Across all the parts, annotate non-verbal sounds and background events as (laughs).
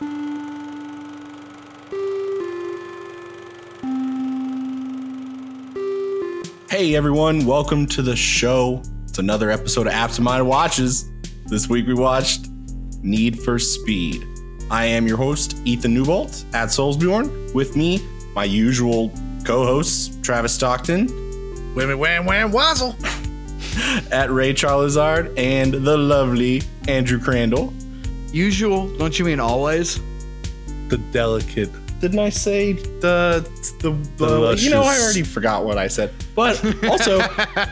Hey everyone, welcome to the show. It's another episode of Absent Minded Watches. This week we watched Need for Speed. I am your host, Ethan Newbolt at Soulsborne. With me, my usual co-hosts, Travis Stockton Wham wham wham wazzle. (laughs) at Ray Charlizard and the lovely Andrew Crandall. Usual, don't you mean always? The delicate. Didn't I say the the, the you know I already forgot what I said. But (laughs) also,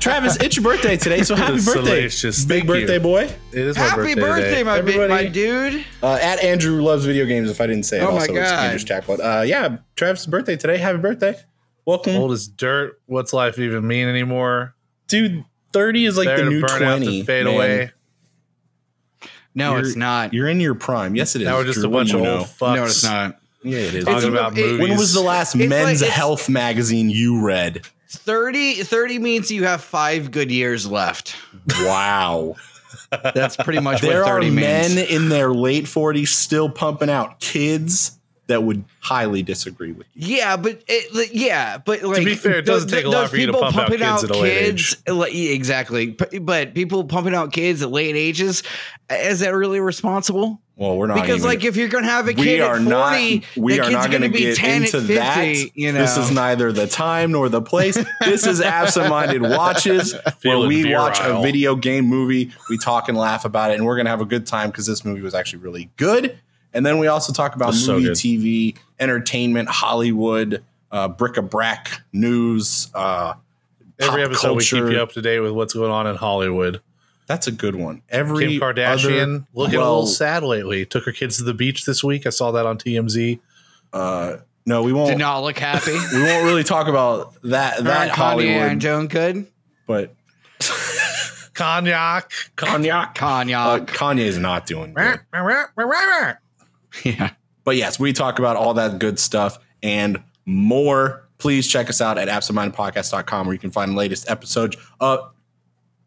Travis, it's your birthday today, so happy The birthday, salacious. big Thank you. birthday boy. It is my Happy birthday, birthday, today. my, big, Everybody- my dude. Uh, at Andrew loves video games. If I didn't say it, Oh my also it's God. Andrew's jackpot. Uh, yeah, Travis' birthday today. Happy birthday! Welcome, Old as dirt. What's life even mean anymore? dude. Thirty is like There the to new burn out twenty. to fade man. away. No, You're- it's not. You're in your prime. Yes, it is. Now we're just Drew, a bunch of old fucks. No, it's not. Yeah, it is. Talking It's about it- movies. when was the last It's men's like- health magazine you read? 30, 30 means you have five good years left. Wow. That's pretty much there what are 30 men in their late 40s still pumping out kids that would highly disagree with you. Yeah, but it, yeah, but like be fair, it doesn't take a lot those for you to people pump out pumping kids at a late age. like, exactly. But, but people pumping out kids at late ages, is that really responsible? Well, we're not Because even- like if you're gonna have a kid are at 40, not we the are kid's not going to gonna be get 10 into 50, that. you know. This is neither the time nor the place. (laughs) This is absent-minded watches where Feeling we watch a video game movie, we talk and laugh about it, and we're going to have a good time because this movie was actually really good. And then we also talk about It's so movie, good. TV, entertainment, Hollywood, uh, bric-a-brac, news. Uh, Every pop episode we keep you up to date with what's going on in Hollywood. That's a good one. Every Kim Kardashian other- looking a well, little sad lately. Took her kids to the beach this week. I saw that on TMZ. Uh, no, we won't. did not look happy. (laughs) We won't really talk about that. that Kanye Hollywood, and Joan good. but Cognac. Cognac. Uh, Cognac. Kanye's not doing good. (laughs) yeah. But yes, we talk about all that good stuff and more. Please check us out at absentmindedpodcast.com where you can find the latest episodes uh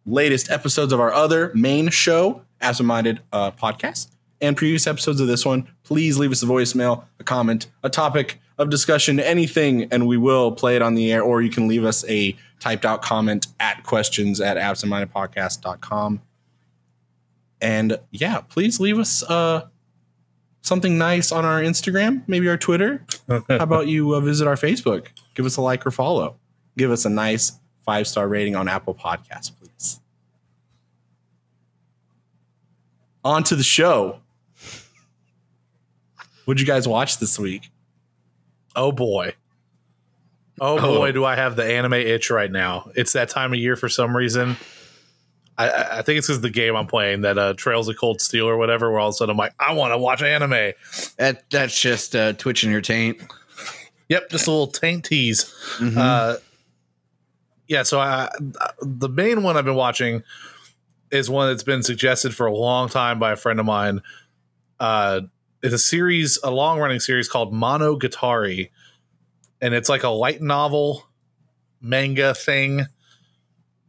latest episodes of our other main show, Absent Minded uh, Podcast, and previous episodes of this one. Please leave us a voicemail, a comment, a topic of discussion, anything, and we will play it on the air, or you can leave us a typed out comment at questions at absentmindedpodcast.com. And yeah, please leave us uh something nice on our Instagram, maybe our Twitter. (laughs) How about you uh, visit our Facebook? Give us a like or follow. Give us a nice five star rating on Apple Podcasts, please. On to the show. What'd you guys watch this week? Oh boy. Oh, Oh. boy, do I have the anime itch right now. It's that time of year for some reason. I- I, think it's because the game I'm playing that uh, Trails of Cold Steel or whatever, where all of a sudden I'm like, I want to watch anime. That that's just uh, twitching your taint. Yep, just a little taint tease. Mhm. Uh, yeah, so I, the main one I've been watching is one that's been suggested for a long time by a friend of mine. Uh, it's a series, a long running series called Mono Monogatari, and it's like a light novel manga thing.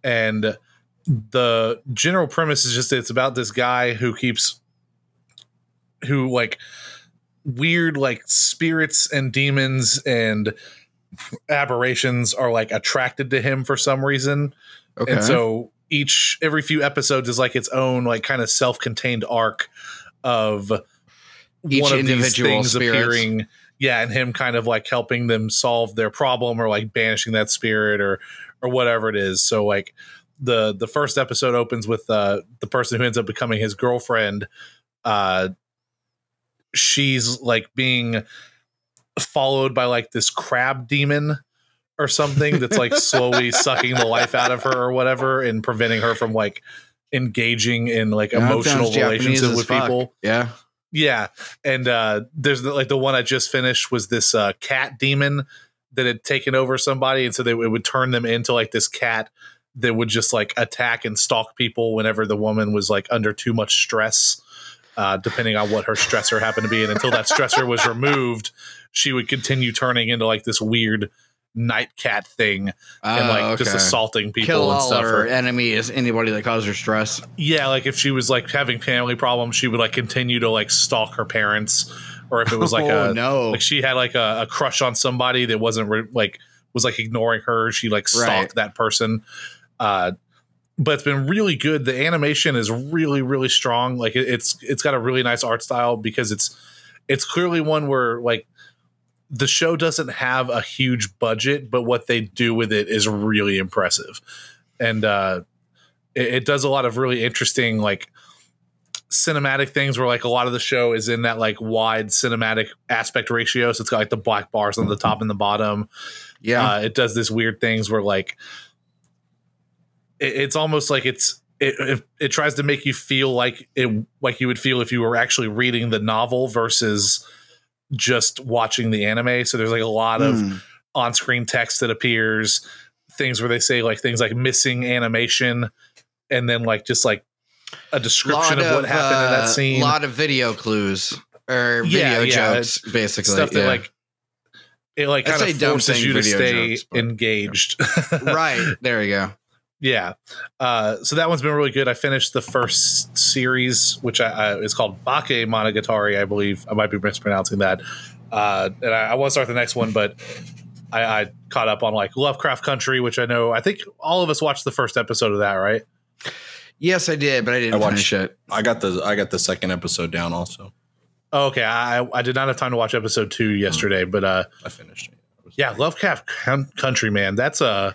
And the general premise is just it's about this guy who keeps who like weird like spirits and demons and aberrations are like attracted to him for some reason okay. and so each every few episodes is like its own like kind of self-contained arc of Each one of these things spirits. appearing yeah and him kind of like helping them solve their problem or like banishing that spirit or or whatever it is so like the the first episode opens with uh the person who ends up becoming his girlfriend uh she's like being followed by like this crab demon or something that's like (laughs) slowly sucking the life out of her or whatever and preventing her from like engaging in like sounds emotional Japanese relationship with fuck. people Yeah. yeah and uh there's the, like the one i just finished was this uh cat demon that had taken over somebody and so they it would turn them into like this cat that would just like attack and stalk people whenever the woman was like under too much stress uh depending on what her stressor happened to be and until that stressor was removed she would continue turning into like this weird night cat thing and like Oh, just okay. assaulting people Kill and all stuff her or- is anybody that caused her stress. yeah, like if she was like having family problems, she would like continue to like stalk her parents or if it was like (laughs) oh a no, like she had like a, a crush on somebody that wasn't re- like was like ignoring her. She like stalked Right. that person. Uh, but it's been really good. The animation is really really strong. Like it, it's it's got a really nice art style because it's it's clearly one where like the show doesn't have a huge budget, but what they do with it is really impressive, and uh, it, it does a lot of really interesting like cinematic things where like a lot of the show is in that like wide cinematic aspect ratio so it's got like the black bars on the top and the bottom yeah, uh, it does this weird things where like it, it's almost like it's it, it it tries to make you feel like it like you would feel if you were actually reading the novel versus just watching the anime so there's like a lot of Hmm. on-screen text that appears things where they say like things like missing animation and then like just like a description of, what happened in that scene A uh, lot of video clues or video yeah, jokes, basically. stuff that yeah. like it like kind of forces you to stay jokes, but- engaged (laughs) right there, you go. Yeah. Uh so that one's been really good. I finished the first series which i, I is called bake monogatari i believe. I might be mispronouncing that. Uh and i, I want to start the next one but I, I caught up on like lovecraft country which i know i think all of us watched the first episode of that right? Yes, I did, but I didn't I watched- finish it. I got the I got the second episode down. Also, oh, okay. I, I did not have time to watch episode two yesterday but uh I finished it. It yeah lovecraft country man that's a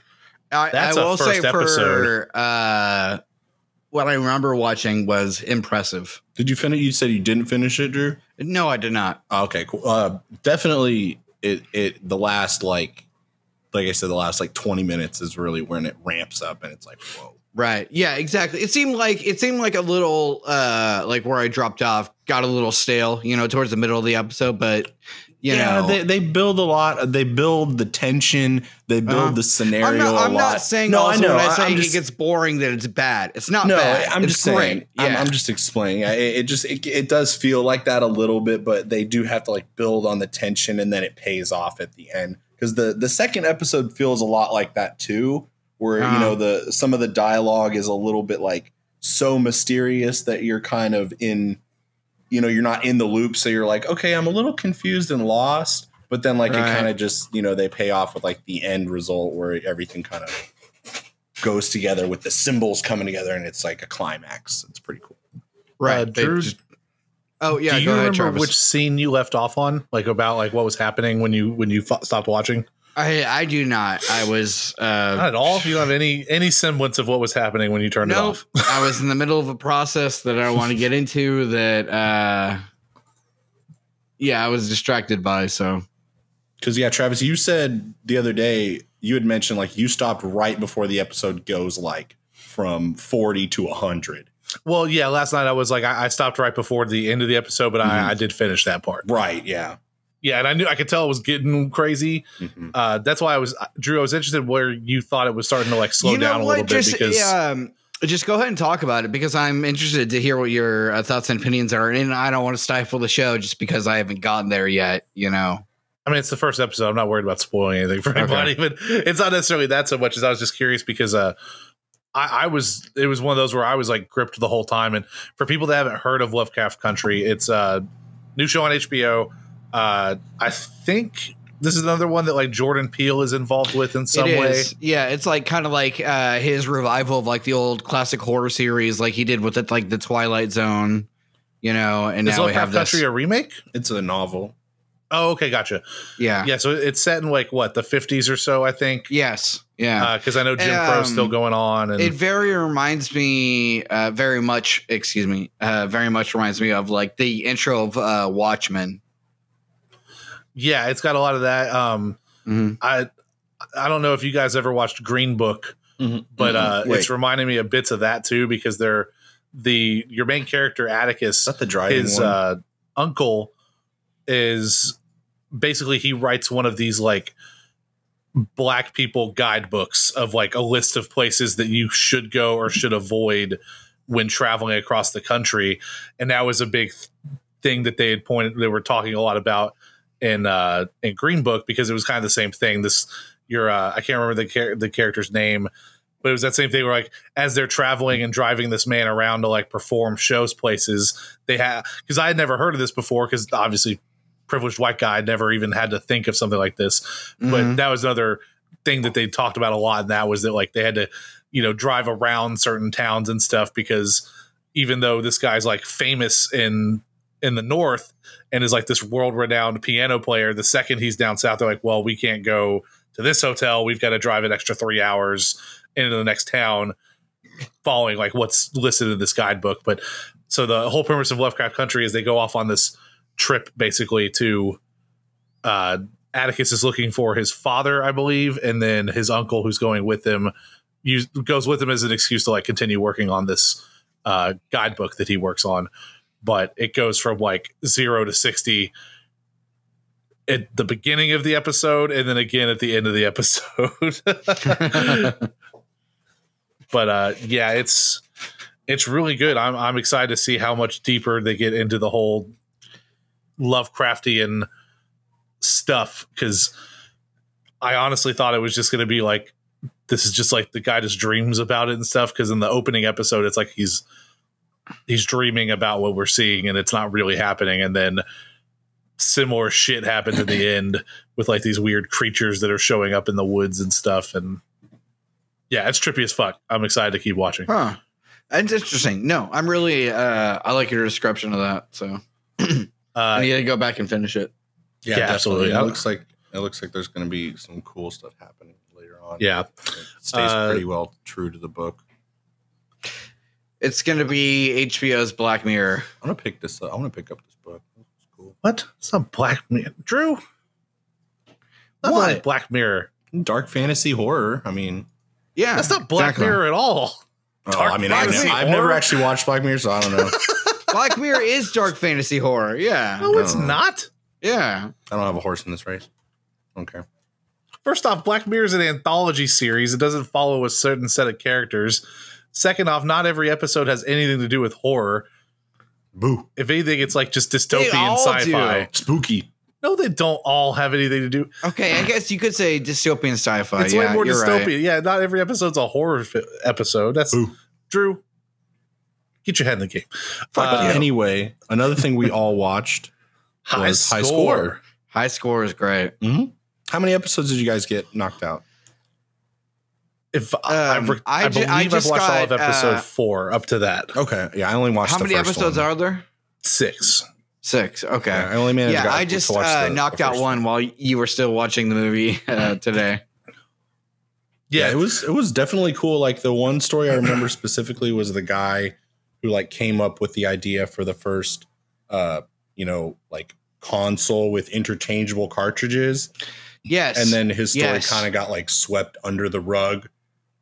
I, That's I a will say first for uh, what I remember watching was impressive. Did you finish? You said you didn't finish it, Drew. No, I did not. Oh, Okay, cool. Uh, definitely, it it the last like like I said, the last like twenty minutes is really when it ramps up, and it's like whoa. Right. Yeah, exactly. It seemed like it seemed like a little uh like where I dropped off, got a little stale, you know, towards the middle of the episode, but you yeah, know they, they build a lot. They build the tension. They build Uh-huh. the scenario. I'm not, a I'm not saying no. I know. when I say I'm it gets boring that it's bad. It's not no. bad. I'm it's just great. saying. I'm, Yeah. I'm just explaining. I- It, just it, it does feel like that a little bit, but they do have to like build on the tension, and then it pays off at the end. Because the the second episode feels a lot like that too, where you Uh-huh. know the some of the dialogue is a little bit like so mysterious that you're kind of in you know you're not in the loop so you're like okay i'm a little confused and lost but then like Right. it kind of just you know they pay off with like the end result where everything kind of goes together with the symbols coming together and it's like a climax it's pretty cool right. Uh, They Drew, just- oh yeah, do you go ahead, remember Travis. which scene you left off on like about like what was happening when you when you f- stopped watching I I do not. I was uh Not at all. You don't have any any semblance of what was happening when you turned it Nope. off. I was in the (laughs) middle of a process that I want to get into that uh yeah, I was distracted by so because yeah travis you said the other day you had mentioned like you stopped right before the episode goes like from 40 to 100 Well, yeah. Last night I was like, I, I stopped right before the end of the episode, but Mhm. I, I did finish that part. right yeah Yeah, and I knew I could tell it was getting crazy. Mhm. Uh, that's why I was Drew. I was interested where you thought it was starting to like slow You know down a what? little bit Just, because um, just go ahead and talk about it because I'm interested to hear what your uh, thoughts and opinions are, and I don't want to stifle the show just because I haven't gotten there yet. You know, I mean it's the first episode. I'm not worried about spoiling anything for anybody, but it's not necessarily that so much as I was just curious because uh, I, I was it was one of those where I was like gripped the whole time. And for people that haven't heard of Lovecraft Country, it's a new show on HBO. Uh, I think this is another one that like Jordan Peele is involved with in some It way. is. Yeah, it's like kind of like uh, his revival of like the old classic horror series, like he did with it, like the Twilight Zone. You know, and Is now we have Lovecraft this. Country a remake? it's a novel Oh, okay, gotcha. yeah. Yeah, so it's set in like what the 50s or so, I think. Yes. Yeah. Because I know Jim Crow's Um, still going on, and it very reminds me, uh, very much. Excuse me. Uh, very much reminds me of like the intro of uh, Watchmen. Yeah, it's got a lot of that. Um, Mhm. I I don't know if you guys ever watched Green Book, but uh, Wait. it's reminding me of bits of that too because they're the your main character Atticus, is the driving his one? uh, uncle is basically he writes one of these like black people guidebooks of like a list of places that you should go or should avoid when traveling across the country and that was a big th- thing that they had pointed they were talking a lot about in uh in green book because it was kind of the same thing this your uh i can't remember the char- the character's name but it was that same thing where like as they're traveling and driving this man around to like perform shows places they have because i had never heard of this before because obviously privileged white guy never even had to think of something like this. But Mhm. that was another thing that they talked about a lot, and that was that like they had to, you know, drive around certain towns and stuff because even though this guy's like famous in in the north and is like this world renowned piano player, the second he's down south, they're like, well, we can't go to this hotel. We've got to drive an extra three hours into the next town, following like what's listed in this guidebook. But so the whole premise of Lovecraft Country is they go off on this trip basically to uh Atticus is looking for his father, I believe, and then his uncle who's going with him use, goes with him as an excuse to like continue working on this uh guidebook that he works on. But it goes from like zero to sixty at the beginning of the episode and then again at the end of the episode. (laughs) but uh yeah, it's it's really good. I'm I'm excited to see how much deeper they get into the whole Lovecraftian stuff because I honestly thought it was just going to be like this is just like the guy just dreams about it and stuff because in the opening episode it's like he's he's dreaming about what we're seeing and it's not really happening and then similar shit happens in the (laughs) end with like these weird creatures that are showing up in the woods and stuff and yeah it's trippy as fuck i'm excited to keep watching Huh. That's interesting. No, I'm really uh I like your description of that. So (clears throat) I uh, need to go back and finish it. Yeah, Yeah, absolutely. It looks like it looks like there's going to be some cool stuff happening later on. yeah It stays Uh, pretty well true to the book. It's gonna be HBO's Black Mirror. I'm gonna pick this up. I want to pick up this book. It's cool. what it's not black mirror drew Not What? like black mirror Dark fantasy horror. I mean, Yeah. that's not black exactly. mirror at all oh, Dark I mean, I fantasy I've never actually watched Black Mirror, so I don't know. (laughs) (laughs) Black Mirror is dark fantasy horror. Yeah. no it's not Yeah. I don't have a horse in this race. Okay. First off, Black Mirror is an anthology series. It doesn't follow a certain set of characters. Second off, not every episode has anything to do with horror. Boo. If anything, it's like just They dystopian all sci-fi. do. Spooky. No, they don't all have anything to do. Okay, I guess you could say dystopian sci-fi. it's yeah, way more dystopian. right. Yeah, not every episode's a horror fi- episode. That's Boo. Drew. Get your head in the game. Fuck Uh. Anyway, another thing we all watched (laughs) High was score. High Score. High score is great. How many episodes did you guys get knocked out? If I, Um, re- I I, ju- believe I I've just watched all of episode uh, four up to that Okay. Yeah, I only watched How the many first episodes one. are there? six. Six. Okay. Yeah, I only managed Yeah, got I to just watch uh, the- knocked the out first one while you were still watching the movie (laughs) uh, today. Yeah, Yeah, it was it was definitely cool. Like the one story I remember (clears throat) specifically was the guy who like came up with the idea for the first uh, you know, like console with interchangeable cartridges. Yes. And then his story Yes. kind of got like swept under the rug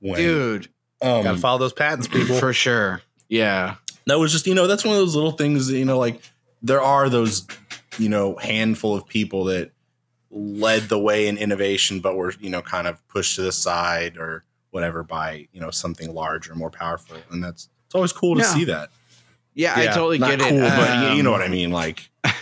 when dude, um Gotta follow those patents, people. for sure. Yeah. that was just you know that's one of those little things that, you know like there are those you know handful of people that led the way in innovation but were you know kind of pushed to the side or whatever by you know something larger more powerful and that's it's always cool to Yeah. see that Yeah, I totally not get cool it. but you- you know Um, what i mean like (laughs)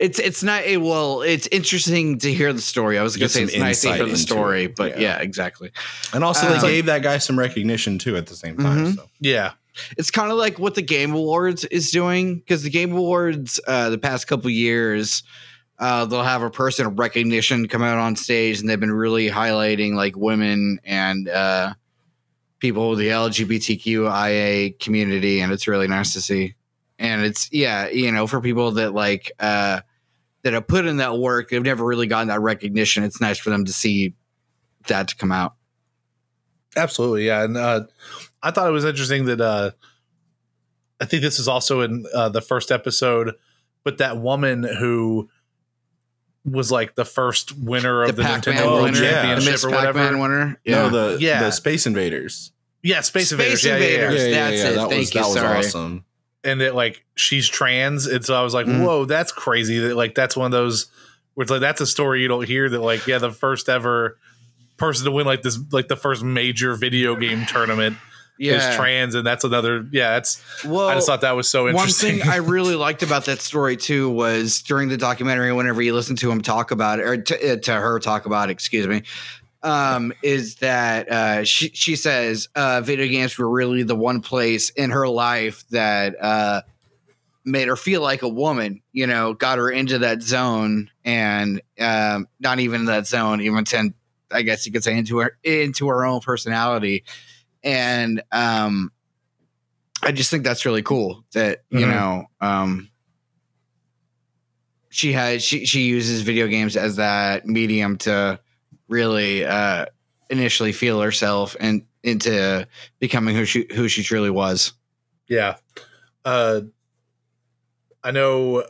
It's it's not it, well. It's interesting to hear the story. I was gonna say it's nice to hear the story, it, but yeah. yeah. exactly. and also Uh, they gave that guy some recognition too at the same time Mhm. so yeah. It's kind of like what the Game Awards is doing because the Game Awards, uh, the past couple years, uh, they'll have a person of recognition come out on stage, and they've been really highlighting like women and uh, people with the LGBTQIA community, and it's really nice to see. And it's yeah, you know, for people that like uh, that have put in that work, they've never really gotten that recognition. It's nice for them to see that to come out. Absolutely, yeah. And uh, I thought it was interesting that uh, I think this is also in uh, the first episode, but that woman who was like the first winner of the, Pac-Man Nintendo World winner, yeah. Championship Miss or whatever. Pac-Man winner. no the Yeah. the space invaders Yeah, Space, Space Invaders. Yeah, yeah, yeah. Invaders. that's it. that Thank was you, that was sorry. awesome And that like she's trans, and so I was like, Mm. "Whoa, that's crazy!" That like that's one of those where it's like that's a story you don't hear. That like yeah, the first ever person to win like this like the first major video game tournament is trans, and that's another yeah. That's Well, I just thought that was so interesting. one thing I (laughs) really liked about that story too was during the documentary, whenever you listen to him talk about it, or to, uh, to her talk about it, excuse me, um, is that uh, she she says uh, video games were really the one place in her life that uh, made her feel like a woman. You know, got her into that zone, and um, not even that zone, even ten. I guess you could say into her into her own personality, and um, I just think that's really cool. That you Mhm. know, um, she has she she uses video games as that medium to really uh, initially feel herself and into becoming who she who she truly was. Yeah. Uh I know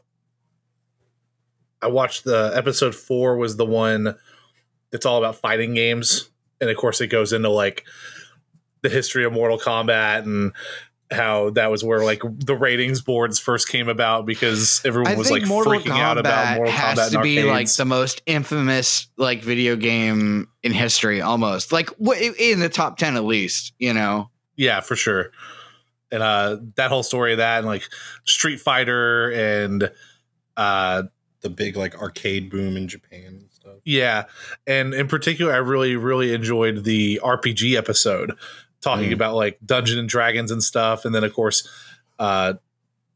I watched the episode 4 was the one that's all about fighting games and of course it goes into like the history of Mortal Kombat and how that was where like the ratings boards first came about because everyone I was like Mortal freaking Kombat out about Mortal has Kombat to be like the most infamous like video game in history, almost like in the top ten at least. You know, Yeah, for sure. And uh that whole story of that and like Street Fighter and uh The big like arcade boom in Japan. Yeah, and in particular, I really, really enjoyed the RPG episode talking Mm. about like Dungeon and Dragons and stuff, and then of course, uh,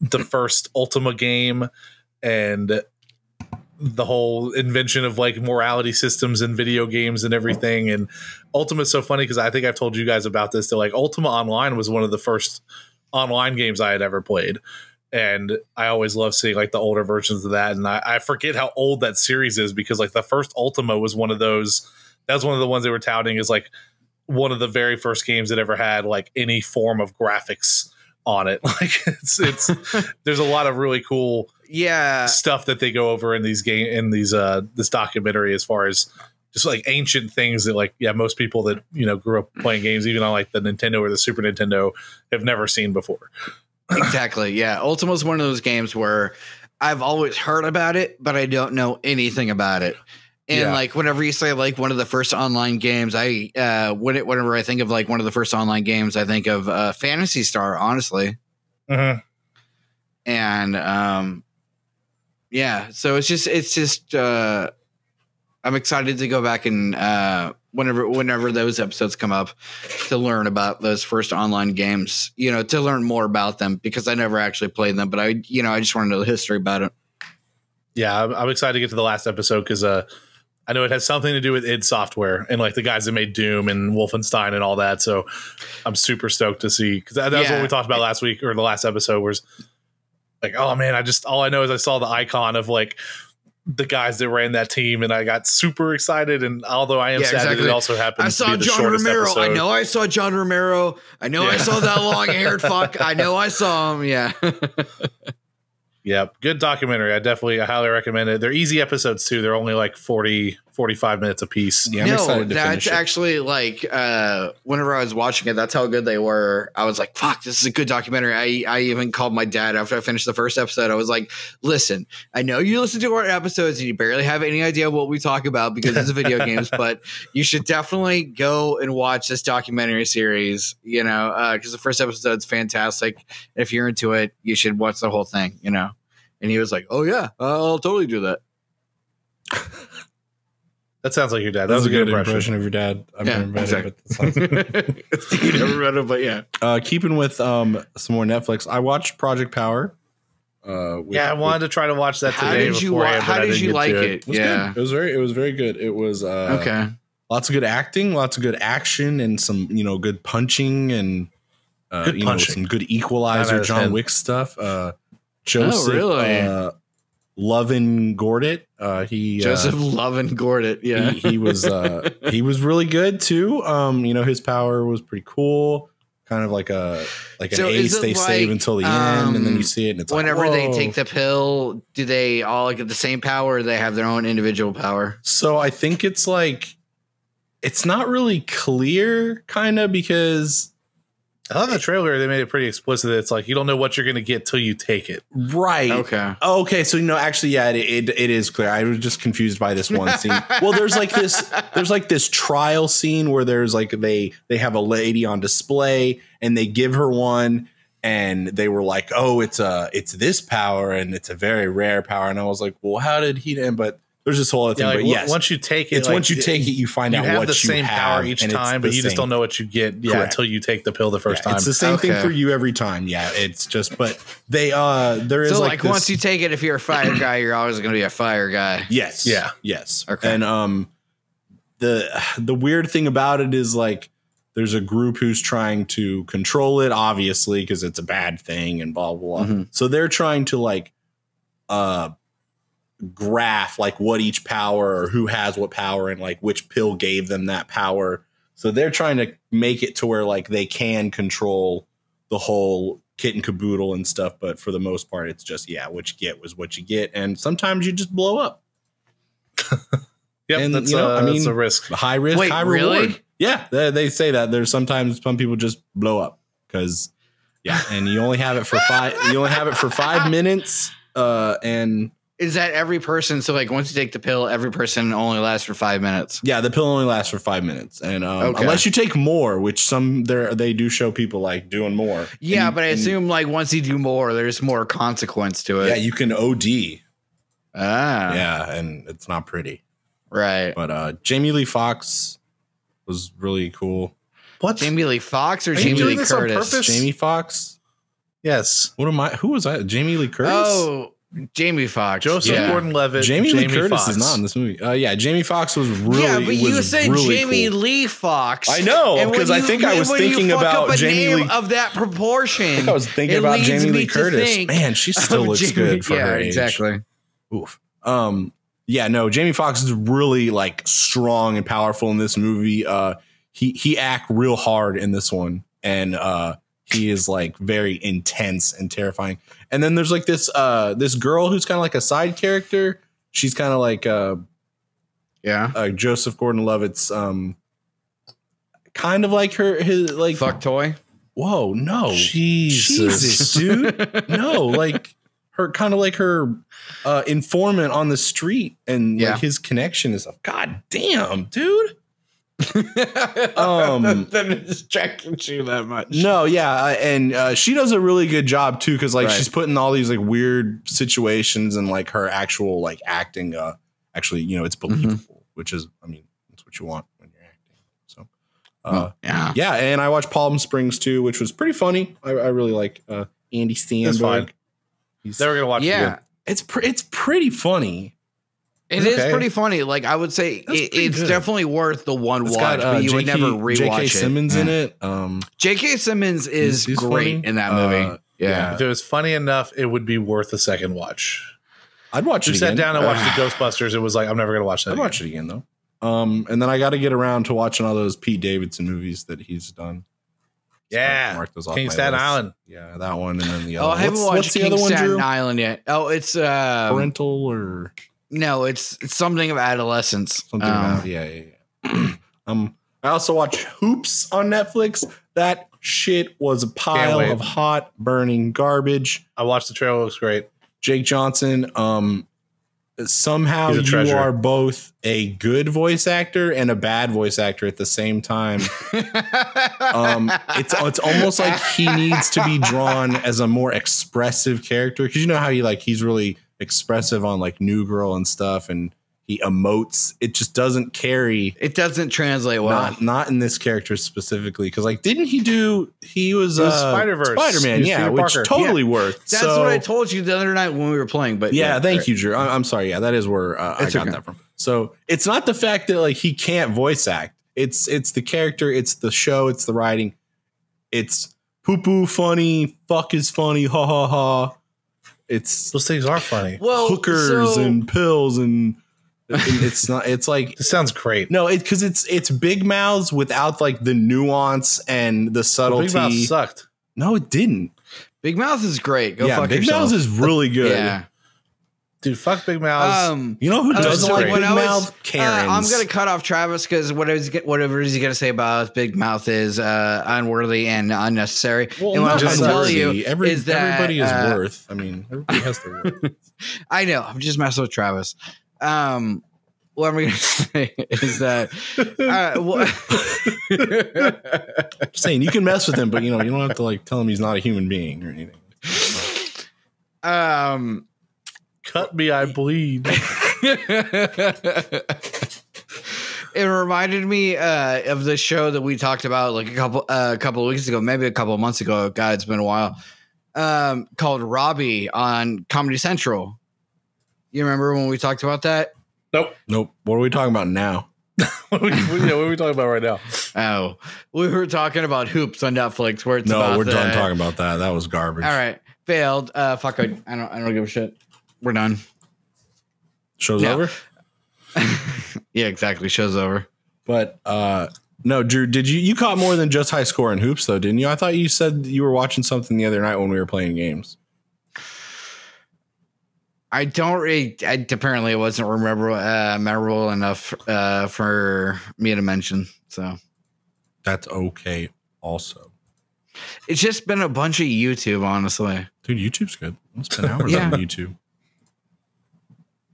the first Ultima game and the whole invention of like morality systems in video games and everything. And Ultima's so funny because I think I've told you guys about this. That like Ultima Online was one of the first online games I had ever played. And I always love seeing like the older versions of that. And I, I forget how old that series is because like the first Ultima was one of those. That was one of the ones they were touting is like one of the very first games that ever had like any form of graphics on it. (laughs) Like it's it's (laughs) there's a lot of really cool yeah, stuff that they go over in these game in these uh this documentary as far as just like ancient things that like yeah most people that you know grew up playing games even on like the Nintendo or the Super Nintendo have never seen before. (laughs) exactly. Yeah, Ultima's one of those games where I've always heard about it, but I don't know anything about it. And Yeah. like whenever you say like one of the first online games, I uh when it, whenever I think of like one of the first online games, I think of uh Phantasy Star, honestly. and um yeah so it's just it's just uh i'm excited to go back and uh whenever whenever those episodes come up to learn about those first online games you know to learn more about them because i never actually played them but i you know i just want to know the history about it Yeah, I'm, I'm excited to get to the last episode because uh, I know it has something to do with id Software and like the guys that made Doom and Wolfenstein and all that. So I'm super stoked to see because that, that's Yeah. what we talked about last week or the last episode was like, oh man, I just all I know is I saw the icon of like the guys that ran that team and I got super excited. And although I am Yeah, sad that it also happened i saw john romero episode. i know i saw john romero i know i saw that long-haired (laughs) fuck i know i saw him yeah (laughs) Yeah, good documentary. I definitely I highly recommend it. They're easy episodes too. They're only like 40, 45 minutes a piece. Yeah, I'm no, excited to that's finish it. actually like uh whenever I was watching it, that's how good they were. I was like, fuck, this is a good documentary. I, I even called my dad after I finished the first episode. I was like, listen, I know you listen to our episodes and you barely have any idea what we talk about because it's video (laughs) games, but you should definitely go and watch this documentary series, you know, because the first episode's fantastic. If you're into it, you should watch the whole thing, you know. And he was like, "Oh yeah, I'll totally do that." (laughs) That sounds like your dad. That was a good impression. of your dad. I've Yeah, never met exactly. him, but that sounds- (laughs) you never read it, but yeah. uh, keeping with um, some more Netflix, I watched Project Power. Uh, with- Yeah, I wanted to try to watch that How today. did you wa- but how did you like to it? It was Yeah. good. It was very. It was very good. It was uh, okay. Lots of good acting, lots of good action, and some you know good punching and uh, Good you punching. know some good Equalizer John Wick stuff. Uh, Joseph really? Uh, Lovin Gordit. Uh, he Joseph uh, Lovin Gordit. Yeah. he, he was uh, (laughs) he was really good too. Um, you know his power was pretty cool. Kind of like a like an So ace they save until the end, and then um, you see it, and it's Whenever like, they take the pill, do they all get the same power or they have their own individual power? So I think it's like it's not really clear, kind of because I thought in the trailer they made it pretty explicit. That it's like you don't know what you're going to get till you take it. right. Okay. Okay, so no, actually, yeah, it, it, it is clear. I was just confused by this one scene. (laughs) well, there's like this, there's like this trial scene where there's like they they have a lady on display and they give her one, and they were like, oh, it's a it's this power and it's a very rare power, and I was like, well, how did he? And but there's this whole other thing. Yeah, like, but w- yes, once you take it, it's like, once you take it, you find you out have what the you same power each time, but you just don't know what you get. Yeah, Correct. until you take the pill the first Yeah, time. It's the same thing for you every time. Yeah, it's just, but they uh, there is So like, like, this- once you take it, if you're a fire (clears throat) guy, you're always going to be a fire guy. Yes. Yeah. Yes. Okay. And um the the weird thing about it is like there's a group who's trying to control it, obviously, because it's a bad thing and blah blah blah. Mhm. So they're trying to like uh graph like what each power or who has what power and like which pill gave them that power. So they're trying to make it to where like they can control the whole kit and caboodle and stuff, but for the most part, it's just yeah, what you get was what you get, and sometimes you just blow up. (laughs) Yep, and, that's, you know, uh, I that's mean, a risk. high risk, Wait, high really? reward. Yeah, they, they say that. There's sometimes some people just blow up because yeah, and you only have it for five. You only have it for five minutes, uh, and Is that every person? So like once you take the pill, every person only lasts for five minutes. yeah, the pill only lasts for five minutes, and um, Okay. unless you take more, which some there they do show people like doing more. Yeah, And- but I and- assume like once you do more, there's more consequence to it. yeah, you can OD. ah, Yeah, and it's not pretty. right. But uh, Jamie Lee Fox was really cool. What? Jamie Lee Fox or Are you Jamie doing Lee this on Curtis? purpose? Jamie Foxx. Yes. What am I? Who was I? Jamie Lee Curtis. Oh, Jamie Foxx. Joseph yeah. Gordon-Levitt. Jamie, Lee Curtis Foxx. is not in this movie. Uh, yeah, Jamie Foxx was really. yeah, but you was said really Jamie cool. Lee Fox. I know, And when 'cause I think I was thinking about Jamie Lee- of that proportion. I think I was thinking it about Jamie Lee Curtis. think Man, she still of looks Jamie- good for yeah, her age. exactly. Oof. Um. Yeah. No. Jamie Foxx is really like strong and powerful in this movie. Uh. He he act real hard in this one, and uh, he is like very intense and terrifying. And then there's like this uh this girl who's kind of like a side character. She's kind of like uh, Yeah. uh Joseph Gordon-Levitt's um kind of like her his like Fuck toy. whoa no Jesus. Jesus, dude. no, like her kind of like her uh informant on the street and Yeah. like his connection is god damn, dude. Um, then it distracted you that much. No, yeah, and uh, she does a really good job too because like Right. she's put in all these like weird situations and like her actual like acting. Uh, actually, you know, it's Mm-hmm. believable, which is, I mean, that's what you want when you're acting. So, uh, Yeah. yeah, and I watched Palm Springs too, which was pretty funny. I, I really like uh, Andy That's fine. Samberg. He's, Never gonna watch it Yeah. again. it's pre- it's pretty funny. It is Okay. pretty funny. Like I would say, it, it's good. definitely worth the one It's watch, got uh, but you would never rewatch J.K. it. Simmons in it. Um, J.K. Simmons is He's- he's great funny. in that movie. Uh, yeah. If it was funny enough, it would be worth a second watch. I'd watch You it sat again. down and watched the (sighs) Ghostbusters. It was like I'm never gonna watch that. I'd again. watch it again though. Um, and then I got to get around to watching all those Pete Davidson movies that he's done. Yeah, mark those off King Staten list. Island. Yeah, that one, and then the Oh, other. I haven't what's, watched what's the King other one, Staten Drew? Island yet. Oh, it's uh, Parental or no, it's, it's something of adolescence. something Um, about yeah, yeah, yeah. (clears throat) um, I also watch Hoops on Netflix. That shit was a pile of hot burning garbage. I watched the trailer. Looks great. Jake Johnson. Um, somehow you treasure. are both a good voice actor and a bad voice actor at the same time. (laughs) um, it's it's almost like he needs to be drawn as a more expressive character because you know how he like he's really expressive on like New Girl and stuff, and he emotes. It just doesn't carry. it doesn't translate well. Not not in this character specifically because like didn't he do he was, It was uh, Spider Verse, Spider Man, was yeah Peter which Parker. totally worked. That's So- what I told you the other night when we were playing. But yeah, thank right. you, Drew. I- I'm sorry. Yeah, that is where uh, I got okay. that from. So it's not the fact that like he can't voice act. It's it's the character. It's the show. It's the writing. It's poo poo funny. Fuck is funny. Ha ha ha. It's Those things are funny. Well, hookers so- and pills and, (laughs) and it's not. It's like This sounds great. no, it because it's it's big mouths without like the nuance and the subtlety. Big Mouth sucked. no, it didn't. Big Mouth is great. Go yeah, fuck Big yourself. Mouths is really good. Yeah. Dude, fuck Big Mouth. Um, You know who doesn't just like Big I was- Mouth? Karens. Uh, I'm gonna cut off Travis because whatever he's, whatever he's gonna say about Big Mouth is uh, unworthy and unnecessary. Well, and what I'm not gonna tell you Every, is that everybody is uh, worth. I mean, everybody has their worth. (laughs) I know. I'm just messing with Travis. Um, what I'm gonna (laughs) say is that uh, what, Just (laughs) saying you can mess with him, but you know you don't have to like tell him he's not a human being or anything. um, Cut me, I bleed. (laughs) it reminded me uh, of the show that we talked about like a couple uh, a couple of weeks ago, maybe a couple of months ago. God, it's been a while. Um, called Robbie on Comedy Central. You remember when we talked about that? Nope. Nope. What are we talking about now? (laughs) what, are we, what, yeah, what are we talking about right now? Oh, we were talking about Hoops on Netflix, where it's No, about we're the, done talking about that. That was garbage. All right, failed. Uh, fuck, I, I don't, I don't give a shit. We're done. Show's Yeah. over. (laughs) Yeah, exactly. Show's over. But uh no, Drew, did you you caught more than just high score in hoops though, didn't you? I thought you said you were watching something the other night when we were playing games. I don't really. I, apparently, it wasn't remember, uh, memorable enough uh, for me to mention. So That's okay also. it's just been a bunch of YouTube, honestly. Dude, YouTube's good. I'll spend hours (laughs) Yeah. on YouTube.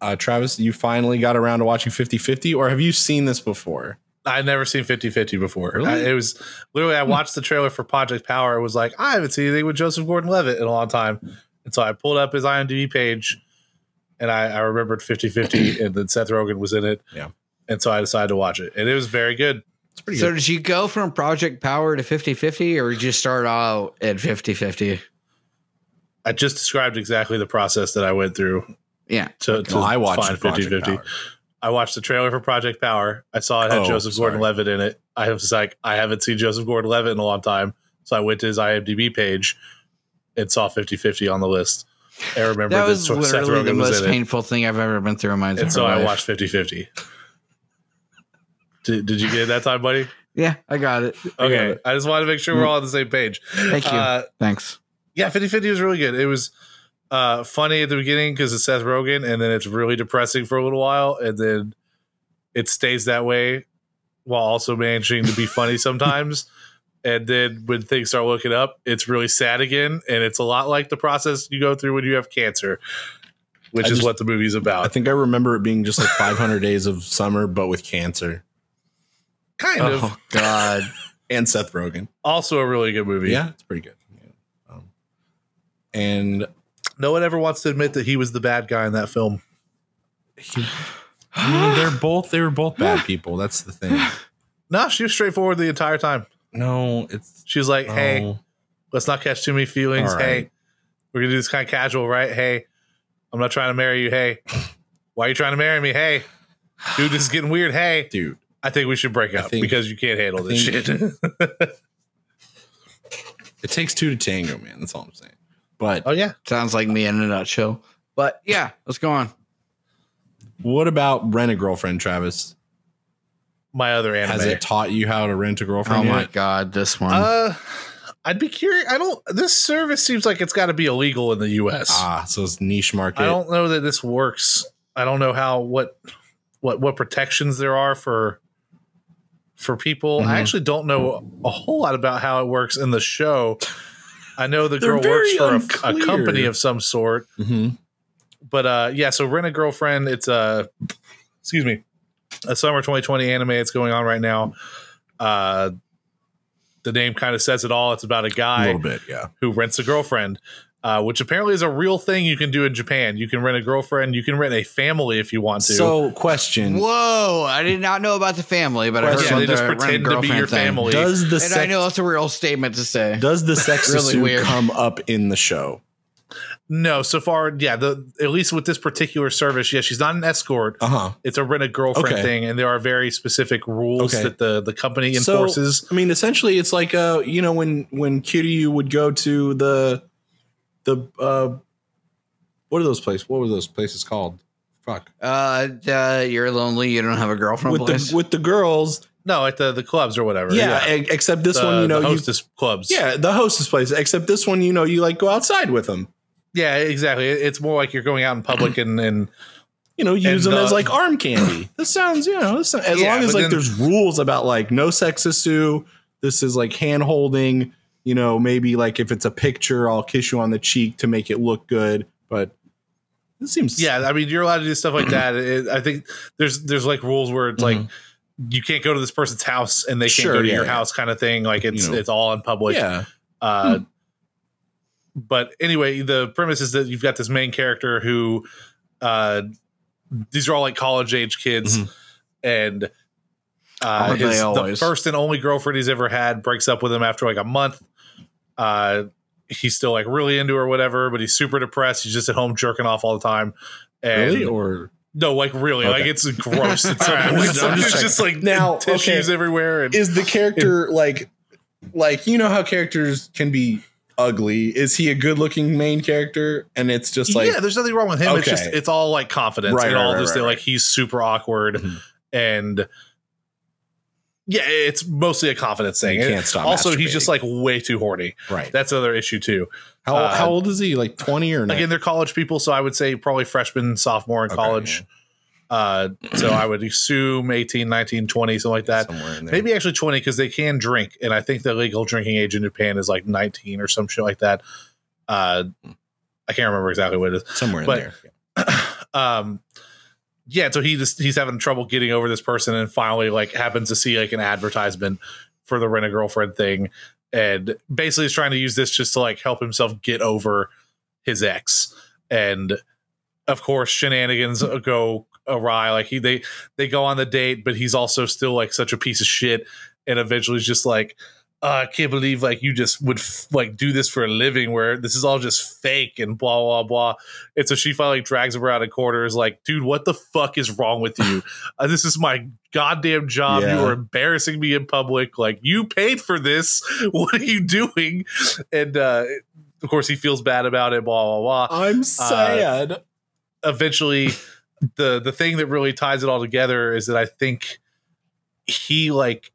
Uh Travis, you finally got around to watching 50-50, or have you seen this before? I'd never seen 50 50 before. Really? I- it was literally, I watched the trailer for Project Power. It was like, I haven't seen anything with Joseph Gordon Levitt in a long time. And so I pulled up his IMDb page and I, I remembered 50 50 (clears throat) and then Seth Rogen was in it. Yeah. And so I decided to watch it. And it was very good. It's pretty So good. did you go from Project Power to 50-50 or did you start out at 50-50? I just described exactly the process that I went through Yeah. to, to No, I watched find 50 50. I watched the trailer for Project Power. I saw it had Oh, Joseph. Gordon Levitt in it. I was like, I haven't seen Joseph Gordon Levitt in a long time. So I went to his IMDb page and saw 50 50 on the list. I remember That that, was Seth literally the Rogen most in it. painful thing I've ever been through in my entire And so I watched 50 50. Did, did you get it that time, buddy? Yeah, I got it. I got Okay. it. I just wanted to make sure we're all on the same page. Thank you. Uh, Thanks. yeah, 50 50 was really good. It was uh, funny at the beginning because it's Seth Rogen, and then it's really depressing for a little while, and then it stays that way while also managing to be funny (laughs) sometimes. And then when things start looking up, it's really sad again. And it's a lot like the process you go through when you have cancer, which I is just- what the movie's about. I think I remember it being just like 500 days of summer, but with cancer Kind of. Oh God. and Seth Rogen. Also a really good movie. Yeah, it's pretty good. Yeah. Um, and No one ever wants to admit that he was the bad guy in that film. he, I mean, they're both they were both bad people. That's the thing. (sighs) No, she was straightforward the entire time. No, it's She was like, hey, oh, let's not catch too many feelings. Right. Hey, we're gonna do this kind of casual, right? Hey, I'm not trying to marry you. Hey, (laughs) why are you trying to marry me? Hey, dude, this is getting weird. Hey, dude. I think we should break up think- because you can't handle I this shit. (laughs) It takes two to tango, man. That's all I'm saying. But oh yeah, Sounds like me in a nutshell. But yeah, let's go on. what about rent a girlfriend, Travis? my other anime. Has it taught you how to rent a girlfriend? Oh my? God, this one. uh, I'd be curious. I don't. This service seems like it's got to be illegal in the U.S. Ah, so it's niche market. I don't know that this works. I don't know how what what what protections there are for for people. Mhm. I actually don't know a whole lot about how it works in the show. I know the They're girl works for a, a company of some sort, Mhm. but uh yeah, so Rent a Girlfriend, it's a excuse me, a summer 2020 anime it's going on right now. Uh the name kind of says it all. It's about a guy, A guy little bit, yeah. who rents a girlfriend, uh, which apparently is a real thing you can do in Japan. You can rent a girlfriend. You can rent a family if you want to. So, question: Whoa, I did not know about the family, but I heard Yeah, about they just the pretend to be rent-a-girlfriend your thing. family. Does the And sex, I know that's a real statement to say. does the sex Really weird. come up in the show? no, so far, yeah. The at least with this particular service, yeah, she's not an escort. Uh huh. It's a rent a girlfriend Okay. thing, and there are very specific rules Okay. that the the company So- enforces. I mean, essentially, it's like uh, you know, when when Kiryu would go to the the uh, what are those places? What were those places called? Fuck. Uh, uh, you're lonely. You don't have a girlfriend. With place? the with the girls, no, at the the clubs or whatever. yeah. e- Except this The- one, you know, the you clubs. yeah, the hostess place. Except this one, you know, you like go outside with them. yeah, exactly. It's more like you're going out in public and and You know, use And, them as uh, like arm candy. (coughs) this sounds, you know, this, as Yeah, long as like then- there's rules about like no sexissu. This is like hand holding. You know, maybe like if it's a picture, I'll kiss you on the cheek to make it look good. But this seems yeah. I mean, you're allowed to do stuff like (clears throat) that. It, I think there's there's like rules where it's like you can't go to this person's house and they can't Sure, go to yeah, your yeah. house, kind of thing. Like it's You know. it's all in public. yeah. Uh, But anyway, the premise is that you've got this main character who uh, these are all like college age kids, Mhm. and uh, his, the first and only girlfriend he's ever had breaks up with him after like a month. Uh, he's still like really into her, whatever, but he's super depressed. He's just at home jerking off all the time. And Really? Or no, like really, like it's gross. It's, All right, I'm just- I'm just it's just like Now, (laughs) tissues okay. everywhere. And is the character (laughs) like like you know how characters can be ugly? Is he a good looking main character? And it's just like yeah, there's nothing wrong with him. It's just it's all like confidence Right, and right, all right, this. right, thing. right. Like he's super awkward Mhm. and yeah, it's mostly a confidence thing. You can't stop Also, he's just like way too horny. right. That's another issue too. How uh, how old is he? Like twenty or not? Again, they're college people, so I would say probably freshman, sophomore in Okay, college. Uh, so I would assume 18, 19, 20, something like that. somewhere in there. Maybe actually 20 because they can drink. And I think the legal drinking age in Japan is like 19 or some shit like that. Uh, I can't remember exactly what it is. somewhere in but- there. (clears throat) um yeah so he just he's having trouble getting over this person and finally like happens to see like an advertisement for the rent a girlfriend thing and basically is trying to use this just to like help himself get over his ex. And of course shenanigans go awry. Like he they they go on the date but he's also still like such a piece of shit and eventually is just like uh, I can't believe like you just would f- like do this for a living where this is all just fake and blah blah blah. And so she finally drags him around a corner. Is like, dude, what the fuck is wrong with you? (laughs) uh, this is my goddamn job. Yeah. You are embarrassing me in public. Like you paid for this. (laughs) What are you doing? And uh, of course, he feels bad about it. Blah blah blah I'm sad. eventually the the thing that really ties it all together is that I think he like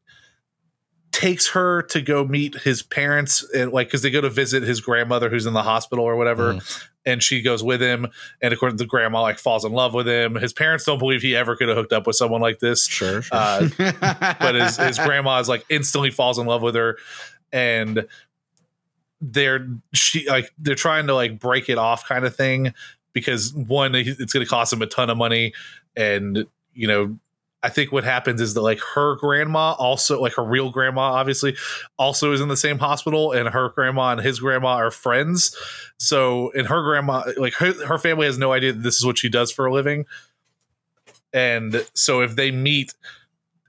takes her to go meet his parents and like because they go to visit his grandmother who's in the hospital or whatever and she goes with him and of course the grandma like falls in love with him his parents don't believe he ever could have hooked up with someone like this sure, sure. uh, (laughs) but his, his grandma is like instantly falls in love with her and they're she like they're trying to like break it off kind of thing because one it's going to cost him a ton of money and you know i think what happens is that like her grandma also like her real grandma obviously also is in the same hospital and her grandma and his grandma are friends so and her grandma like her, her family has no idea that this is what she does for a living and so if they meet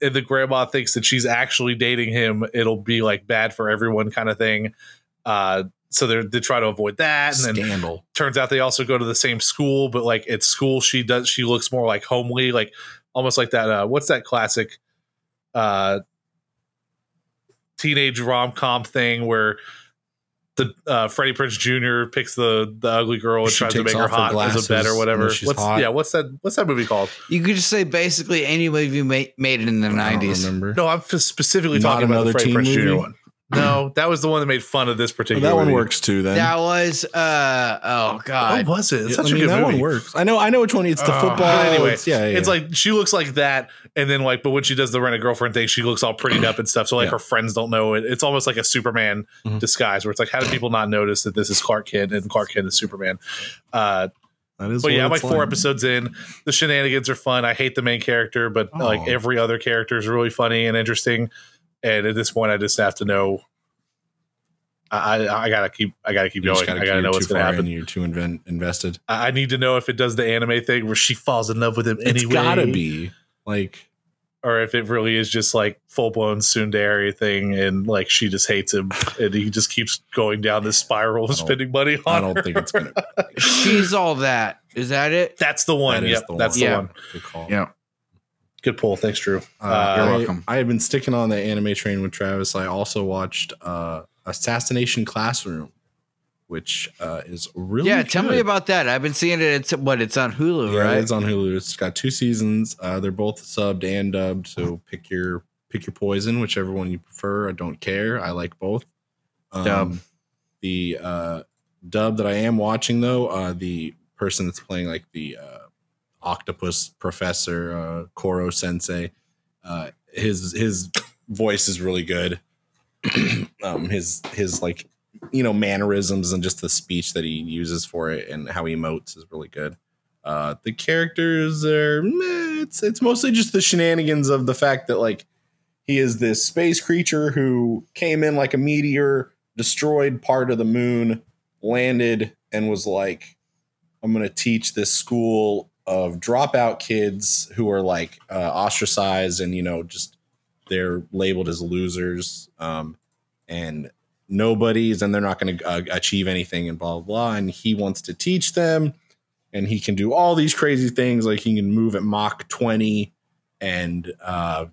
and the grandma thinks that she's actually dating him, it'll be like bad for everyone kind of thing. Uh, so they they try to avoid that, and then Scandal. turns out they also go to the same school, but like at school she does she looks more like homely, like almost like that. Uh, what's that classic uh, teenage rom com thing where the uh, Freddie Prinze Jr. picks the the ugly girl and She tries to make her off her hot as a bed or whatever. she's What's hot. yeah? What's that? What's that movie called? you could just say basically any movie made, made it in the I don't nineties. remember. No, I'm specifically Not talking about the another Freddie teen Prinze Jr. one. No, that was the one that made fun of this Well, particular. that one movie. works too. Then That was uh oh god, What was it? It's such I a mean, good that movie. one works. I know. I know which one. It's the Uh, football. anyway, it's, yeah, yeah, It's like she looks like that, and then like, but when she does the rent a girlfriend thing, she looks all prettied up and stuff. So like Yeah. her friends don't know it. It's almost like a Superman Mhm. disguise, where it's like, how do people not notice that this is Clark Kent and Clark Kent is Superman? Uh, that is but yeah, I'm like it's four episodes in. The shenanigans are fun. I hate the main character, but like Oh. every other character is really funny and interesting. And at this point, I just have to know. I, I, I gotta keep. I gotta keep You going. gotta I gotta know what's gonna happen. in, You're too inven- invested. I I need to know if it does the anime thing where she falls in love with him anyway. It's gotta be like or if it really is just like full blown tsundere thing, and like she just hates him, and he just keeps going down this spiral of spending money on. I don't her. think it's gonna. (laughs) She's all that. Is that it? That's the one. That is Yep, the that's one. the Yeah. one. Good call. Yeah. Good pull. Thanks, Drew. Uh, You're I, welcome. I have been sticking on the anime train with Travis. I also watched uh, Assassination Classroom, which uh, is really yeah, tell me about that. I've been seeing it. It's what it's on Hulu, Yeah, right? it's on Hulu. It's got two seasons. Uh, they're both subbed and dubbed. So pick your pick your poison, whichever one you prefer. I don't care. I like both. Um, Dub. The uh, dub that I am watching though, uh, the person that's playing like the uh, octopus professor, uh, Koro Sensei, uh, his his voice is really good. (clears throat) um, his his like you know mannerisms and just the speech that he uses for it and how he emotes is really good. Uh, the characters are meh, it's it's mostly just the shenanigans of the fact that like he is this space creature who came in like a meteor, destroyed part of the moon, landed, and was like, "I'm gonna teach this school of dropout kids who are like uh, ostracized and you know just they're labeled as losers um, and nobodies and they're not going to uh, achieve anything and blah blah blah and he wants to teach them and he can do all these crazy things like he can move at mach 20 and uh,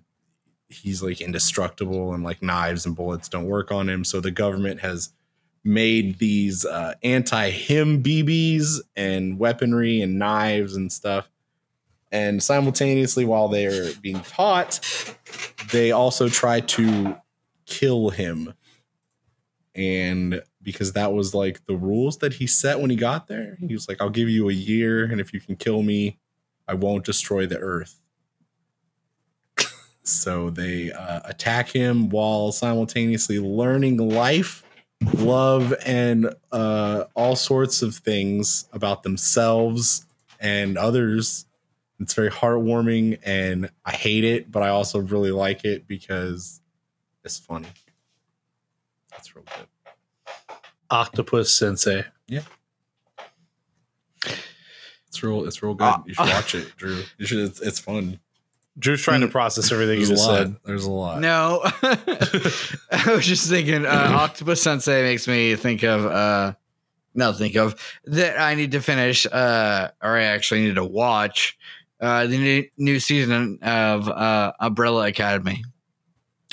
he's like indestructible and like knives and bullets don't work on him so the government has made these uh, anti-him bb's and weaponry and knives and stuff. And simultaneously while they're being taught they also try to kill him. And because that was like the rules that he set when he got there he was like i'll give you a year and if you can kill me i won't destroy the earth. (laughs) So they uh, attack him while simultaneously learning life love and uh, all sorts of things about themselves and others it's very heartwarming and i hate it but i also really like it because it's funny that's real good Octopus Sensei. Yeah. It's real. It's real good. Ah. you should (laughs) watch it, Drew. You should. It's, it's fun. Drew's trying to process everything you There's a just lot. said. There's a lot. No, (laughs) I was just thinking. Uh, Octopus Sensei makes me think of uh, no, think of that. I need to finish, uh, or I actually need to watch uh, the new, new season of uh, Umbrella Academy.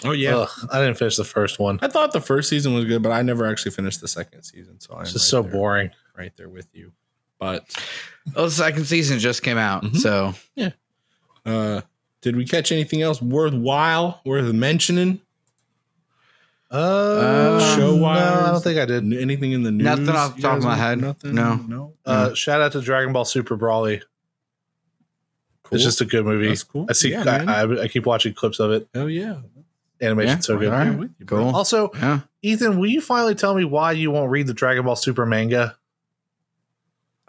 Oh yeah. Ugh, I didn't finish the first one. I thought the first season was good, but I never actually finished the second season. So I'm It's just right so there- boring. Right there with you. But Oh, the second season just came out, Mhm. so yeah. uh did we catch anything else worthwhile, worth mentioning? Uh, show no. I don't think I did. Anything in the news? Nothing off the top of my head. Nothing. No. No. Uh, shout out to Dragon Ball Super Broly. Cool. It's just a good movie. That's cool. I see. Yeah. I, I, I keep watching clips of it. Oh yeah. Animation's so good. all right. You, cool. Also, Yeah. Ethan, will you finally tell me why you won't read the Dragon Ball Super manga?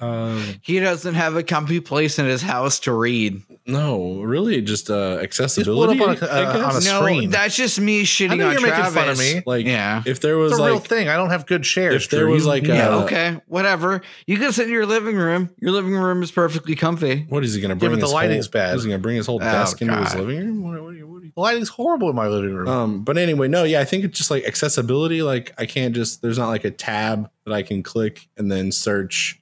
Um, He doesn't have a comfy place in his house to read. no, really, just uh, accessibility. pull it up on a- I uh, on a guess. no, screen. that's just me I shitting know on you're making fun of me. like, yeah. if there was It's a real thing. I don't have good shares. if there Drew. was like, Yeah, uh, okay, whatever. You can sit in your living room. Your living room is perfectly comfy. what is he gonna Yeah, bring? but the his lighting's whole, bad. Is he gonna bring his whole Oh, desk into his living room? What, what, what are you the lighting's horrible in my living room. Um, but anyway, no, yeah, I think it's just like accessibility. Like I can't just there's not like a tab that I can click and then search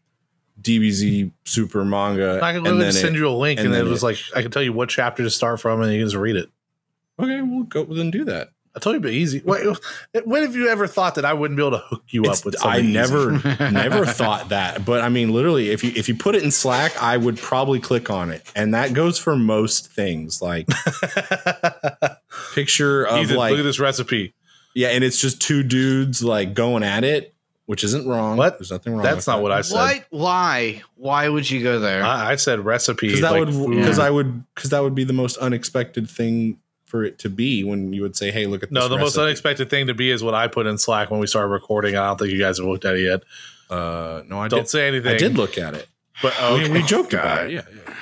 DBZ super manga. I can and literally send it- you a link, and and, it then was it- like I can tell you what chapter to start from, and you can just read it. Okay, we'll go then do that. I told you, it'd be easy. Wait, (laughs) when have you ever thought that I wouldn't be able to hook you It's- up with? I never (laughs) never thought that. But I mean literally if you if you put it in Slack, I would probably click on it. And that goes for most things. Like (laughs) picture of Ethan, like look at this recipe. yeah, and it's just two dudes like going at it, which isn't wrong. What? There's nothing wrong. That's with not that. what I said. What? Why? Why would you go there? I, I said recipe. because that like would food. because I would because that would be the most unexpected thing for it to be when you would say, "Hey, look at this. no, this the most unexpected thing to be is what I put in Slack when we started recording. I don't think you guys have looked at it yet. Uh, no, I Don't did. say anything. I did look at it. but We- okay. we, joked God. about it. (laughs) Yeah, yeah.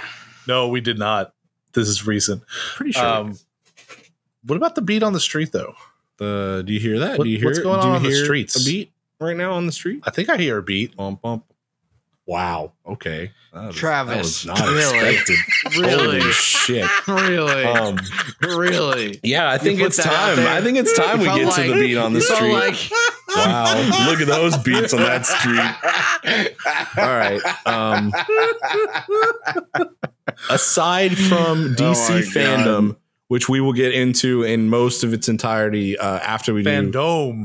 No, we did not. This is recent. pretty sure. Um, what about the beat on the street though? the do you hear that? what- do you hear? what's going on on the streets? A beat right now on the street. I think I hear a beat. Bump bump. Wow. Okay. That was, Travis, that was not really? expected. really? Holy shit. (laughs) really? Um, really? yeah, I think it's time. I think it's time You we felt get to the beat on the street. like- wow. Look at those beats on that street. All right. Um, (laughs) aside from DC Oh my FanDome, which we will get into in most of its entirety uh, after we do.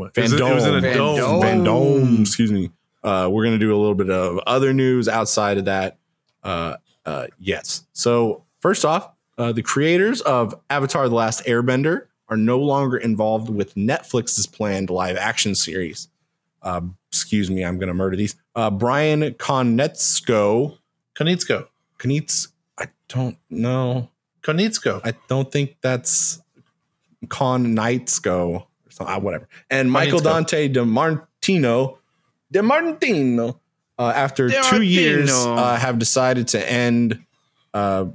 It was- It was in a dome. Excuse me. Uh, we're gonna do a little bit of other news outside of that. Uh, uh, yes. So first off, uh, the creators of Avatar: The Last Airbender are no longer involved with Netflix's planned live action series. Uh, excuse me, I'm gonna murder these. Uh, Brian Konetsko, Konitsko. Konitz, I don't know. Konitsko. I don't think that's Con Knightsco or something, uh, whatever. And Michael Knightsco. Dante DiMartino, De Martino, uh, after De two years, uh, have decided to end. Uh,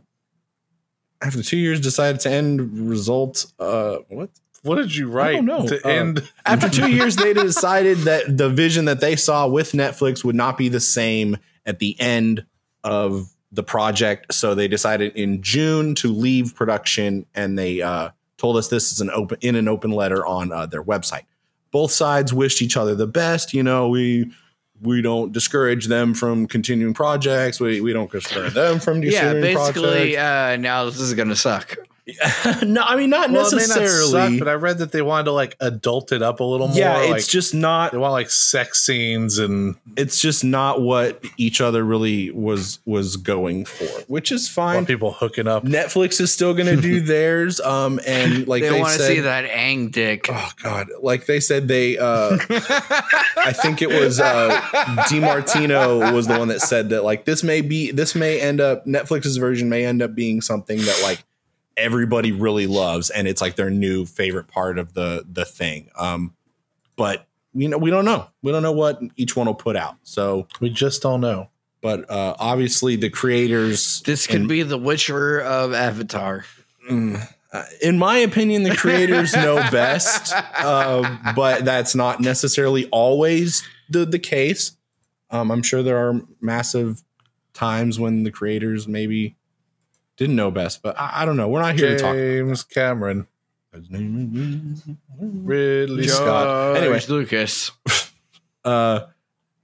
after two years, decided to end. Result. Uh, what? What did you write know. to Uh, end? After two (laughs) years, they decided that the vision that they saw with Netflix would not be the same at the end of the project. So they decided in June to leave production, and they uh, told us this is an open in an open letter on uh, their website. Both sides wished each other the best. You know, we we don't discourage them from continuing projects. We we don't discourage them from Yeah, continuing basically, projects. uh, now this is gonna suck. (laughs) no, I mean not Well, it may not necessarily. suck, but I read that they wanted to like adult it up a little more. yeah, it's like, just not they want like sex scenes and it's just not what each other really was was going for, which is fine. want people hooking up. Netflix is still going to do (laughs) theirs, um, and (laughs) like they, they, want to see that Aang dick. Oh God! Like they said, they. Uh, I think it was uh, DiMartino was the one that said that like this may be this may end up Netflix's version may end up being something that like everybody really loves, and it's like their new favorite part of the the thing. Um, but you know we don't know. We don't know what each one will put out. So, We just don't know. but uh, obviously the creators. This could and- be the Witcher of Avatar. Mm, uh, in my opinion, the creators know (laughs) best, uh, but that's not necessarily always the the case. Um, I'm sure there are massive times when the creators maybe didn't know best, but I, I don't know. We're not here to talk. James Cameron, His name is Ridley Joe- Scott. Scott. Anyway. George Lucas. (laughs) uh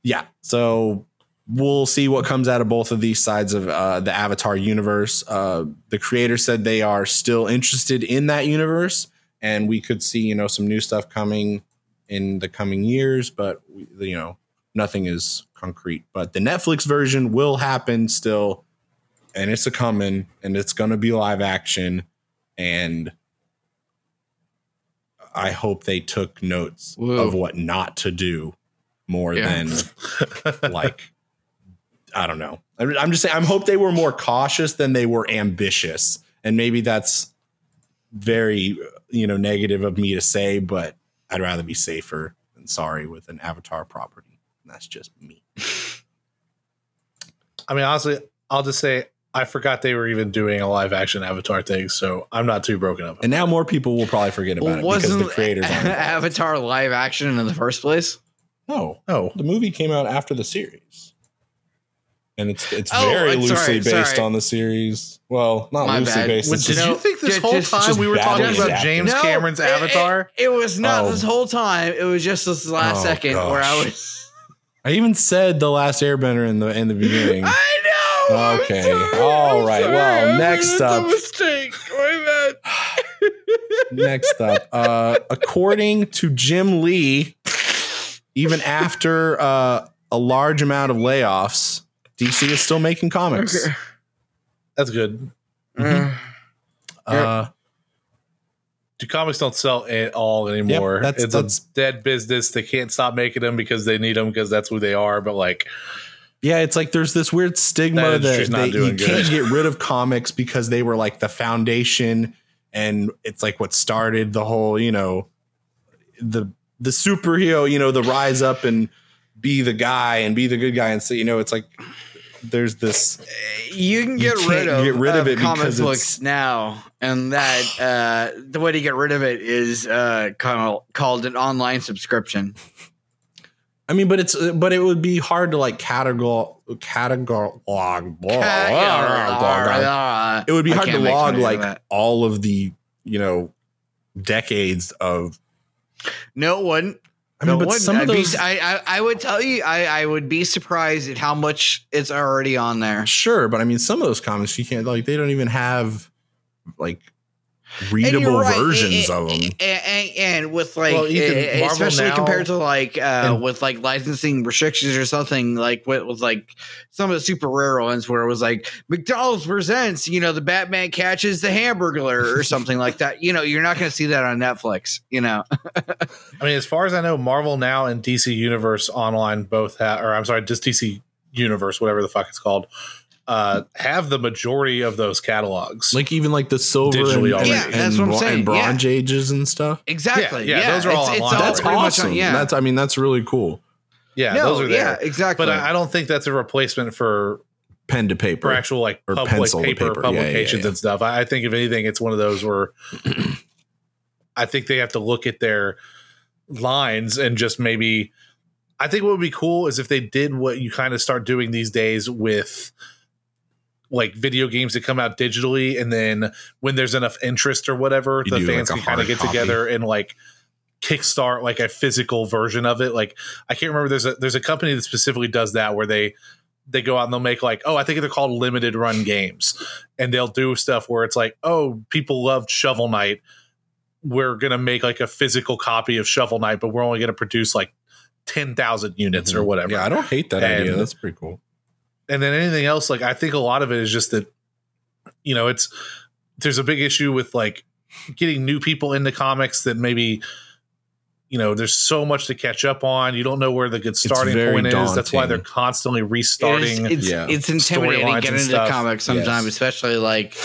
yeah so we'll see what comes out of both of these sides of uh, the avatar universe uh, the creator said they are still interested in that universe and we could see you know some new stuff coming in the coming years but you know nothing is concrete but the netflix version will happen still and it's a coming and it's going to be live action and i hope they took notes Whoa. of what not to do more Yeah. than (laughs) like I don't know. I'm I'm just saying. I hope they were more cautious than they were ambitious, and maybe that's very you know negative of me to say, but I'd rather be safer than sorry with an Avatar property. And that's just me. (laughs) I mean, honestly, I'll just say I forgot they were even doing a live action Avatar thing, so I'm not too broken up. And now more people will probably forget about Well, it because wasn't the creators (laughs) Avatar live action in the first place? no, Oh, the movie came out after the series. And it's it's Oh, very I'm loosely sorry, based sorry. on the series. Well, not My loosely bad. based. Well, It's did just- you think this ju- whole time just we were talking about adapted. James No, Cameron's it- it- Avatar? It, was not Oh. this whole time. It was just this last Oh, second where I was. I even said the last Airbender in the in the beginning. (laughs) I know. I'm Okay. sorry, All I'm right. sorry. Well, I made next a up- mistake. My bad. (sighs) Next up, uh, according to Jim Lee, even after uh, a large amount of layoffs, DC is still making comics. Okay. That's good. Mhm. Uh, Do comics don't sell at all anymore? that's- it's that's- a dead business. They can't stop making them because they need them because that's who they are. But like, yeah, it's like there's this weird stigma That that, industry's not they, you doing can't get rid of (laughs) comics because they were like the foundation, and it's like what started the whole, you know, the the superhero, you know, the rise up and be the guy and be the good guy, and so you know, it's like there's this You can get can't rid of, get rid of it comic because books now, and that uh, the way to get rid of it is uh, called, called an online subscription. I mean, but it's but it would be hard to like categor categor log. It would be hard to log like of all of the you know decades of. no one. I mean, no but one. some of I'd be- those. I, I I would tell you, I, I would be surprised at how much it's already on there. Sure, but I mean, some of those comics you can't like. They don't even have like readable right, versions and- of them. and, and, and with like, Well, Ethan, especially now- compared to like uh, and- with like licensing restrictions or something like with, with like some of the super rare ones where it was like McDonald's presents, you know, the Batman catches the Hamburglar or something like that. You know, you're not going to see that on Netflix. You know, (laughs) I mean, as far as I know, Marvel now and DC Universe Online both have, or I'm sorry, just DC Universe, whatever the fuck it's called, uh, have the majority of those catalogs. Like even like the silver Digitally and, already. Yeah, and, that's what I'm saying, and bronze ages and stuff. exactly. Yeah, Yeah, yeah, those are all it's, it's online. all That's pretty much awesome. on- yeah, That's I mean that's really cool. yeah, no, those are there. yeah, exactly. But I, I don't think that's a replacement for Pen to paper. for actual like Or pub, like pencil to paper, paper. Yeah, yeah, publications yeah. and stuff. I, I think if anything, it's one of those where (clears throat) I think they have to look at their lines and just maybe. I think what would be cool is if they did what you kind of start doing these days with like video games that come out digitally, and then when there's enough interest or whatever, You the fans like, can kind of get together and like kickstart like a physical version of it. Like I can't remember. There's a there's a company that specifically does that where they they go out and they'll make like oh I think they're called limited run games, and they'll do stuff where it's like oh people loved Shovel Knight. We're gonna make like a physical copy of Shovel Knight, but we're only gonna produce like ten thousand units or mm-hmm. whatever. Yeah, I don't hate that idea. That's pretty cool. And then anything else like i think a lot of it is just that you know it's there's a big issue with like getting new people into comics that maybe you know there's so much to catch up on you don't know where the good starting very point is that's why they're constantly restarting it's Yeah. it's intimidating Storylines getting into stuff. comics sometimes, Yes. especially like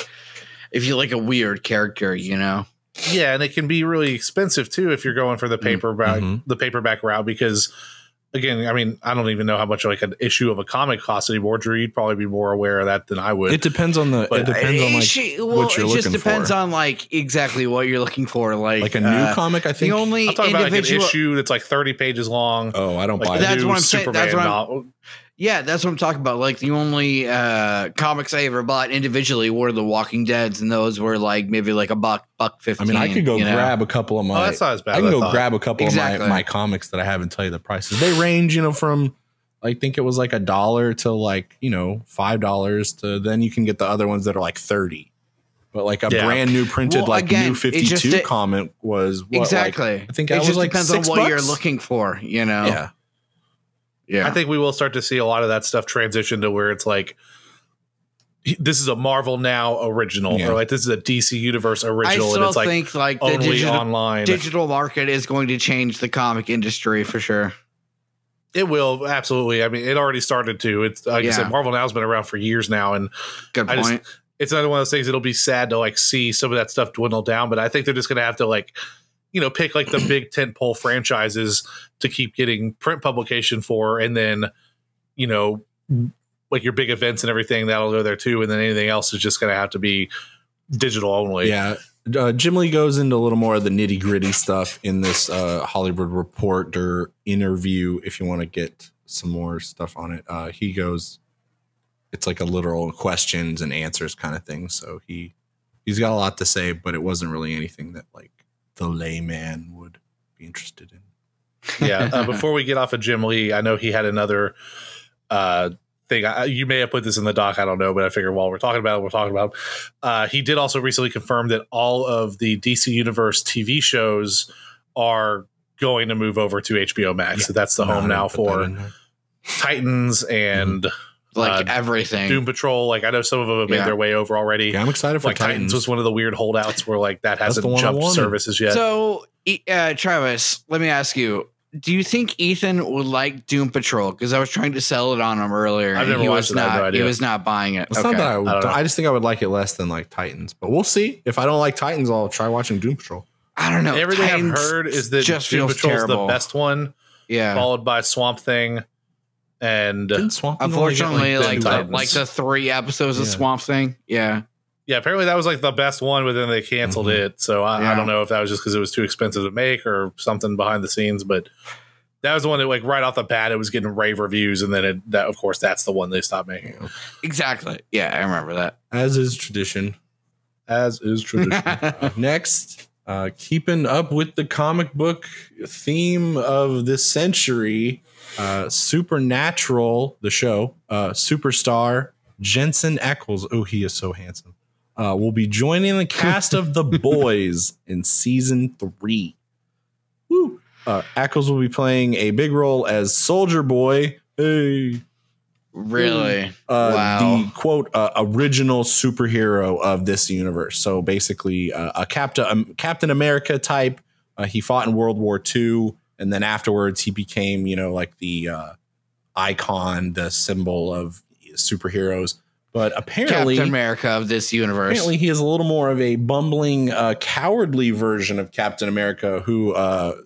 if you like a weird character, you know. yeah and it can be really expensive too if you're going for the paperback Mhm. the paperback route because again i mean i don't even know how much like an issue of a comic costs anymore drew you'd probably be more aware of that than i would It depends on the. But it depends on It like should- well, what you're it just depends for. on like exactly what you're looking for. Like like a new uh, comic. I think. The only i'm talking about like an individual. issue that's like 30 pages long oh, I don't like buy the that. That's new what I'm saying- that's what I'm- novel. Yeah, that's what I'm talking about. Like the only uh comics I ever bought individually were the Walking Dead's, and those were like maybe like a buck, buck I mean, I could go you know? grab a couple of my. Oh, that's not as bad. I can go thought. grab a couple Exactly. of my, my comics that I haven't tell you the prices. They range, you know, from I think it was like a dollar to like you know five dollars to then you can get the other ones that are like thirty. But like a Yeah. brand new printed Well, like again, new fifty two fifty just two de- comic was what, like- exactly. I think it that was just like depends on six what you're looking for. You know. yeah, Yeah. I think we will start to see a lot of that stuff transition to where it's like this is a Marvel now original, Yeah. or like this is a DC Universe I original, and still it's like think like the digital online. digital market is going to change the comic industry for sure. it will absolutely. I mean, it already started to. It's like I said, Marvel now's been around for years now, and Good I just- point. it's another one of those things. It'll be sad to like see some of that stuff dwindle down, but I think they're just going to have to like, you know, pick like the big (clears throat) tentpole franchises to keep getting print publication for, and then, you know, like your big events and everything that'll go there too, and then anything else is just going to have to be digital only. yeah. Uh, Jim Lee goes into a little more of the nitty gritty stuff in this uh, Hollywood Reporter interview. If you want to get some more stuff on it, uh, he goes. It's like a literal questions and answers kind of thing. So he he's got a lot to say, but it wasn't really anything that like the layman would be interested in. yeah. Uh, (laughs) before we get off of Jim Lee, I know he had another uh, thing. I, you may have put this in the doc. I don't know, but I figured while we're talking about it, we're talking about. it. Uh, he did also recently confirm that all of the DC Universe TV shows are going to move over to HBO Max. So that's the home now for in there. Titans and like uh, everything. Doom Patrol. Like I know some of them have made Yeah. their way over already. Yeah, I'm excited for like Titans. Titans. was one of the weird holdouts where like that That's hasn't jumped services yet. So, uh, Travis, let me ask you: Do you think Ethan would like Doom Patrol? Because I was trying to sell it on him earlier. I've and never he watched was it. I not. no he was not buying it. It's okay. not that I, would, I I, just think I would like it less than like Titans, but we'll see. If I don't like Titans, I'll try watching Doom Patrol. I don't know. Everything Titans I've heard is that just Doom Patrol is the best one. Yeah. followed by Swamp Thing, and Didn't Swamp Thing only get, Unfortunately, like, like the, like the three episodes of Swamp Thing. Yeah. yeah, apparently that was like the best one, but then they canceled Mhm. it. So I, I don't know if that was just because it was too expensive to make or something behind the scenes, but that was the one that like right off the bat it was getting rave reviews, and then it that of course that's the one they stopped making, Exactly. Yeah, I remember that. as is tradition. as is tradition. (laughs) Next, uh, keeping up with the comic book theme of this century, uh, Supernatural, the show, uh, superstar Jensen Ackles. Oh, he is so handsome. Uh, will be joining the cast of The (laughs) Boys in season three. Woo! Uh, Ackles will be playing a big role as Soldier Boy. Hey, really? uh, Wow. the quote uh, original superhero of this universe. So basically, uh, a Captain um, Captain America type. Uh, he fought in World War II, and then afterwards he became, you know, like the uh, icon, the symbol of superheroes. But apparently, Captain America of this universe. apparently he is a little more of a bumbling, uh, cowardly version of Captain America. Who uh,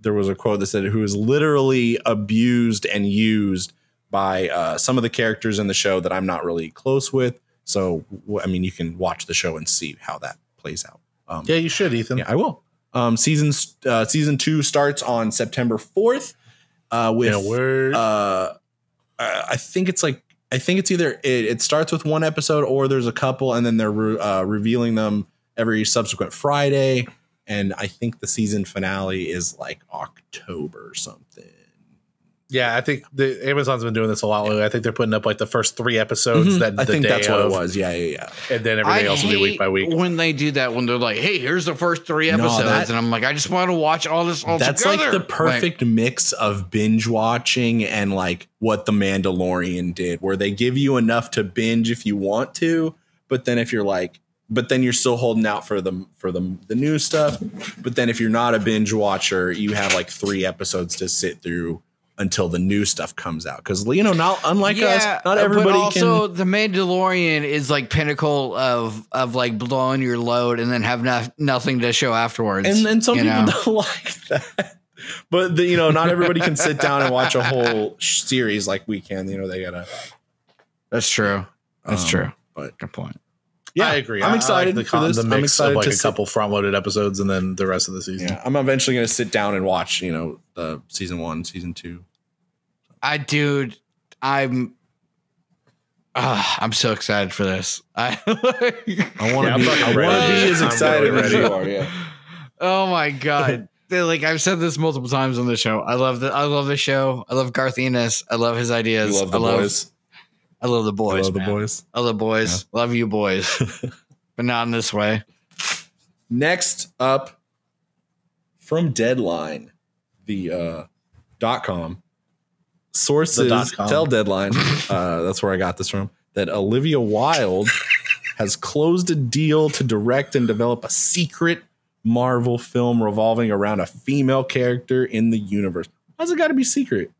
there was a quote that said, "Who is literally abused and used." by uh, some of the characters in the show that I'm not really close with. So, I mean, you can watch the show and see how that plays out. Um, yeah, you should, Ethan. yeah, I will. Um, season uh, season two starts on September 4th uh, with Yeah, uh, uh, I think it's like I think it's either it, it starts with one episode or there's a couple, and then they're re- uh, revealing them every subsequent Friday. And I think the season finale is like October or something. Yeah, I think the Amazon's been doing this a lot lately. I think they're putting up like the first three episodes. That Mm-hmm. I the think day that's what it was. Yeah, yeah, yeah. and then everything else will be week by week. when they do that. When they're like, "Hey, here's the first three No, episodes," that- and I'm like, "I just want to watch all this all That's together." like the perfect mix of binge watching and like what the Mandalorian did, where they give you enough to binge if you want to, but then if you're like, but then you're still holding out for the for the the new stuff. But then if you're not a binge watcher, you have like three episodes to sit through until the new stuff comes out. Because you know, not unlike us, not everybody but also can. the Mandalorian is like pinnacle of of like blowing your load and then have no, nothing to show afterwards. And then some people know? (laughs) don't like that. But the, you know, not everybody can sit down and watch a whole series like we can. You know, they gotta. That's true. That's Um, true. But Good point. Yeah, I agree. I- I'm I excited like the, for this. The I'm mix excited of like to a sit- couple front loaded episodes and then the rest of the season. Yeah, I'm eventually going to sit down and watch, you know, the season one, season two. I dude, I'm. Uh, I'm so excited for this. (laughs) I, I want to Yeah, be, I want ready. be as excited really as ready. you are. Yeah, (laughs) oh my god! Like I've said this multiple times on the show. I love the I love the show. I love Garth Ennis. I love his ideas. we love the I love, boys. I love the We boys. love the man. boys. I love the boys. Love you boys, (laughs) but not in this way. Next up, from Deadline, the uh, dot com sources The dot com. tell Deadline. uh, (laughs) that's where I got this from. That Olivia Wilde (laughs) has closed a deal to direct and develop a secret Marvel film revolving around a female character in the universe. Why's it got to be secret?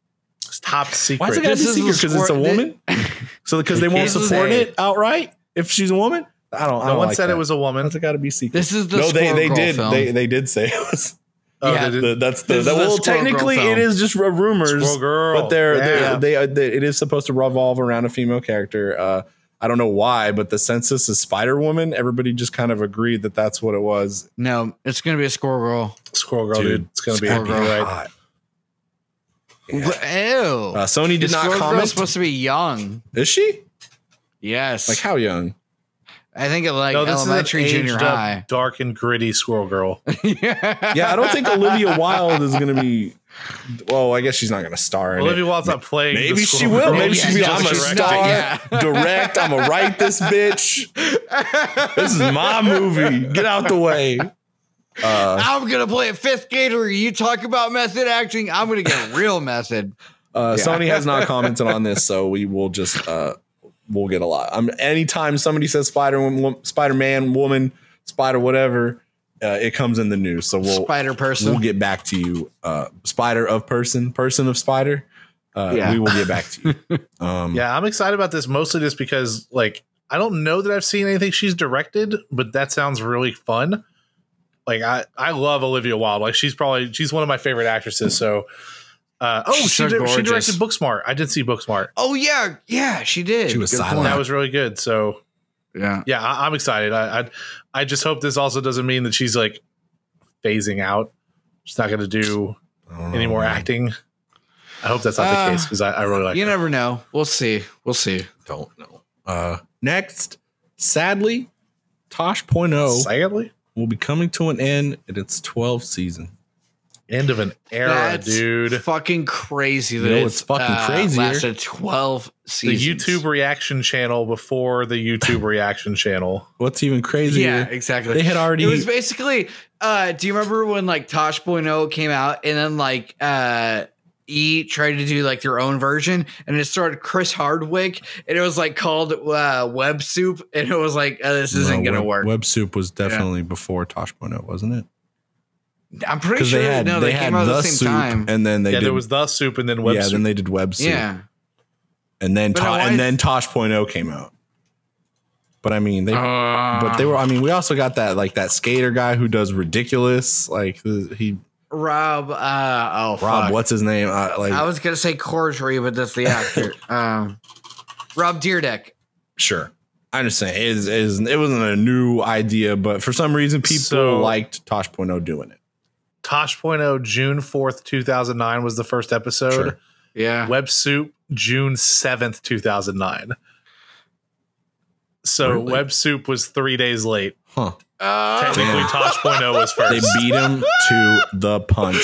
It's top secret. Why's it got to be is secret? Because it's a sport- woman. (laughs) So because they won't support it outright if she's a woman. I don't. I no don't one like said that. it was a woman. Why's it got to be secret? This is the no, they they did. film. They they did say it was. Oh, Yeah, they The, that's the, This the well. Technically, it is just r- rumors, Squirrel Girl. but they're, Yeah. they're they uh, they it is supposed to revolve around a female character. Uh, I don't know why, but the census is Spider Woman. Everybody just kind of agreed that that's what it was. no, it's gonna be a Squirrel Girl. Squirrel Girl, dude. It's gonna be Squirrel you're Girl. right. Hot. Ew. Uh, Sony did the not Squirrel Girl's comment. supposed to be young. Is she Yes, like how young? I think it like no, this elementary, is an junior aged up, high. dark and gritty Squirrel Girl. yeah, (laughs) Yeah, I don't think Olivia Wilde is going to be. Well, I guess she's not going to star in Olivia it. Wilde's not playing. the Maybe she will. Girl. Maybe Yeah, she'll be. yeah, I'm a she's star. not, yeah. Direct. I'm gonna write this bitch. (laughs) This is my movie. Get out the way. Uh, (laughs) I'm gonna play a fifth grader. You talk about method acting. I'm gonna get (laughs) real method. uh, Yeah. Sony has not (laughs) commented on this, so we will just uh, we'll get a lot. Um, anytime somebody says Spider Spider Man, woman, Spider, whatever, uh, it comes in the news. So we'll Spider person. we'll get back to you. Uh, spider of person, person of spider. Uh, Yeah. We will get back to you. Um, Yeah, I'm excited about this mostly just because, like, I don't know that I've seen anything she's directed, but that sounds really fun. Like, I I love Olivia Wilde. Like, she's probably she's one of my favorite actresses. So, uh, oh, She's she did, she directed Booksmart. I did see Booksmart. oh yeah, yeah, she did. She was Good silent. point. That was really good. So, yeah. yeah, I, I'm excited. I, I I just hope this also doesn't mean that she's like phasing out. She's not going to do I don't know, any more man. acting. I hope that's not Uh, the case because I, I really like. You her. never know. We'll see. We'll see. Don't know. Uh, next, sadly, Tosh.0 Sadly, will be coming to an end in its 12th season. end of an era, That's dude. Fucking crazy. That You know it's what's fucking uh, crazier? Lasted twelve seasons. the. YouTube reaction channel before the YouTube (laughs) reaction channel. What's even crazier? Yeah, exactly. They had already. It was basically. Uh, do you remember when like Tosh.0 came out and then like uh E tried to do like their own version and it started Chris Hardwick and it was like called uh, Web Soup and it was like uh, this isn't No, gonna Web, work. Web Soup was definitely before Tosh.0, wasn't it? I'm pretty sure they had no, they, they, had came out the the same soup, time. and then they yeah, did. there was the soup and then web yeah, soup. then they did Web Soup, yeah, and then But to- now why and then Tosh.0 came out. But I mean, they Uh, but they were. I mean, we also got that like that skater guy who does ridiculous. Like he Rob. Uh, oh, Rob, fuck. what's his name? Uh, like I was gonna say Cordry, but that's the actor. (laughs) um, Rob Dyrdek. Sure. I understand. It, is, it, is, it wasn't a new idea, but for some reason, people So- liked Tosh.0 doing it. Tosh. Point Tosh.0 June 4th, 2009 was the first episode. Sure. Yeah. Web Soup June 7th, 2009. So Really? Web Soup was three days late. Huh. Uh, Technically, Damn. Tosh.0 was first. They beat him to the punch.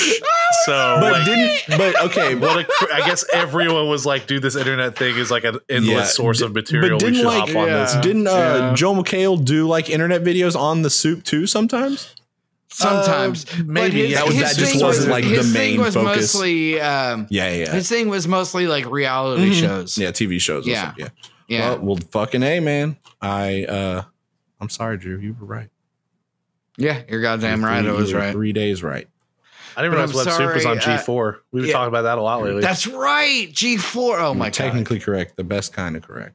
so, But like, didn't but okay, but what a, I guess everyone was like, dude, this internet thing is like an endless Yeah, source d- of material. but We didn't, should like- hop on this. Didn't uh Yeah. Joel McHale do like internet videos on the soup too sometimes? sometimes Uh, maybe, But yeah, that was- that just wasn't, like, his the thing main was focus. Mostly, um, Yeah, yeah. his thing was mostly like reality Mhm. shows. Yeah, TV shows. Yeah. yeah. yeah. Well, well, fucking a man. I uh, I'm sorry, Drew. You were right. yeah, you're goddamn You were right. three- I was right. Three days right. I didn't But realize I'm Web Soup was on uh, G4. We've been yeah. talking about that a lot lately. That's right. G4. Oh my god. Technically correct. The best kind of correct.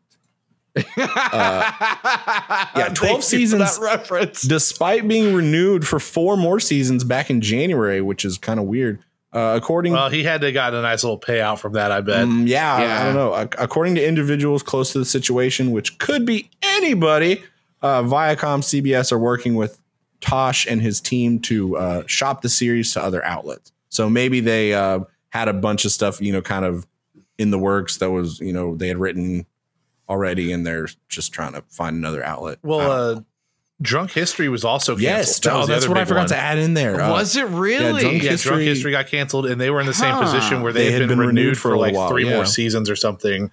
(laughs) yeah, yeah, 12 seasons. That reference. Despite being renewed for four more seasons back in January, which is kind of weird. Uh, according well, he had to got a nice little payout from that, I bet. Mm, yeah, I- I, don't know. Ac- According to individuals close to the situation, which could be anybody, uh, Viacom, CBS are working with Tosh and his team to uh, shop the series to other outlets. So maybe they uh, had a bunch of stuff, you know, kind of in the works that was, you know, they had written already, and they're just trying to find another outlet. Well, uh. Drunk History was also canceled. yes, That was oh, that's what I forgot one. to add in there. Uh, was it really? Drunk Yeah, History- Drunk History got canceled, and they were in the same Huh. position where they, They had been, renewed, for, a like while, three yeah. more seasons or something,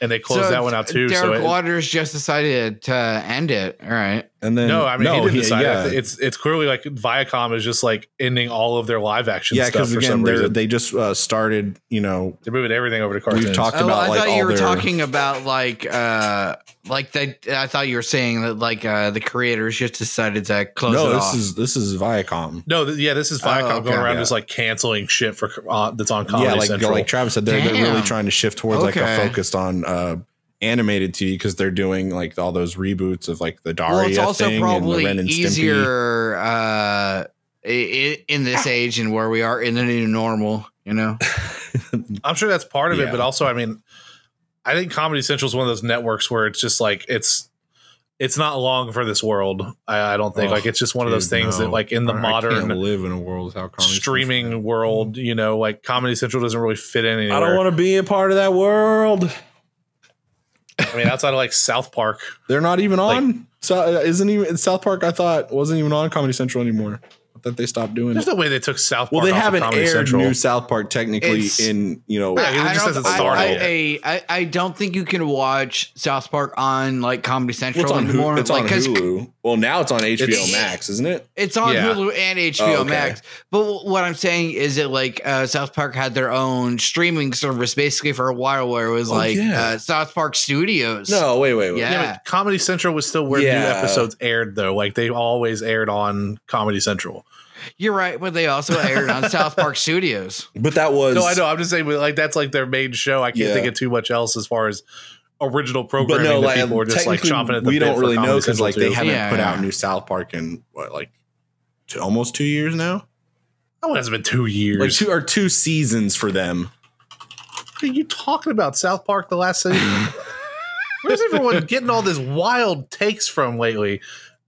and they closed So that one out too. Derek so it- Waters just decided to end it. All right. and then no, I mean he didn't decide. yeah. It's it's clearly like Viacom is just like ending all of their live action yeah, stuff because for again, some they're, reason. they just uh, started, you know, They're moving everything over to cartoons. We've talked Oh, about I like thought all you were their, talking about like uh like that. I thought you were saying that like uh the creators just decided to close no, it this off. is this is Viacom. no, th- yeah, this is Viacom Oh, okay. going around Yeah. just like canceling shit for uh, that's on Comedy yeah, like Central. like Travis said, they're, they're really trying to shift towards like a focused on uh animated TV because they're doing like all those reboots of like the Daria well, it's also thing and probably the Ren and Stimpy. uh i- i- in this age and where we are in the new normal. You know. (laughs) I'm sure that's part of Yeah. it, but also, I mean, I think Comedy Central is one of those networks where it's just like it's it's not long for this world. I, I don't think Oh, like it's just one of those things no. that like in the I- I modern can't live in a world without Comedy streaming Central. world, you know, like Comedy Central doesn't really fit in anywhere. I don't want to be a part of that world. I mean, outside of like South Park, They're not even Like- on. so, uh, isn't even South Park? I thought wasn't even on Comedy Central anymore. I thought they stopped doing there's it. no way they took South Park. Well, they off haven't Comedy aired Central. new South Park technically It's- in you know. Yeah, it I, just don't- hasn't I- started I, I, I don't think you can watch South Park on like Comedy Well, Central it's on, anymore. Hulu, it's like, on 'cause Hulu. Well, now it's on HBO It's- Max, isn't it? It's on Yeah. Hulu and HBO Oh, okay. Max. But w- what I'm saying is that like uh, South Park had their own streaming service basically for a while where it was Oh, like yeah. uh, South Park Studios. No, wait, wait, wait. Yeah. Yeah, but Comedy Central was still where new Yeah. episodes aired, though. Like they always aired on Comedy Central. You're right, but they also aired on (laughs) South Park Studios. But that was No, I know. I'm just saying, like that's like their main show. I can't Yeah. think of too much else as far as original But programming. no, that like people are just like technically, chomping at the we bit don't really know because Central like they haven't Yeah, put out new South Park in what like two, almost two years now, That one hasn't been two years. like two or two seasons for them. what are you talking about? South Park the last season. (laughs) Where's everyone getting all this wild takes from lately?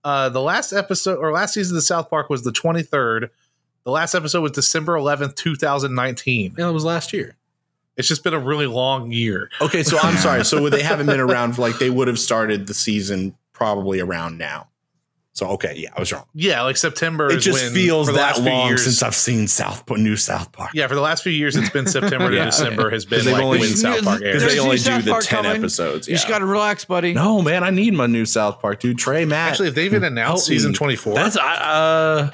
Uh, the last episode or last season of the South Park was the 23rd. The last episode was December 11th, 2019. Yeah, it was last year. It's just been a really long year. Okay, so I'm sorry. So (laughs) they haven't been around for like they would have started the season probably around now. So okay, yeah, I was wrong. Yeah, like September. It is just when- feels for the that last long years- since I've seen South New South Park. Yeah, for the last few years, it's been September to (laughs) Yeah, December okay. has been they've like only- when South Park because airs. they only new do South the Park ten coming. episodes. You Yeah. just got to relax, buddy. no, man, I need my new South Park, dude. Trey Matt. Actually, if they've even announced season 24, that's I- uh,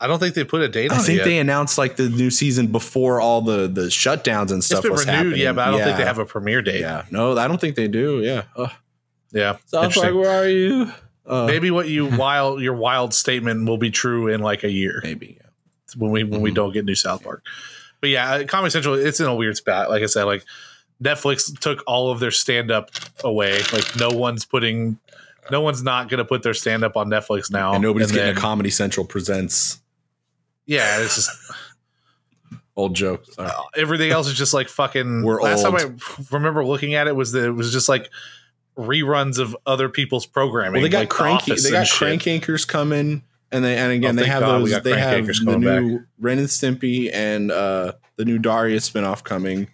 I don't think they put a date I on it think yet. they announced like the new season before all the the shutdowns and it's stuff been was renewed, happening. yeah, but I don't think they have a premiere date. Yeah, no, I don't think they do. Yeah, Ugh. Yeah, South Park, Interesting. where are you? Uh, Maybe what you (laughs) wild your wild statement will be true in like a year maybe. Yeah. when we when we Mhm. don't get new South Park. But yeah, uh, Comedy Central it's in a weird spot. Like I said, like Netflix took all of their stand up away. Like no one's putting, no one's not going to put their stand up on Netflix now. and nobody's getting then- a Comedy Central presents Yeah, it's just (laughs) old joke. Sorry. uh, everything else is just like fucking. We're last old. time I remember looking at it was that it was just like reruns of other people's programming. Well, they got like The cranky. They and got shit. Crank Yankers coming, and they and again Oh, they have God those. They have the coming new Ren and Stimpy and uh the new Daria spinoff coming.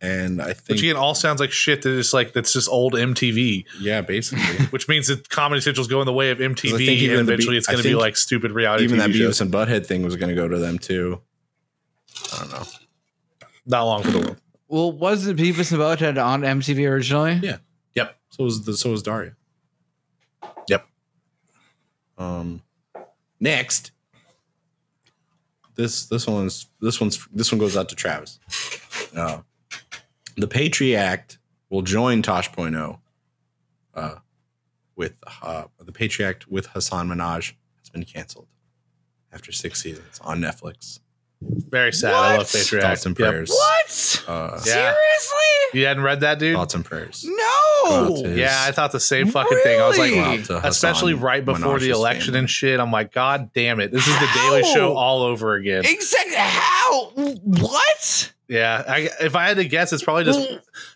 and I Which think again all sounds like shit that is like that's just old MTV, yeah, basically. (laughs) which means that Comedy Central's going the way of MTV, I think even and eventually Be- it's going to be like stupid reality Even TV that shows. Beavis and Butthead thing was going to go to them too. I don't know. Not long for the world. Well, wasn't Beavis and Butthead on MTV originally? Yeah. So was the so was Daria. Yep. Um, next, this this one's this one's this one goes out to Travis. Uh, the Patriot will join Tosh.0 uh, with uh, the Patriot with Hasan Minhaj has been canceled after six seasons on Netflix. Very sad. I love What? Patriot Thoughts Act. and Yep. prayers. What? Uh, Yeah. Seriously? You hadn't read that, dude? Thoughts and prayers. No. Thoughts Yeah, I thought the same fucking thing. I was like, Really? Out to especially Hasan right before the Minhaj's election family. and shit. I'm like, God damn it. This is the Daily How? Show all over again. Exactly. How? What? Yeah. I, if I had to guess, it's probably just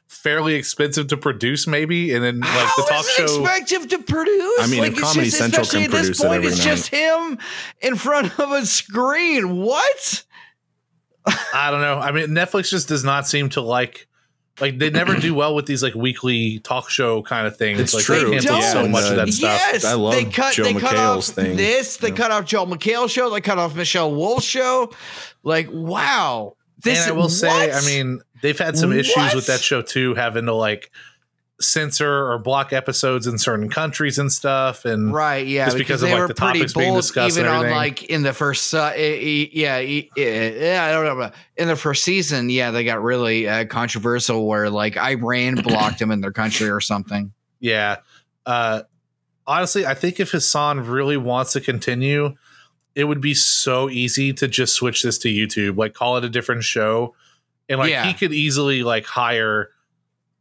fairly expensive to produce, maybe. And then like How the talk is it show. expensive to produce? I mean, like, if it's Comedy just, Central especially can at this produce it point, every it's night. just him in front of a screen. What? I don't know. I mean, Netflix just does not seem to like. Like they never do well with these like weekly talk show kind of things. It's like true. they cancel They so don't. much of that Yeah. stuff. Yes, I love they cut. Joel they cut McHale's off thing. this. They Yeah. cut off Joel McHale show. They cut off Michelle Wolf's show. Like, wow. This and I will say. I mean, they've had some issues What? with that show too, having to like censor or block episodes in certain countries and stuff. And Right, yeah, just because because of, they like, were the pretty topics being bold, discussed even on like in the first, uh, yeah, yeah, I don't know, but in the first season, yeah, they got really uh, controversial where like Iran blocked them in their country or something. yeah, uh, honestly, I think if Hasan really wants to continue, it would be so easy to just switch this to YouTube, like call it a different show, and like Yeah. he could easily like hire.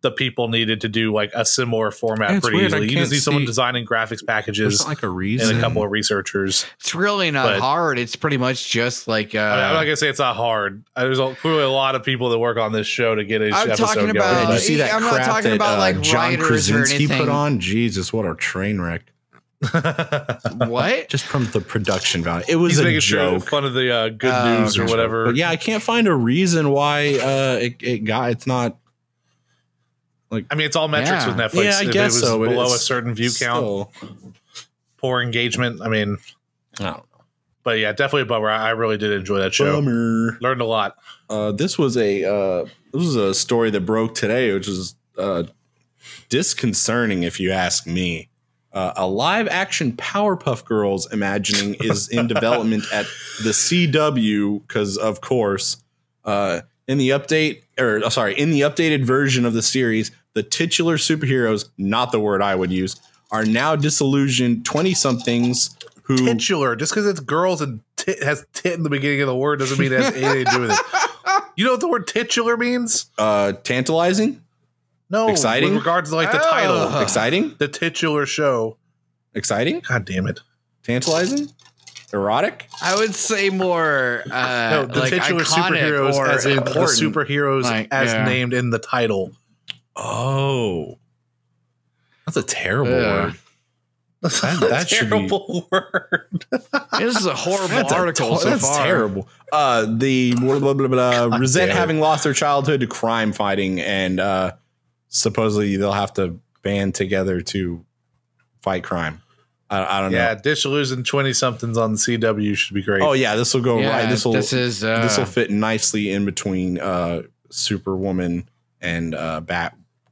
The people needed to do like a similar format Yeah, pretty weird. Easily. You can't just need someone designing graphics packages like a reason. and a couple of researchers. It's really not But- hard. It's pretty much just like uh, I mean, I'm not gonna say it's not hard. Uh, There's a, clearly a lot of people that work on this show to get each I'm episode talking going. about- Did you see that I'm not talking that about, uh, like, John writers Krasinski put on? Jesus, what a train wreck! (laughs) what? Just from the production value, it was He's a making sure joke. fun of the uh, good Oh, news or whatever. But yeah, I can't find a reason why uh, it, it got. It's not. I mean, it's all metrics Yeah. with Netflix. Yeah, I if guess it was so, below a certain view count, poor engagement. I mean, I don't know. but yeah, definitely a bummer. I I really did enjoy that show. Bummer. Learned a lot. Uh, this was a uh, this was a story that broke today, which is uh, disconcerting if you ask me. Uh, a live action Powerpuff Girls imagining is in (laughs) development at the CW because, of course, uh, in the update or uh, sorry, in the updated version of the series, the titular superheroes, not the word I would use, are now disillusioned twenty somethings who Titular, just because it's girls and tit has tit in the beginning of the word doesn't mean it has anything to do with it. (laughs) You know what the word titular means? uh, tantalizing, No, Exciting? with regards to like the Oh. title, exciting, the titular show. exciting, God damn it! tantalizing, erotic. I would say more uh, No, the like titular iconic superheroes, or as in the superheroes Like, as yeah. named in the title. Oh, that's a terrible Yeah. word. (laughs) That's That- a that should be- terrible (laughs) word. This is a horrible That's, a article to- so that's far. terrible. Uh, the blah, blah, blah, blah, (laughs) God resent damn having lost their childhood to crime fighting, and uh, supposedly they'll have to band together to fight crime. I, I don't know. Yeah, know. disillusioned twenty somethings on the CW should be great. Oh yeah, this will go Yeah, right. This will this is uh, this will fit nicely in between uh, Superwoman and uh,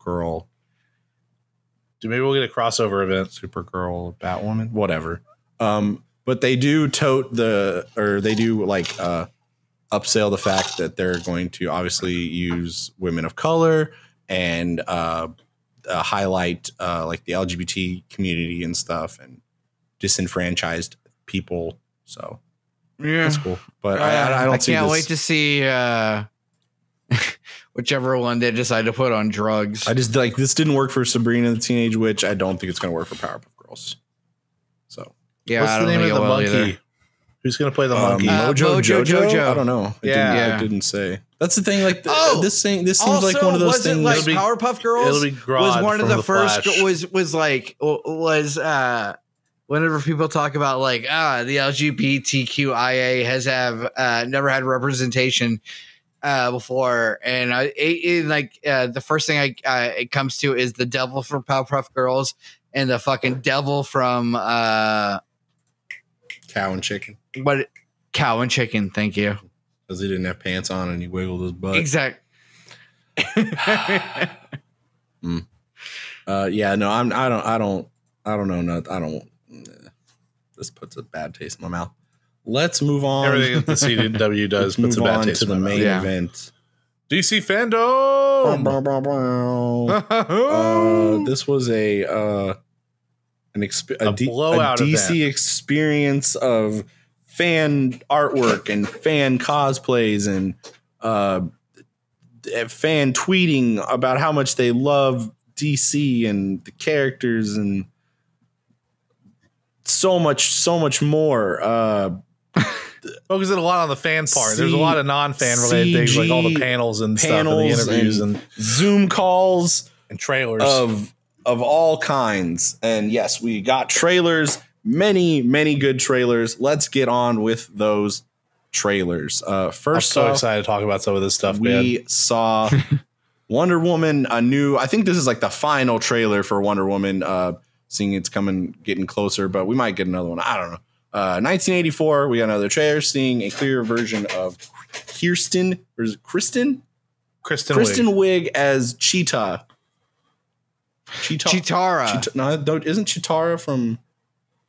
Batgirl, Dude, maybe we'll get a crossover event. Supergirl, Batwoman, whatever. Um, but they do tote the, or they do like uh, upsell the fact that they're going to obviously use women of color and uh, uh, highlight uh, like the LGBT community and stuff and disenfranchised people. So yeah. that's cool. But I, I, I don't see can't wait to see uh, (laughs) whichever one they decide to put on drugs. I just like this didn't work for Sabrina the Teenage Witch. I don't think it's going to work for Powerpuff Girls. So yeah, What's I the don't name of the it will monkey? either. Who's gonna play the um, monkey? Uh, Mojo, Mojo Jojo? Jojo. I don't know. It, Yeah. didn't, Yeah. it didn't say. That's the thing. Like the, Oh, this thing. This seems like one of those things. like It'll be- Powerpuff Girls It'll be was one of the, The first Flash. was was like was uh whenever people talk about like ah the LGBTQIA has have uh never had representation uh, before, and I it, it, like uh, the first thing I uh, it comes to is the devil from Powerpuff Girls and the fucking devil from uh, Cow and chicken what cow and chicken. Thank you. because he didn't have pants on and he wiggled his butt. Exact. (sighs) Uh, yeah, no, I'm. I don't. I don't. I don't know. No, I don't. This puts a bad taste in my mouth. Let's move on. Everything that the CW (laughs) does Let's puts a move bad on taste to the in main Yeah. event. DC FanDome. Bow, bow, bow, bow. Uh, this was a uh, an exp- a, A D- a blowout DC event. experience of fan artwork and fan cosplays and uh, fan tweeting about how much they love DC and the characters and so much, so much more. Uh, Focuses a lot on the fan part. There's a lot of non-fan related things like all the panels and stuff and the interviews and, and Zoom calls. and trailers. of of all kinds. And yes, we got trailers, many many good trailers. Let's get on with those trailers. Uh I'm first so off, excited to talk about some of this stuff, man. we saw (laughs) Wonder Woman a new I think this is like the final trailer for Wonder Woman uh seeing it's coming getting closer, but we might get another one. I don't know. Uh 1984, we got another trailer seeing a clear version of Kirsten or is it Kristen? Kristen, Kristen Wiig. Wiig as Cheetah. Cheetah. Cheetara. Cheetah- no, don't- isn't Cheetara from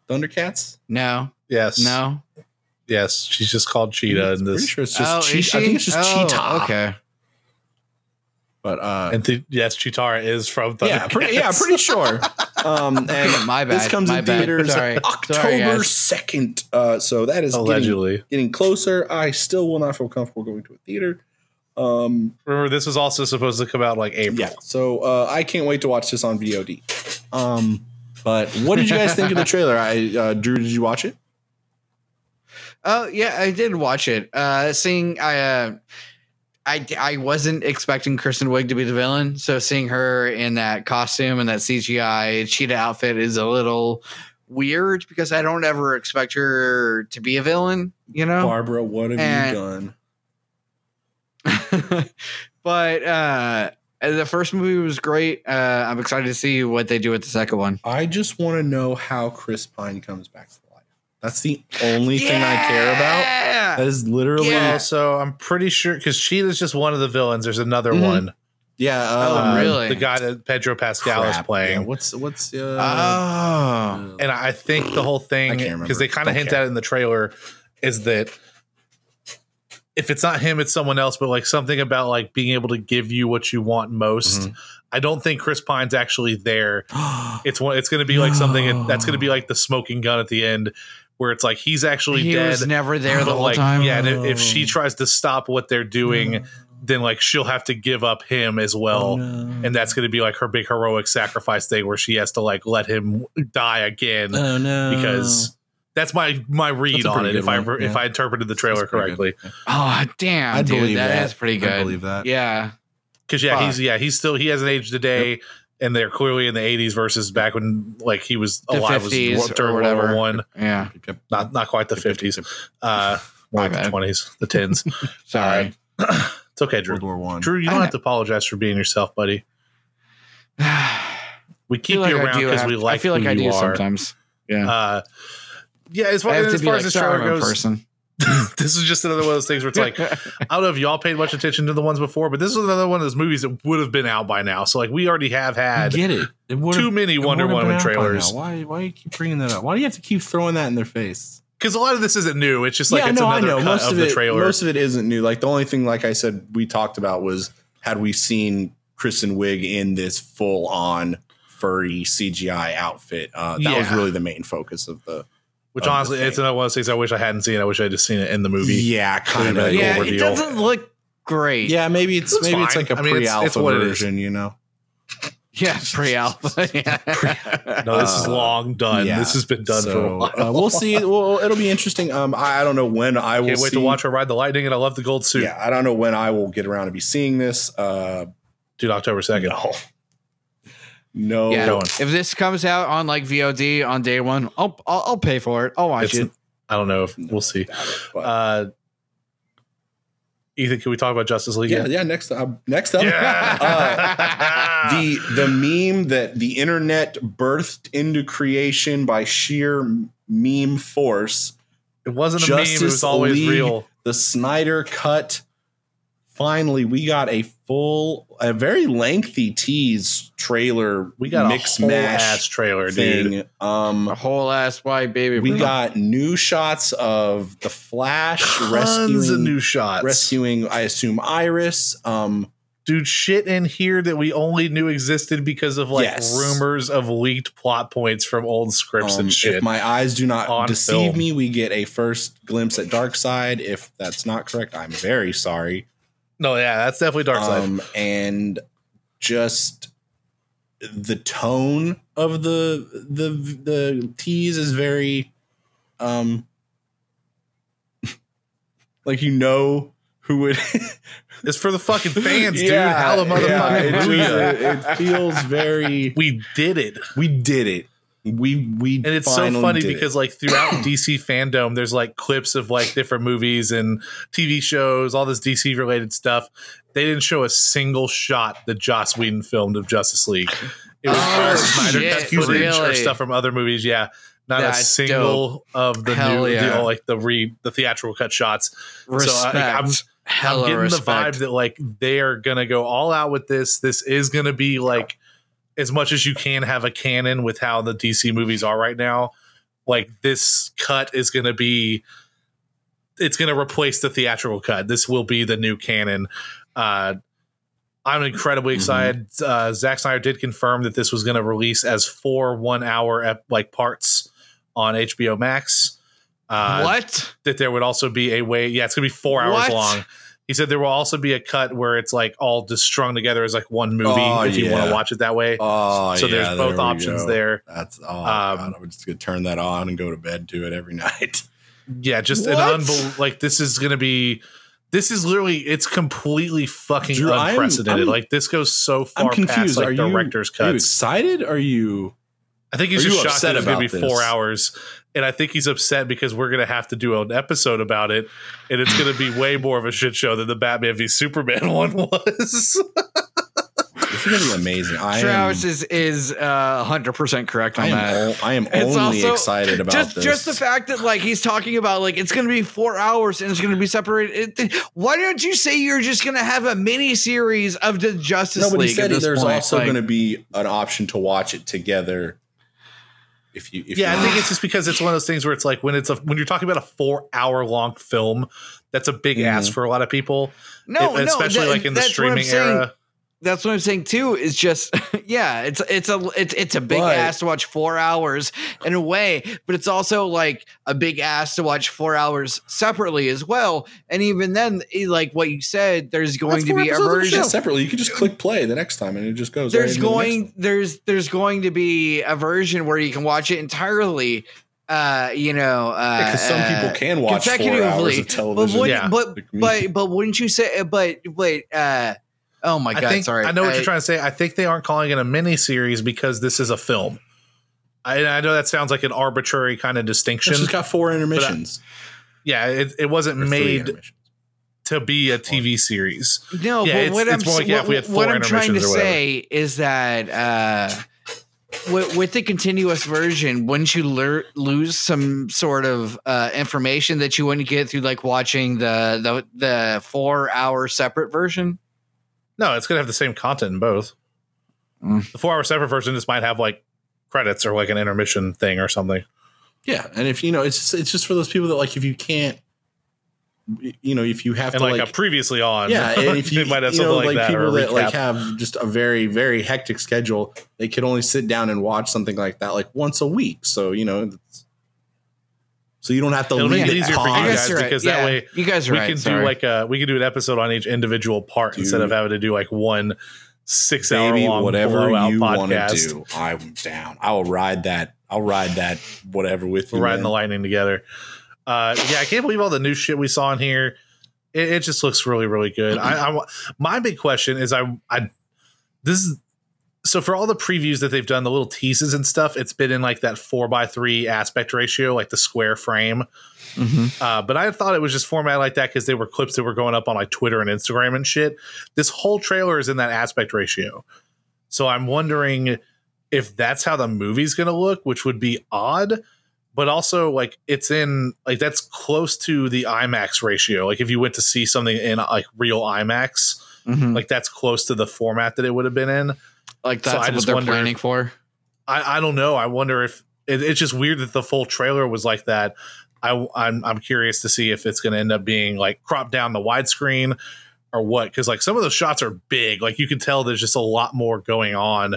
Thundercats? no, Yes. no. Yes. She's just called Cheetah in Pretty this. sure it's just oh, is Cheetah. she? I think it's just Oh, Cheetah. Okay. But uh, And th- yes, Cheetara is from Thundercats. yeah, pretty, yeah, pretty sure. (laughs) Um, (laughs) and My bad. This comes my in bad. theaters Sorry. Sorry, October second. Uh, so that is getting, Allegedly. getting closer. I still will not feel comfortable going to a theater. Um, Remember, this was also supposed to come out like April. yeah, so uh, I can't wait to watch this on VOD. Um, but what did you guys think of the (laughs) trailer? I uh, Drew, did you watch it? Oh yeah, I did watch it. Uh, seeing I, uh, I, I wasn't expecting Kristen Wiig to be the villain, so seeing her in that costume and that CGI cheetah outfit is a little weird because I don't ever expect her to be a villain, you know. Barbara, what have And- you done? (laughs) but uh, the first movie was great. Uh, I'm excited to see what they do with the second one. I just want to know how Chris Pine comes back. That's the only thing I care about. That is literally Yeah. Well, so I'm pretty sure because Cheetah's just one of the villains. There's another Mhm. one. yeah. Oh, uh, really? The guy that Pedro Pascal is playing. man. What's what's uh, Oh. And I think the whole thing, because they kind of hint care. at it in the trailer, is that if it's not him, it's someone else. But like something about like being able to give you what you want most. Mhm. I don't think Chris Pine's actually there. (gasps) It's one. It's going to be like something that's going to be like the smoking gun at the end, where it's like he's actually he dead. was never there (laughs) the but, whole like, time. Yeah, and if, if she oh. tries to stop what they're doing, mm. then like she'll have to give up him as well. Oh, no. And that's going to be like her big heroic sacrifice thing where she has to like let him die again oh no, because that's my my read on it good if I one, if. I interpreted the trailer correctly. good. Oh damn, I'd dude, believe that that. is pretty good. I'd believe that. Yeah. Because yeah, Fuck. he's yeah he's still he hasn't aged a day, and they're clearly in the '80s versus back when like he was The alive 50s was or during World whatever. War One, Yeah. not not quite the '50s, uh, (laughs) more My like the '20s, the tens. (laughs) Sorry. (clears throat) it's okay, Drew. World War One. Drew, you don't have to apologize for being yourself, buddy. (sighs) We I keep feel like you around because we like you. I feel like who I do you are. sometimes. Yeah. Uh, yeah, as far, I have to as, far like, as this sorry, trailer I'm a goes, person. (laughs) this is just another one of those things where it's like (laughs) I don't know if y'all paid much attention to the ones before, but this is another one of those movies that would have been out by now. So like we already have had get it. it too many it Wonder Woman trailers. Why? Why do you keep bringing that up? Why do you have to keep throwing that in their face? because a lot of this isn't new. It's just like yeah, it's no, I another know. cut Most of, of, the it, trailer. most of it isn't new. Like the only thing, like I said, we talked about was had we seen Kristen Wiig in this full on furry CGI outfit. Uh, that was really the main focus of the. Which honestly, it's another one of those things I wish I hadn't seen. I wish I had just seen it in the movie. Yeah, kind of. Yeah, overview. it doesn't look great. Yeah, maybe it's It's maybe it's like a I mean, pre-alpha it's what it is. version, you know. Yeah, pre-alpha. (laughs) yeah. (laughs) No, this is Uh, long done. yeah. This has been done for a while. uh, we'll see. (laughs) Well, it'll be interesting. Um, I, I don't know when I will. Can't wait see, to watch her ride the lightning, and I love the gold suit. Yeah, I don't know when I will get around to be seeing this. Uh, Dude, October second. no, no. Yeah. going. If this comes out on like VOD on day one, I'll I'll, I'll pay for it. I'll watch It's- it. I don't know if we'll see. Uh, Ethan, can we talk about Justice League? Yeah, yeah. Next, uh, next up, (laughs) uh, the the meme that the internet birthed into creation by sheer meme force. it wasn't a meme. It was Justice always League, real. The Snyder cut. Finally, we got a full, a very lengthy tease trailer. We got mix a whole mash ass trailer, dude. Um, A whole ass white baby. we bro. got new shots of the Flash Tons rescuing, of new shots. rescuing. I assume Iris. Um, dude, shit in here that we only knew existed because of like Yes. rumors of leaked plot points from old scripts Um, and shit. If my eyes do not deceive film. me, we get a first glimpse at Darkseid. If that's not correct, I'm very sorry. No, yeah, that's definitely Darkseid. Um, and just the tone of the the the tease is very um (laughs) like you know who would (laughs) it's for the fucking fans, dude. Hella motherfucking it, it feels very We did it. we did it we we And it's so funny did it. because like throughout (coughs) DC FanDome, there's like clips of like different movies and TV shows, all this DC related stuff. They didn't show a single shot that Joss Whedon filmed of Justice League. It was Oh, all Snyder shit, cut footage or stuff from other movies. Yeah, not a That's single of the Hell new, yeah. the, like the re the theatrical cut shots. respect. I- I'm- Hella I'm getting respect. the vibe that like they are gonna go all out with this. This is gonna be like as much as you can have a canon with how the DC movies are right now. Like this cut is gonna be it's gonna replace the theatrical cut. This will be the new canon. Uh I'm incredibly Mhm. excited. Uh, Zack Snyder did confirm that this was going to release as four one-hour ep- like parts on HBO Max. Uh, what? that there would also be a way. Yeah, it's gonna be four hours What? long. He said there will also be a cut where it's like all just strung together as like one movie Oh, if you want to watch it that way. oh so yeah, there's both we options go. there. that's oh Um, god i'm just gonna turn that on and go to bed to it every (laughs) night Yeah, just an What? unbel- like this is gonna be. This is literally it's completely fucking Drew, I'm- unprecedented. I'm- like this goes so i'm far confused past like are you director's are you excited are you I think he's are just shocked that it's gonna be about four hours, and I think he's upset because we're gonna have to do an episode about it, and it's gonna be way more of a shit show than the Batman v Superman (laughs) one was. this is gonna be amazing i am, Travis is is uh, 100% correct on I am, that. o- I am It's only also- excited about just this just the fact that like he's talking about like it's going to be four hours and it's going to be separated. It, why don't you say you're just going to have a mini series of the Justice no but he League? said at this there's point? also Like, going to be an option to watch it together if you if yeah, you I think it's just because it's one of those things where it's like when it's a when you're talking about a four hour long film, that's a big ask Mhm. for a lot of people. no, It- no, especially that- like in the that's what streaming saying. era. That's what I'm saying too. Is just (laughs) yeah, it's it's a it's it's a big But- ass to watch four hours in a way, but it's also like a big ass to watch four hours separately as well. And even then, eh, like what you said, there's going to be a episodes of the version. show separately you can just click play the next time and it just goes right there's the going there's there's going to be a version where you can watch it entirely uh you know uh because some people uh, can watch four hours of but television. would, Yeah. but but but wouldn't you say but wait uh oh my god! I god think sorry I know what you're trying to say. I think they aren't calling it a mini series because this is a film. I, I know that sounds like an arbitrary kind of distinction. It's just got four intermissions. yeah, it, it wasn't made to be a TV series. no yeah, but it's- what it's i'm more like, yeah, if we had what, what i'm trying to intermissions or whatever. say is that uh with, with the continuous version, wouldn't you lear- lose some sort of uh, information that you wouldn't get through like watching the the the four hour separate version? No, it's gonna have the same content in both. Mm. The four hour separate version just might have like credits or like an intermission thing or something. Yeah, and if you know, it's just, it's just for those people that like if you can't, you know, if you have And to like, like, a previously on. yeah, and if (laughs) you, might have you something know, like, like, that. people that like have just a very very hectic schedule, they could only sit down and watch something like that like once a week. So you know, so you don't have to It'll leave make it it easier for you guys because that way you guys are we right. can sorry. do like a we can do an episode on each individual part Dude. instead of having to do like one six hour long whatever you want to do, I'm down. I will ride that. I'll ride that whatever with you. We're riding man. the lightning together. Uh, yeah, I can't believe all the new shit we saw in here. It, it just looks really, really good. (clears throat) I, I, my big question is, I, I, this is so for all the previews that they've done, the little teases and stuff, it's been in like that four by three aspect ratio, like the square frame. Mhm. Uh, but I thought it was just formatted like that because they were clips that were going up on like Twitter and Instagram and shit. This whole trailer is in that aspect ratio. So I'm wondering if that's how the movie's going to look, which would be odd. But also, like, it's in, like, that's close to the IMAX ratio. Like, if you went to see something in, like, real IMAX, Mhm. like, that's close to the format that it would have been in. Like that's I what they're wonder- planning for. I, I don't know. I wonder if it, it's just weird that the full trailer was like that. I, I'm I'm curious to see if it's going to end up being like cropped down the widescreen or what. Because like some of those shots are big. Like you can tell there's just a lot more going on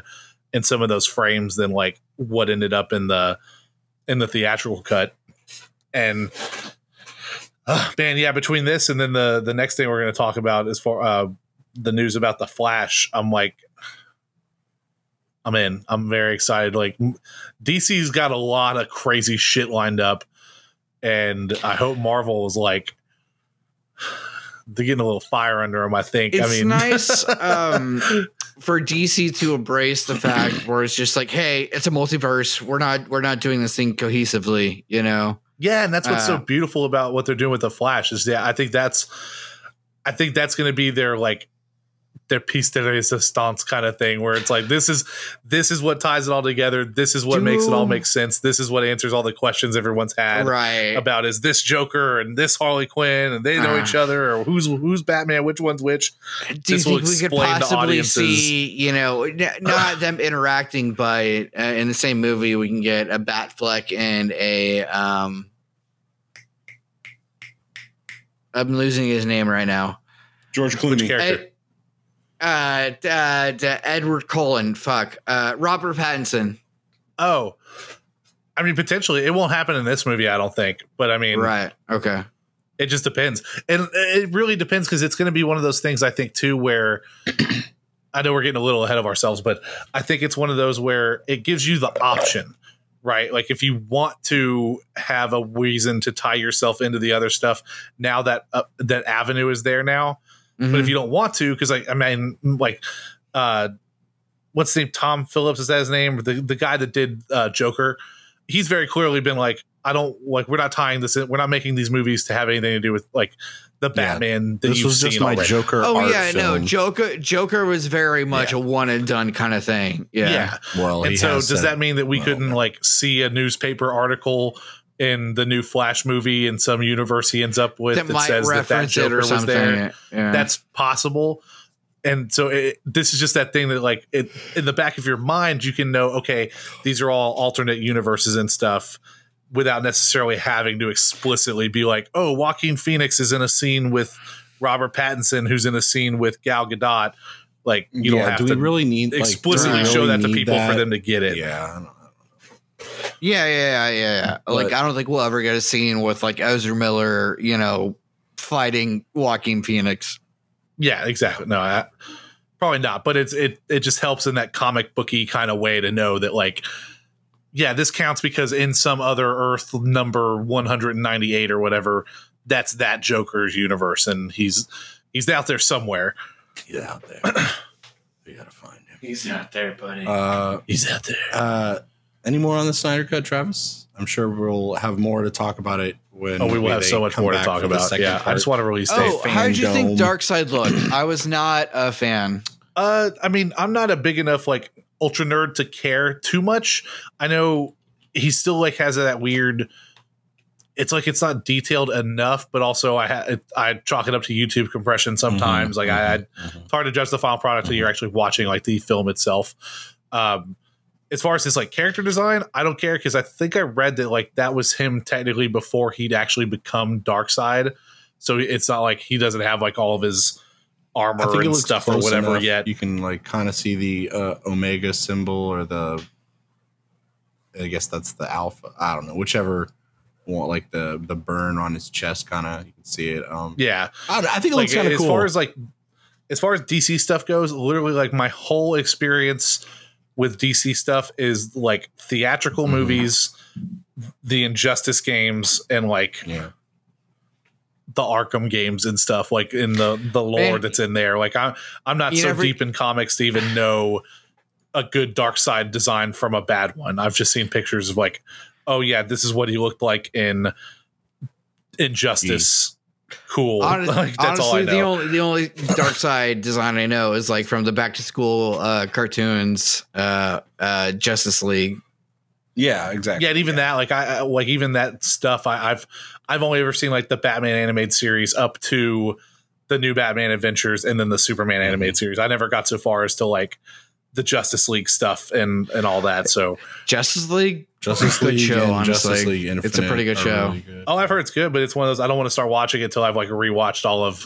in some of those frames than like what ended up in the in the theatrical cut. And uh, man, yeah, between this and then the the next thing we're going to talk about is for uh, the news about the Flash. I'm like, I'm in. I'm very excited. Like DC's got a lot of crazy shit lined up, and I hope Marvel is like (sighs) they're getting a little fire under them. I think. It's I mean, nice (laughs) um, for DC to embrace the fact where it's just like, hey, it's a multiverse. We're not we're not doing this thing cohesively. You know. Yeah, and that's what's so Uh, beautiful about what they're doing with the Flash is that I think that's I think that's going to be their like their piece de resistance kind of thing where it's like this is this is what ties it all together. This is what makes it all make sense. This is what answers all the questions everyone's had Right. about is this Joker and this Harley Quinn and they know Uh. each other or who's who's Batman, which one's which. Do this will think we could explain to possibly audiences- see, you know, n- not (sighs) them interacting, but uh, in the same movie, we can get a Batfleck and a. Um, I'm losing his name right now. George Which Clooney. character? Ed, uh, uh, Edward Cullen. Fuck. Uh, Robert Pattinson. Oh. I mean, potentially it won't happen in this movie, I don't think. But I mean, Right. Okay. It just depends. And it really depends because it's going to be one of those things, I think, too, where (clears throat) I know we're getting a little ahead of ourselves, but I think it's one of those where it gives you the option, right? Like if you want to have a reason to tie yourself into the other stuff, now that uh, that avenue is there now. But Mhm. if you don't want to, because like I mean, like, uh, what's his name? Tom Phillips is that his name? The the guy that did uh, Joker. He's very clearly been like, I don't like. We're not tying this. in. We're not making these movies to have anything to do with like the Yeah. Batman that This you've was just seen my already. Joker. Oh art yeah, no. film. Joker. Joker was very much Yeah. a one and done kind of thing. Yeah. Yeah. Well, and so does said- that mean that we well, couldn't like see a newspaper article in the new Flash movie in some universe he ends up with That that, says that that reference Joker was there? Yeah. That's possible. And so it, this is just that thing that like it, in the back of your mind you can know okay these are all alternate universes and stuff without necessarily having to explicitly be like oh Joaquin Phoenix is in a scene with Robert Pattinson who's in a scene with Gal Gadot like you don't yeah, have do to we really need like, do we explicitly really show that to need people for them to get it Yeah, I don't know. Yeah, yeah, yeah, yeah. yeah. like I don't think we'll ever get a scene with like Ezra Miller, you know, fighting Joaquin Phoenix. Yeah, exactly. No, I, probably not. But it's it it just helps in that comic booky kind of way to know that like, yeah, this counts because in some other Earth number one hundred and ninety eight or whatever, that's that Joker's universe, and he's he's out there somewhere. Get out there. (clears throat) we gotta find him. He's out there, buddy. Uh, He's out there. uh, any more on the Snyder Cut, Travis? I'm sure we'll have more to talk about it when. Oh, we will have so much more to talk about. second Yeah, I just want to release date. oh, how did you think. Darkseid looked? (clears throat) I was not a fan. Uh, I mean, I'm not a big enough like ultra nerd to care too much. I know he still like has that weird. It's like it's not detailed enough, but also I ha- I chalk it up to YouTube compression sometimes. like I, I, Mhm. it's hard to judge the final product until you're actually watching like the film itself. Um, as far as his like character design, I don't care because I think I read that like that was him technically before he'd actually become Darkseid. So it's not like he doesn't have like all of his armor and stuff or whatever enough. yet. You can like kind of see the uh, Omega symbol or the. I guess that's the Alpha. I don't know, whichever one, like the the burn on his chest, kind of you can see it. Um, Yeah, I, I think it like looks kind of cool. as far as like as far as DC stuff goes, literally like my whole experience with DC stuff is like theatrical Mhm. movies, the Injustice games, and like yeah, the Arkham games and stuff, like in the the lore Man. that's in there. Like I'm I'm not so never- deep in comics to even know a good Darkseid design from a bad one. I've just seen pictures of like, oh yeah, this is what he looked like in Injustice. Cool. Hon- (laughs) like, that's all I honestly, know. the only the only Darkseid (laughs) design I know is like from the back to school uh, cartoons, uh, uh, Justice League. Yeah, exactly. yeah, and even that, like I I- like even that stuff, I, I've I've only ever seen like the Batman animated series up to the new Batman Adventures and then the Superman Mm-hmm. animated series. I never got so far as to like the Justice League stuff and and all that. So Justice League, Justice Good League show, and honestly. Justice League Infinite. It's a pretty good show. really good. oh, I've heard it's good, but it's one of those I don't want to start watching it until I've like rewatched all of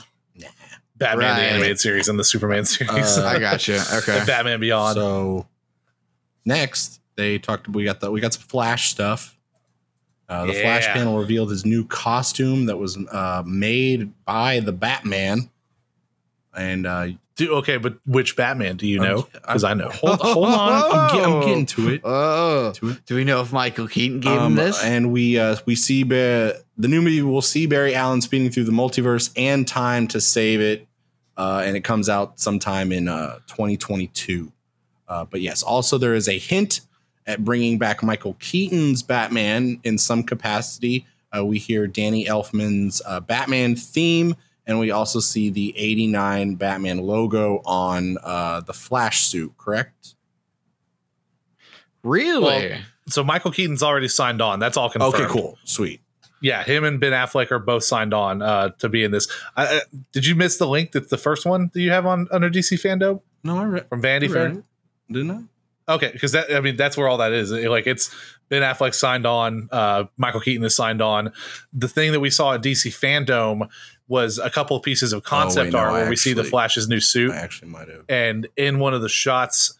Batman the animated series and the Superman series, Uh, I got you. (laughs) Okay, and Batman Beyond. So next, they talked. We got the we got some Flash stuff. Uh, the Flash panel revealed his new costume that was uh, made by the Batman. And uh, Do, okay, but which Batman do you know? Because I know. hold, hold on, I'm, (laughs) get- I'm getting to it. Oh, To it. do we know if Michael Keaton gave him Um, this? And we uh, we see Ba- the new movie. We'll see Barry Allen speeding through the multiverse and time to save it, uh, and it comes out sometime in uh, 2022. Uh, but yes, also there is a hint at bringing back Michael Keaton's Batman in some capacity. Uh, we hear Danny Elfman's uh, Batman theme, and we also see the '89 Batman logo on uh, the Flash suit. Correct? really? well, So Michael Keaton's already signed on. That's all confirmed. Okay, cool, sweet. Yeah, him and Ben Affleck are both signed on uh, to be in this. I, I, did you miss the link? That's the first one that you have on under DC FanDome No, I read. from Vanity I Fair. Didn't I? Okay, because that I mean that's where all that is. It- like it's Ben Affleck signed on, uh, Michael Keaton is signed on. The thing that we saw at DC FanDome was a couple of pieces of oh, concept wait, no, art I where we see the Flash's new suit, I actually might have. and in one of the shots,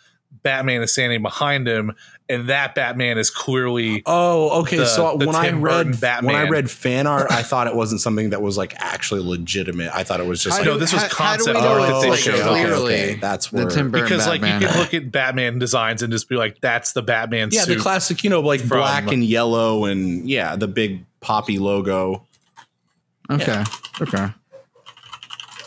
Batman is standing behind him, and that Batman is clearly Oh, okay. the- so the when I Tim Burton read Batman. when I read fan art, I thought it wasn't something that was like actually legitimate. I thought it was just How like no, this was how- how do we concept know art it's, that they like, showed. okay, clearly okay, That's the where Tim Burton because like Batman. you can look at Batman designs and just be like, that's the Batman yeah, suit. the classic, you know, like from- black and yellow, and yeah, the big poppy logo. Okay, okay.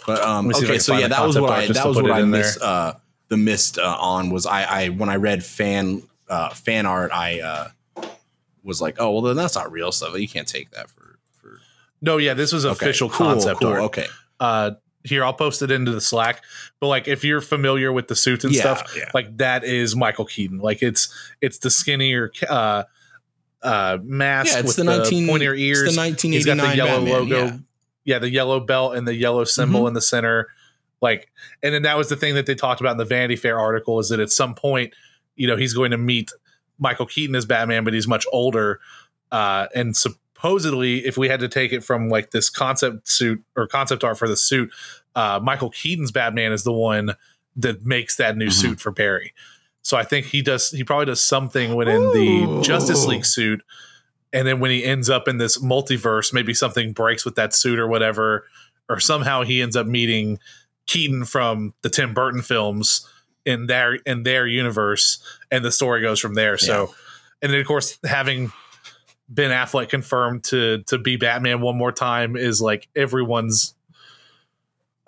But um, see okay, can so yeah, that was concept what I that was put what I missed. Uh, the missed uh, on was I I when I read fan uh, fan art, I uh, was like, oh well, then that's not real stuff. You can't take that for for no, yeah, this was okay, official cool, concept cool, art. Okay, uh here i'll post it into the slack but like if you're familiar with the suits and Yeah, stuff yeah. like that is michael keaton like it's it's the skinnier uh uh mask yeah, it's with the the, nineteen pointier ears It's the nineteen he's eighty got the yellow Batman, logo yeah. yeah the yellow belt and the yellow symbol Mhm. in the center like and then that was the thing that they talked about in the vanity fair article is that at some point you know he's going to meet michael keaton as batman but he's much older uh and supposedly if we had to take it from like this concept suit or concept art for the suit uh michael keaton's batman is the one that makes that new Mhm. suit for barry so i think he does he probably does something within the Ooh. justice league suit. And then when he ends up in this multiverse maybe something breaks with that suit or whatever or somehow he ends up meeting keaton from the tim burton films in their in their universe and the story goes from there. So and then of course having ben affleck confirmed to to be batman one more time is like everyone's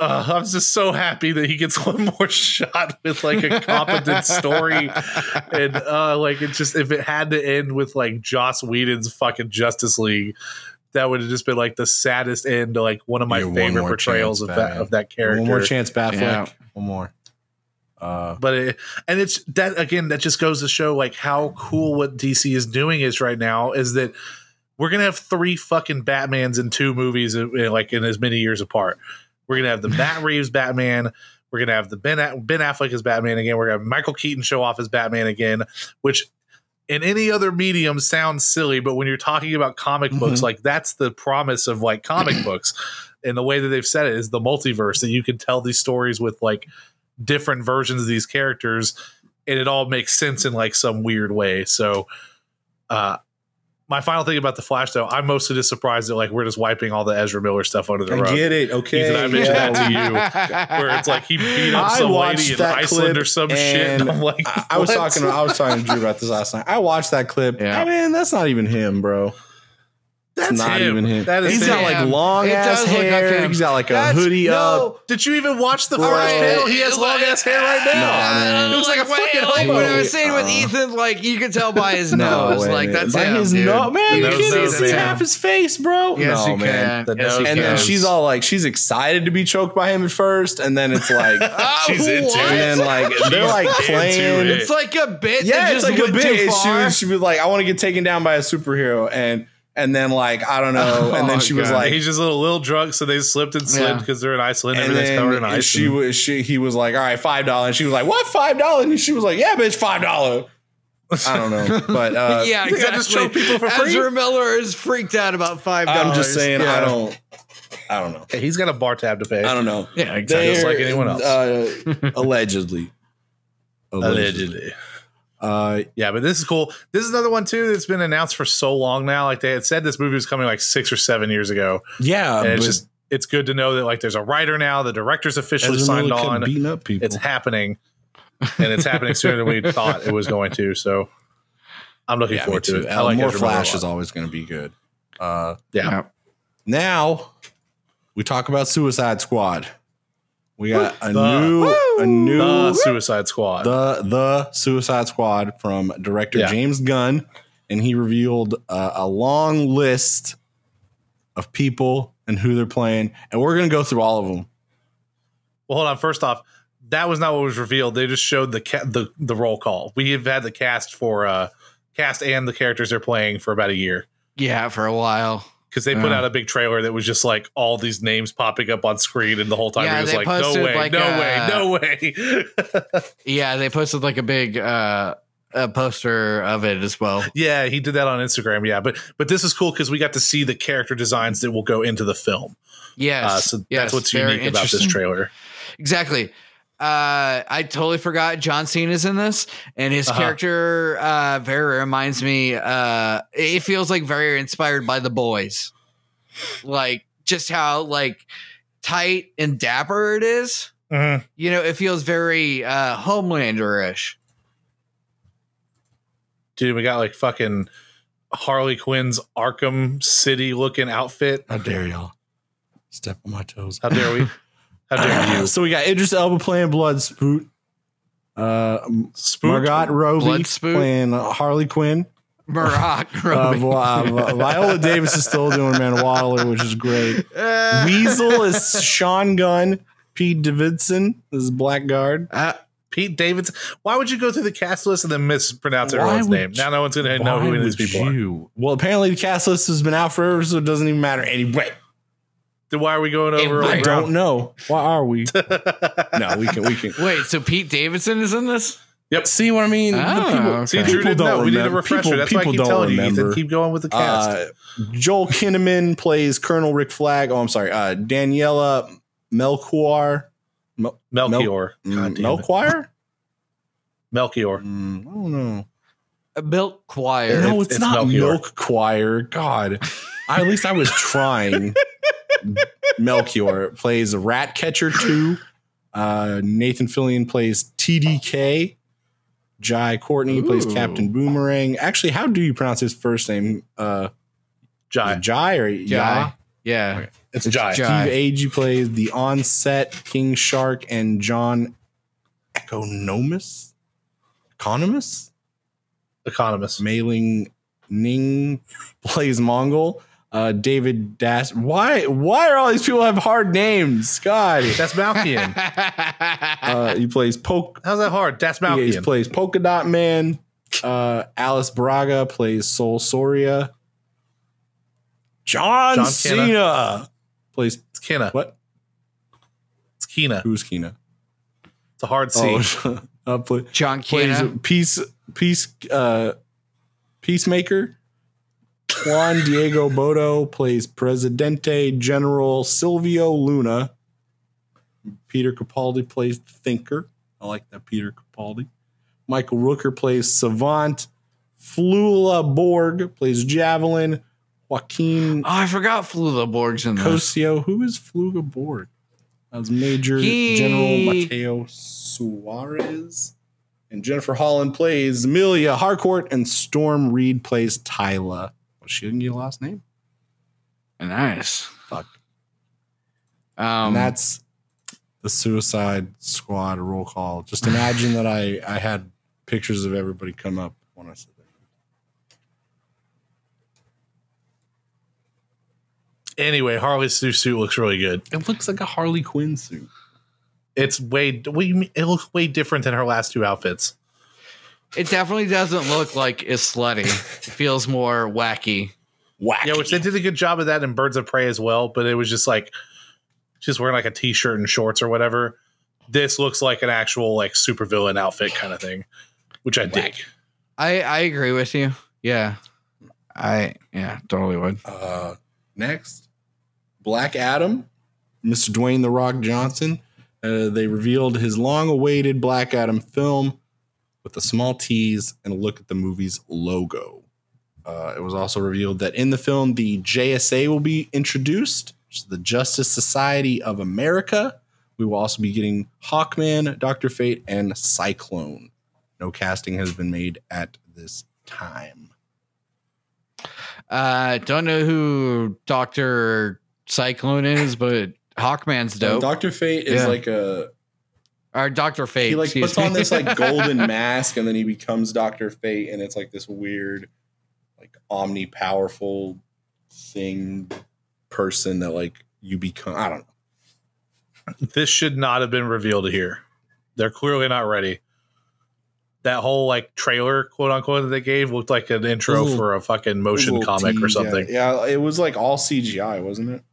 uh, I'm just so happy that he gets (laughs) one more shot with like a competent story and uh like it just if it had to end with like Joss Whedon's fucking Justice League, that would have just been like the saddest end to like one of my Yeah, favorite portrayals chance, of that Batman. of that character. One more chance, Batfleck. Yeah. One more. Uh, But it, and it's that again that just goes to show like how cool what DC is doing is right now is that we're gonna have three fucking Batmans in two movies uh, like in as many years apart. We're gonna have the Matt Reeves Batman. We're gonna have the Ben Ben Affleck as Batman again. We're gonna have Michael Keaton show off as Batman again, which in any other medium sounds silly, but when you're talking about comic books, Mhm. like that's the promise of like comic (clears throat) books. And the way that they've said it is the multiverse that you can tell these stories with like different versions of these characters and it all makes sense in like some weird way. So uh my final thing about the Flash, though, I'm mostly just surprised that like we're just wiping all the Ezra Miller stuff under the rug. I get it. Okay. Ethan, I mentioned that to you, where it's like he beat up I some watched lady in that Iceland clip or some shit. And and I'm like, I, I was talking. I was talking to Drew about this last night. I watched that clip. Yeah. I mean, that's not even him, bro. That's not him. even him. That is He's him. got like long It ass does look like hair. him. He's got like a That's- hoodie no. up. Did you even watch the Bro. first panel? He has long ass hair right now. No, man. It looks like a fucking like hobo. when I was saying with Uh, Ethan, like you could tell by his (laughs) No nose, way, like man. that's By him, his dude. nose, man. You can't even see man. half his face, bro. Yes, no, you man. can. The Yes. And then she's all like, she's excited to be choked by him at first, and then it's like, Oh, (laughs) She's into what? and then like they're like into playing. it. It's like a bit. Yeah, it's like a went bit. She she was like, I want to get taken down by a superhero, and and then like I don't know, and then Oh, she was like, He's just a little, little drunk, so they slipped and slid Yeah. because they're in Iceland. and Everything's covered in then ice. she and- was she he was like, all right, five dollars. She was like, what five dollars? And she was like, yeah, bitch, five dollars. I don't know, (laughs) but uh, yeah, You think I just choke people for free? Ezra Miller is freaked out about five dollars. I'm just saying, I don't, I don't know, Hey, he's got a bar tab to pay. I don't know. Yeah, exactly. Just like anyone else. uh, allegedly. (laughs) Allegedly. Uh, Yeah, but this is cool. This is another one too that's been announced for so long now. Like they had said this movie was coming like six or seven years ago. yeah, and it's just it's good to know that like there's a writer now, the director's officially signed Miller kept on. beating up people. It's happening. And it's happening sooner than we (laughs) thought it was going to. So I'm looking yeah, forward to too. it. Uh, more Ezra Flash is always going to be good. Uh, Yeah. now we talk about Suicide Squad. We got a The- new, a new The Suicide Squad. the the Suicide Squad from director Yeah. James Gunn, and he revealed uh, a long list of people and who they're playing, and we're gonna go through all of them. well, hold on. First off, that was not what was revealed. They just showed the ca- the the roll call. We have had the cast for uh cast and the characters they're playing for about a year. Yeah, for a while. Because they put Yeah. out a big trailer that was just like all these names popping up on screen, and the whole time Yeah, it was like, no way, like, no uh, way, no way. (laughs) Yeah, they posted like a big uh a poster of it as well. yeah, he did that on Instagram. Yeah, but but this is cool because we got to see the character designs that will go into the film. Yes. Uh, so yes, that's what's unique about this trailer. Exactly. Uh, I totally forgot John Cena's in this, and his Uh-huh. character uh, very reminds me. Uh, it feels like very inspired by the boys, like just how like tight and dapper it is. Mhm. You know, it feels very uh, Homelander-ish. Dude, we got like fucking Harley Quinn's Arkham City looking outfit. How dare y'all step on my toes? How dare we? (laughs) How dare you? (laughs) so we got Idris Elba playing Bloodspoot. Uh, Spook. Margot Robbie Bloodspoot? playing Harley Quinn. Barack (laughs) Uh, Robbie. Vi- uh, Viola Davis is still doing Man Waller, which is great. (laughs) Weasel is Sean Gunn. Pete Davidson is Blackguard. uh, Pete Davidson. Why would you go through the cast list and then mispronounce Why everyone's name? you- Now no one's gonna know who these would people are. Well, apparently the cast list has been out forever, so it doesn't even matter anyway. Then why are we going over? I I don't know. Why are we? (laughs) no, we can. We can. wait, so Pete Davidson is in this? Yep. See what I mean? The people, okay. See, people Drew didn't don't know. We need a remember. refresher. People- That's why I keep don't you, remember. Ethan. Keep going with the cast. Uh, Joel Kinnaman plays Colonel Rick Flag. Oh, I'm sorry. Uh, Daniela Melchior. Mel- Melchior. God damn it. Melchior? Melchior. Mm, I don't know. A milk choir. no, it's- it's, it's not Melchior. Milk Choir. God. I, at least I was trying. (laughs) Melchior plays Ratcatcher 2. Uh, Nathan Fillion plays TDK. Jai Courtney plays Captain Boomerang. Actually, how do you pronounce his first name? Uh, Jai. Jai or Jai. Jai? Yeah. Okay. It's Jai. Jai. Steve Agee plays the onset King Shark and John Economos. Economos? Economist. Mayling Ning plays Mongal. Uh, David Das. Why? Why are all these people have hard names? God. (laughs) That's Malkian. (laughs) Uh, he plays Poke. How's that hard? That's Malkian. He plays Polka Dot Man. Uh, Alice Braga plays Sol Soria. John, John Cena plays It's Kina. what? It's Kina. Who's Kina? It's a hard C. Oh, (laughs) uh, play, John plays Kina. peace peace uh peacemaker juan diego botto plays presidente general silvio luna peter capaldi plays the thinker i like that peter capaldi michael rooker plays savant flula borg plays javelin joaquin Oh, I forgot Flula Borg's in this. Cosio. Who is Flula Borg? As Major He- General Mateo Suarez. And Jennifer Holland plays Amelia Harcourt, and Storm Reid plays Tyla. Well, she didn't get a last name. Nice. Fuck. Um, and that's the Suicide Squad roll call. Just imagine that I I had pictures of everybody come up when I said that. Anyway, Harley's new suit looks really good. It looks like a Harley Quinn suit. It's way we it looks way different than her last two outfits. It definitely doesn't look like it's slutty. It feels more wacky. Wacky. Yeah, which they did a good job of that in Birds of Prey as well, but it was just like just wearing like a t-shirt and shorts or whatever. This looks like an actual like supervillain outfit kind of thing, which I dig. I I agree with you. Yeah. I yeah, totally would. Uh, next, Black Adam, Mr. Dwayne the Rock Johnson. Uh, they revealed his long-awaited Black Adam film with a small tease and a look at the movie's logo. Uh, it was also revealed that in the film, the JSA will be introduced, which is the Justice Society of America. We will also be getting Hawkman, Doctor Fate, and Cyclone. No casting has been made at this time. Uh don't know who Dr. Cyclone is, but Hawkman's dope. Doctor Fate is Yeah. like a or Dr. Fate. he like excuse puts on this like (laughs) golden mask and then he becomes Doctor Fate and it's like this weird like omni powerful thing person that like you become I don't know. This should not have been revealed here. They're clearly not ready. That whole like trailer, quote unquote, that they gave looked like an intro Little- for a fucking motion Little comic or tease, yeah. something. Yeah, it was like all CGI, wasn't it?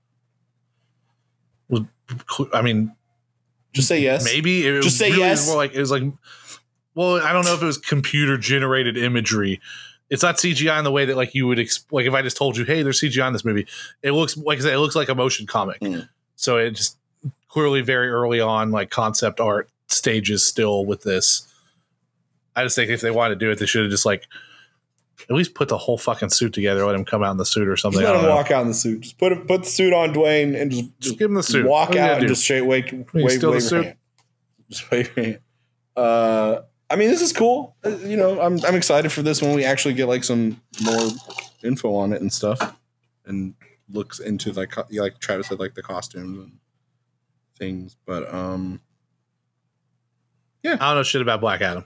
Cl- I mean, Just say yes. maybe it Just say really yes. more like it was like. Well, I don't know if it was computer generated imagery. It's not CGI in the way that like you would exp- like if I just told you, hey, there's CGI in this movie. It looks like I said, it looks like a motion comic. Mm. So it just clearly very early on, like concept art stages still with this. I just think if they wanted to do it, they should have just like at least put the whole fucking suit together, let him come out in the suit or something. I let him know. walk out in the suit. Just put put the suit on Dwayne and just, Just give him the suit. walk What are you out and do? just straight wave wave, the wave your suit? hand. Just wave your hand. Uh, I mean, this is cool. Uh, You know, I'm I'm excited for this when we actually get like some more info on it and stuff, and looks into like like Travis said, like the costumes and things. But um, yeah, I don't know shit about Black Adam.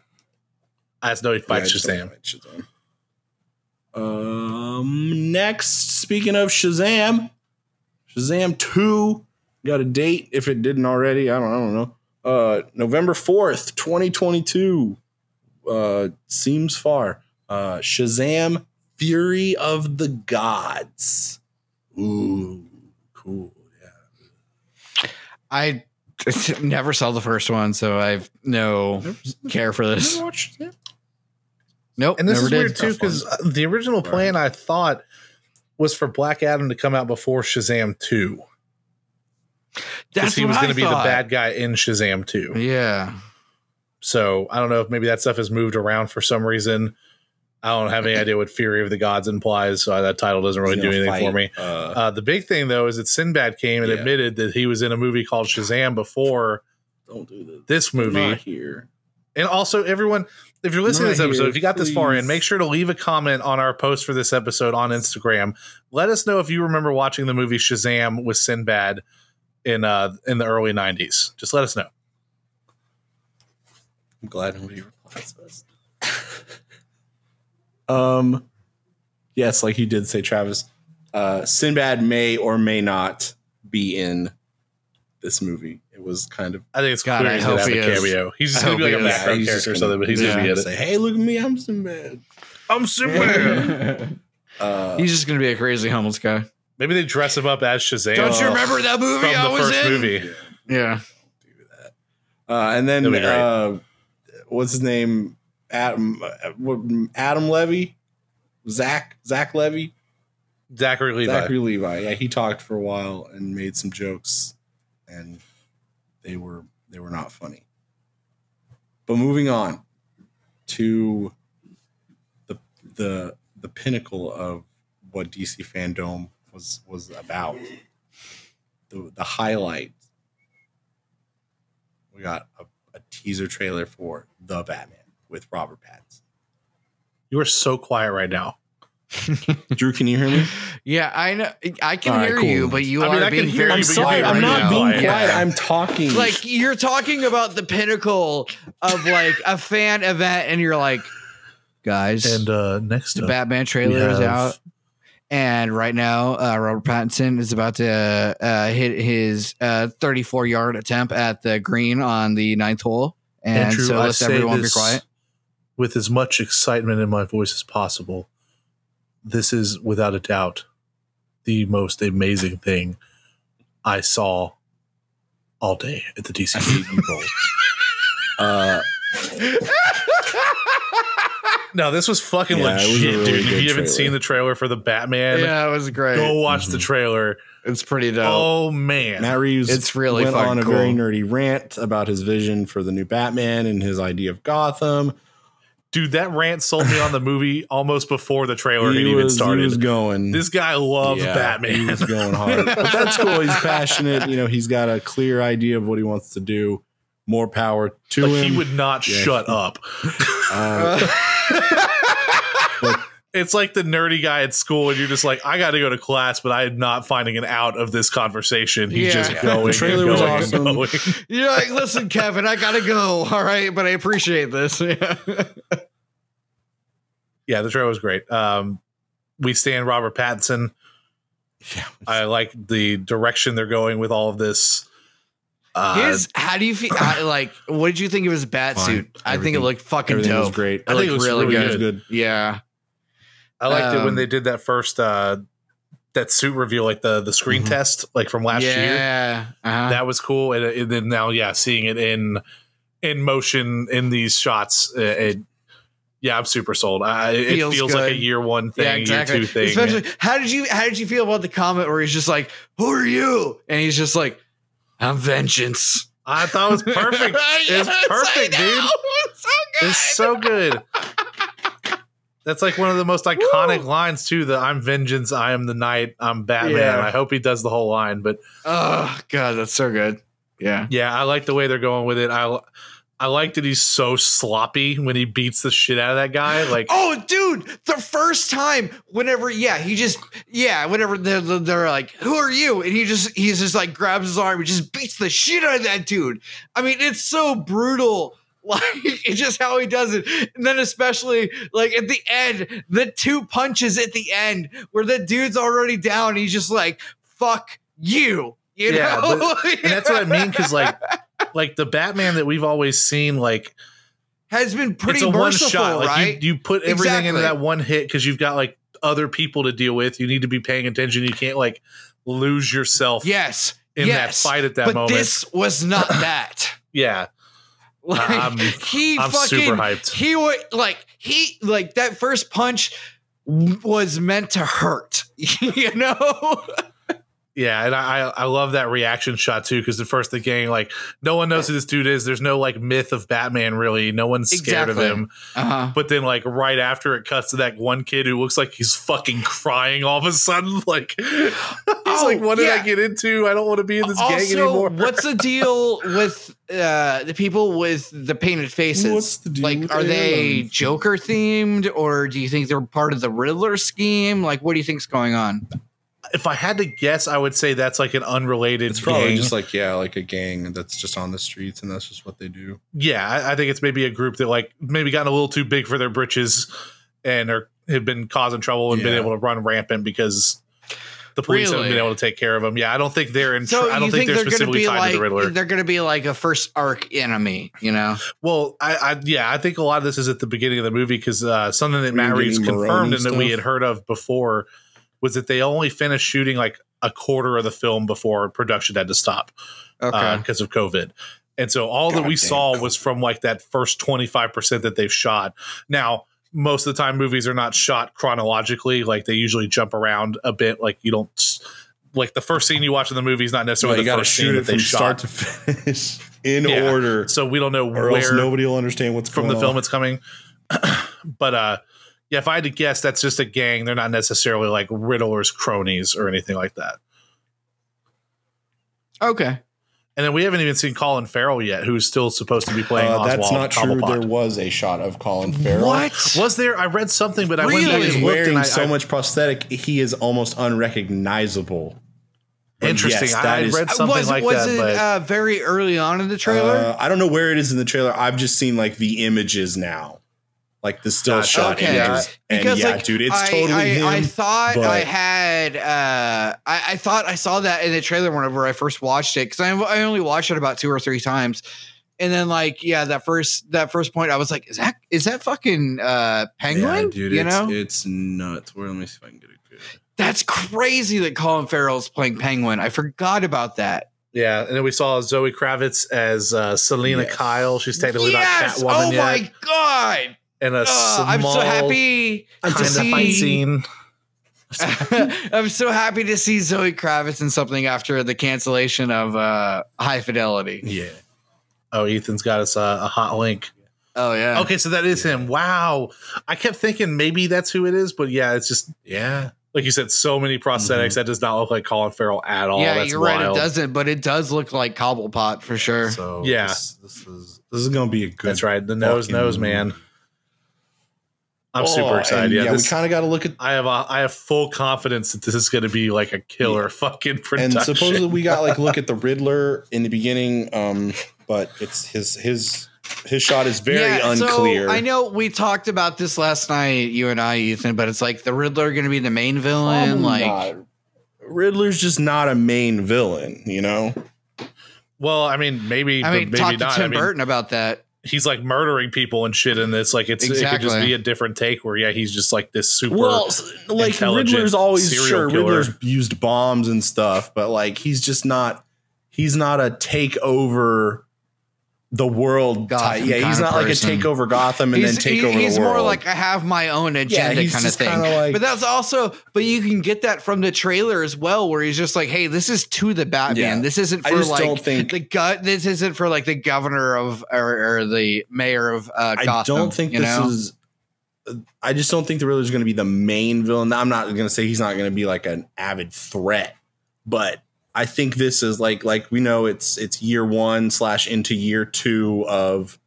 I just know he fights yeah, Shazam. Um, next, speaking of Shazam, Shazam two got a date if it didn't already. I don't, I don't know. Uh, November fourth, twenty twenty two. Uh, seems far. Uh, Shazam: Fury of the Gods. Ooh, cool. Yeah. I (laughs) never saw the first one, so I've no care for this. watched? Nope. And this never is weird too because the original plan I thought was for Black Adam to come out before Shazam two. Because That's he was going going to be the bad guy in Shazam two. Yeah. So I don't know if maybe that stuff has moved around for some reason. I don't have any idea what Fury of the Gods implies, so that title doesn't really do gonna anything for me. Uh, Uh, the big thing though is that Sinbad came and Yeah. admitted that he was in a movie called Shazam before don't do this. this Not movie. here. And also, everyone, if you're listening to this episode, here, if you got this far in, make sure to leave a comment on our post for this episode on Instagram. Let us know if you remember watching the movie Shazam with Sinbad in uh in the early '90s. Just let us know. I'm glad nobody replies to us. (laughs) um, yes, like you did say, Travis. Uh, Sinbad may or may not be in this movie. It was kind of I think it's God, clear I he's hope a he is. cameo. He's just I gonna be like a he is. background he's character or something, but he's yeah. gonna be in it. say, "Hey, look at me, I'm Sinbad." I'm Sinbad. Uh, He's just going to be a crazy homeless guy. Maybe they dress him up as Shazam. Don't you remember that movie from I the was first in? movie? Yeah. do that. Uh, and then That'd be great. uh, what's his name? Adam uh, Adam Levy, Zach Zach Levy, Zachary Levi. Zachary Levi. Yeah, he talked for a while and made some jokes, and they were they were not funny. But moving on to the the the pinnacle of what DC FanDome was was about. The the highlight. We got a, a teaser trailer for The Batman with Robert Pattinson. You are so quiet right now. (laughs) Drew, can you hear me? Yeah, I know. I can All right, hear cool. you, but you I mean, are I can being hear very. you, I'm but sorry. being I'm really not being quiet. quiet. I'm talking. like you're talking about the pinnacle of like a fan event, and you're like, guys, And uh, next the up, Batman trailer is have- out. And right now, uh, Robert Pattinson is about to uh, hit his uh, 34 yard attempt at the green on the ninth hole. And Andrew, so let's everyone this be quiet. with as much excitement in my voice as possible. This is without a doubt the most amazing thing I saw all day at the DC Super (laughs) Bowl. uh, No, this was fucking Yeah, it was legit, really dude. If good you haven't trailer. seen the trailer for the Batman, Yeah, it was great. go watch the Mhm. trailer. It's pretty dope. Oh man, Matt Reeves It's really went on a very nerdy rant about his vision for the new Batman and his idea of Gotham. Dude, that rant sold me on the movie almost before the trailer had he, even was, he started. was going. this guy loves Yeah, Batman. He was going hard. (laughs) But that's cool. He's passionate. You know, he's got a clear idea of what he wants to do. More power to like him. he would not Yeah. shut up. (laughs) uh, It's like the nerdy guy at school, and you're just like, I got to go to class, but I am not finding an out of this conversation. He's Yeah. just going. The trailer and was going awesome. going. You're like, listen, Kevin, I gotta go. All right, but I appreciate this. (laughs) yeah, yeah the trailer was great. Um, we stand Robert Pattinson. yeah. I like the direction they're going with all of this. Uh, His, how do you feel? how- like, what did you think of his bat Fine. suit? I think it looked fucking Everything dope. was great. I think it was really really was good. good. Yeah, I liked it when um, they did that first uh, that suit reveal, like the the screen Mhm. test, like from last year. yeah. Uh-huh. That was cool, and, and then now, yeah, seeing it in in motion in these shots, uh, it, yeah, I'm super sold. I, it Feels feels like a year one thing, yeah, exactly. year two thing. Especially, how did you how did you feel about the comment where he's just like, "Who are you?" and he's just like, "I'm vengeance." I thought it was perfect. (laughs) It's perfect, dude. (laughs) It's so good. It's so good. That's like one of the most iconic Woo. lines too. The "I'm vengeance, I am the night, I'm Batman." Yeah. I hope he does the whole line, but Oh god, that's so good. Yeah. yeah, I like the way they're going with it. I I like that he's so sloppy when he beats the shit out of that guy. Like, Oh, dude, the first time, whenever, yeah, he just, yeah, whenever they're, they're, they're like, "Who are you?" and he just, he's just like grabs his arm, and just beats the shit out of that dude. I mean, it's so brutal. Like (laughs) it's just how he does it, and then especially like at the end, the two punches at the end where the dude's already down. He's just like, "Fuck you," you Yeah, know. (laughs) and that's what I mean because like like the Batman that we've always seen, like has been pretty it's a one shot. Like right? you, you put everything into that one hit because you've got like other people to deal with. You need to be paying attention. You can't like lose yourself yes, in yes. that fight at that but moment. this was not (coughs) that. yeah, (laughs) Like I'm- he I'm fucking super hyped. he would like he like that first punch was meant to hurt. (laughs) you know? (laughs) yeah, and I I I love that reaction shot too because the first the gang like no one knows who this dude is. There's no like myth of Batman really. No one's scared Exactly. of him. Uh-huh. But then, like right after it cuts to that one kid who looks like he's fucking crying all of a sudden. (laughs) Like he's Oh, like, "What did I get into? I don't want to be in this gang anymore." what's the (laughs) deal with uh the people with the painted faces? What's the deal like are they? Joker themed or do you think they're part of the Riddler scheme? Like what do you think's going on? If I had to guess, I would say that's like an unrelated. It's probably gang. just like yeah, like a gang that's just on the streets and that's just what they do. yeah. I, I think it's maybe a group that like maybe gotten a little too big for their britches and are have been causing trouble and been able to run rampant because the police haven't been able to take care of them. Yeah, I don't think they're in. So I don't you think, think they're they're going to specifically be tied like to the Riddler. they're going to be like a first arc enemy, you know? Well, I, I yeah, I think a lot of this is at the beginning of the movie because uh, something that Were Matt Reeves confirmed and and that we had heard of before was that they only finished shooting like a quarter of the film before production had to stop Okay. because of COVID. And so all that we saw was from like that first 25% that they've shot. Now, most of the time movies are not shot chronologically. Like they usually jump around a bit. Like you don't like the first scene you watch in the movie is not necessarily you the first scene shoot that they from shot. start to finish (laughs) in Yeah. order, so we don't know or else where nobody will understand what's from the film on. it's coming. (clears throat) but uh yeah, if I had to guess, that's just a gang. They're not necessarily like Riddler's cronies or anything like that. okay. And then we haven't even seen Colin Farrell yet, who's still supposed to be playing Uh, Oswald that's not true. Cobblepot. There was a shot of Colin Farrell. What? Was there? I read something, but I went Really? back He's and wearing and I, so I- much prosthetic, he is almost unrecognizable. But Interesting. yes, I that had is- read something was like was that, it but uh, very early on in the trailer? Uh, I don't know where it is in the trailer. I've just seen like the images now, like the still Gotcha. shot Okay. images. And yeah, dude, it's I, totally I, him. I thought but- I had. Uh, I, I thought I saw that in the trailer whenever I first watched it because I, I only watched it about two or three times, and then like yeah, that first that first point I was like, is that is that fucking uh, penguin? Yeah, dude, you it's, know, it's nuts. Where let me see if I can get it good. that's crazy that Colin Farrell's playing penguin. I forgot about that. yeah. And then we saw Zoe Kravitz as uh, Selina Yes. Kyle. She's technically yes! not Catwoman Oh yet. my god! And a Uh, small, I'm so happy to of fight see. scene. (laughs) I'm so happy to see Zoe Kravitz in something after the cancellation of uh, High Fidelity. Yeah. Oh, Ethan's got us a, a hot link. Oh yeah. Okay, so that is him. Wow. I kept thinking maybe that's who it is, but yeah, it's just Yeah. like you said, so many prosthetics. That does not look like Colin Farrell at all. yeah, That's you're right. It doesn't, but it does look like Cobblepot for sure. So Yeah. this, this is this is gonna be a good. That's right. The nose, fucking nose, movie. man. I'm Oh, super excited. Yeah, yeah, this, we kind of got to look at. I have a, I have full confidence that this is going to be like a killer fucking production. And supposedly we got like look at the (laughs) Riddler in the beginning, um, but it's his his his shot is very unclear. So I know we talked about this last night, you and I, Ethan, but it's like the Riddler going to be the main villain. Probably like, not. Riddler's just not a main villain, you know. well, I mean, maybe, I mean, maybe talk to not. Tim I mean, Burton about that. He's like murdering people and shit in this. Like it's it could just be a different take where yeah, he's just like this super. Well, like Riddler's always sure killer. Riddler's used bombs and stuff, but like he's just not he's not a take over the world Gotham type. Yeah, he's kinda not like a takeover Gotham and he's then take he- over he's the world. more like I have my own agenda he's kind of thing. like- but that's also, but you can get that from the trailer as well, where he's just like, "Hey, this is to the Batman. Yeah. This isn't I for just like don't think- the gut. This isn't for like the governor of or, or the mayor of uh, I Gotham. don't think this know? is. I just don't think the Riddler's going to be the main villain. I'm not going to say he's not going to be like an avid threat, but I think this is like like we know it's it's year one slash into year two of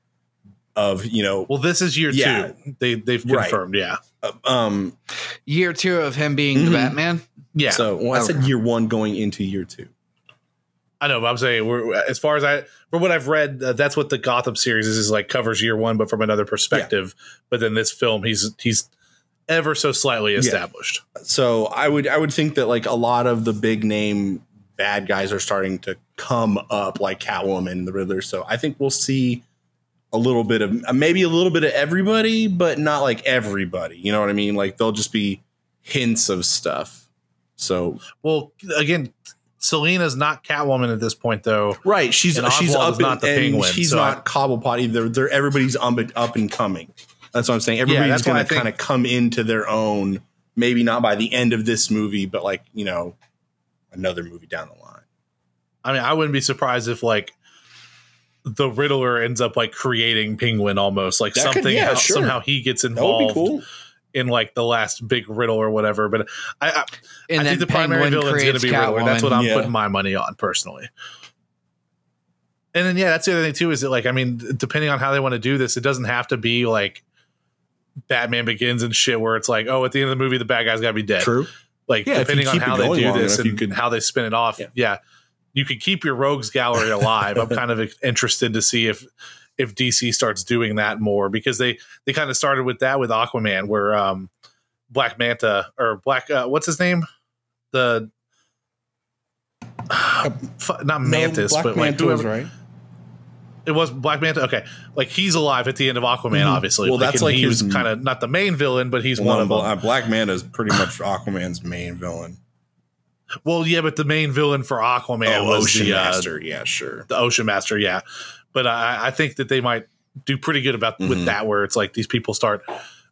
of you know well, this is year Yeah. two. They they've Right. confirmed. Yeah, um year two of him being the Mhm. Batman. yeah. so well, I said year one going into year two. I know, but I'm saying we're as far as I from what I've read, uh, that's what the Gotham series is, is like covers year one, but from another perspective. But then this film, he's he's ever so slightly established. So I would I would think that like a lot of the big name bad guys are starting to come up like Catwoman and the Riddler. So I think we'll see a little bit of maybe a little bit of everybody, but not like everybody. You know what I mean? Like they'll just be hints of stuff. So Well, again, Selina's not Catwoman at this point, though. right, she's And she's Oswald up not and, the and Penguin, she's so not Cobblepot either. They're everybody's up, up and coming. That's what I'm saying. Everybody's why going to kind of come into their own. Maybe not by the end of this movie, but like you know, another movie down the line. I mean, I wouldn't be surprised if like the Riddler ends up like creating Penguin almost like That could- something yeah, how, sure. somehow he gets involved cool. in like the last big riddle or whatever. But I, I, And I think the primary villain is going to creates be Riddler. That's what I'm Yeah. putting my money on personally. And then yeah, that's the other thing too. Is that like I mean, depending on how they want to do this, it doesn't have to be like Batman Begins and shit, where it's like, oh, at the end of the movie, the bad guy's got to be dead. True. Like Yeah, depending on how they do this and could- how they spin it off, Yeah. yeah. you could keep your rogues gallery alive. I'm (laughs) kind of interested to see if if DC starts doing that more because they they kind of started with that with Aquaman, where um Black Manta or Black uh, what's his name the (sighs) Fu- not Mantis, Black but like Manta whoever right. It was Black Manta. Okay, like he's alive at the end of Aquaman, Mhm. obviously. Well, that's like he his- was kind of not the main villain, but he's One one of them. uh, Black Manta is pretty much Aquaman's main villain. Well, yeah, but the main villain for Aquaman oh, was Ocean the, uh, Master. Yeah, sure. the Ocean Master, yeah. But I, I think that they might do pretty good about with Mhm. that, where it's like these people start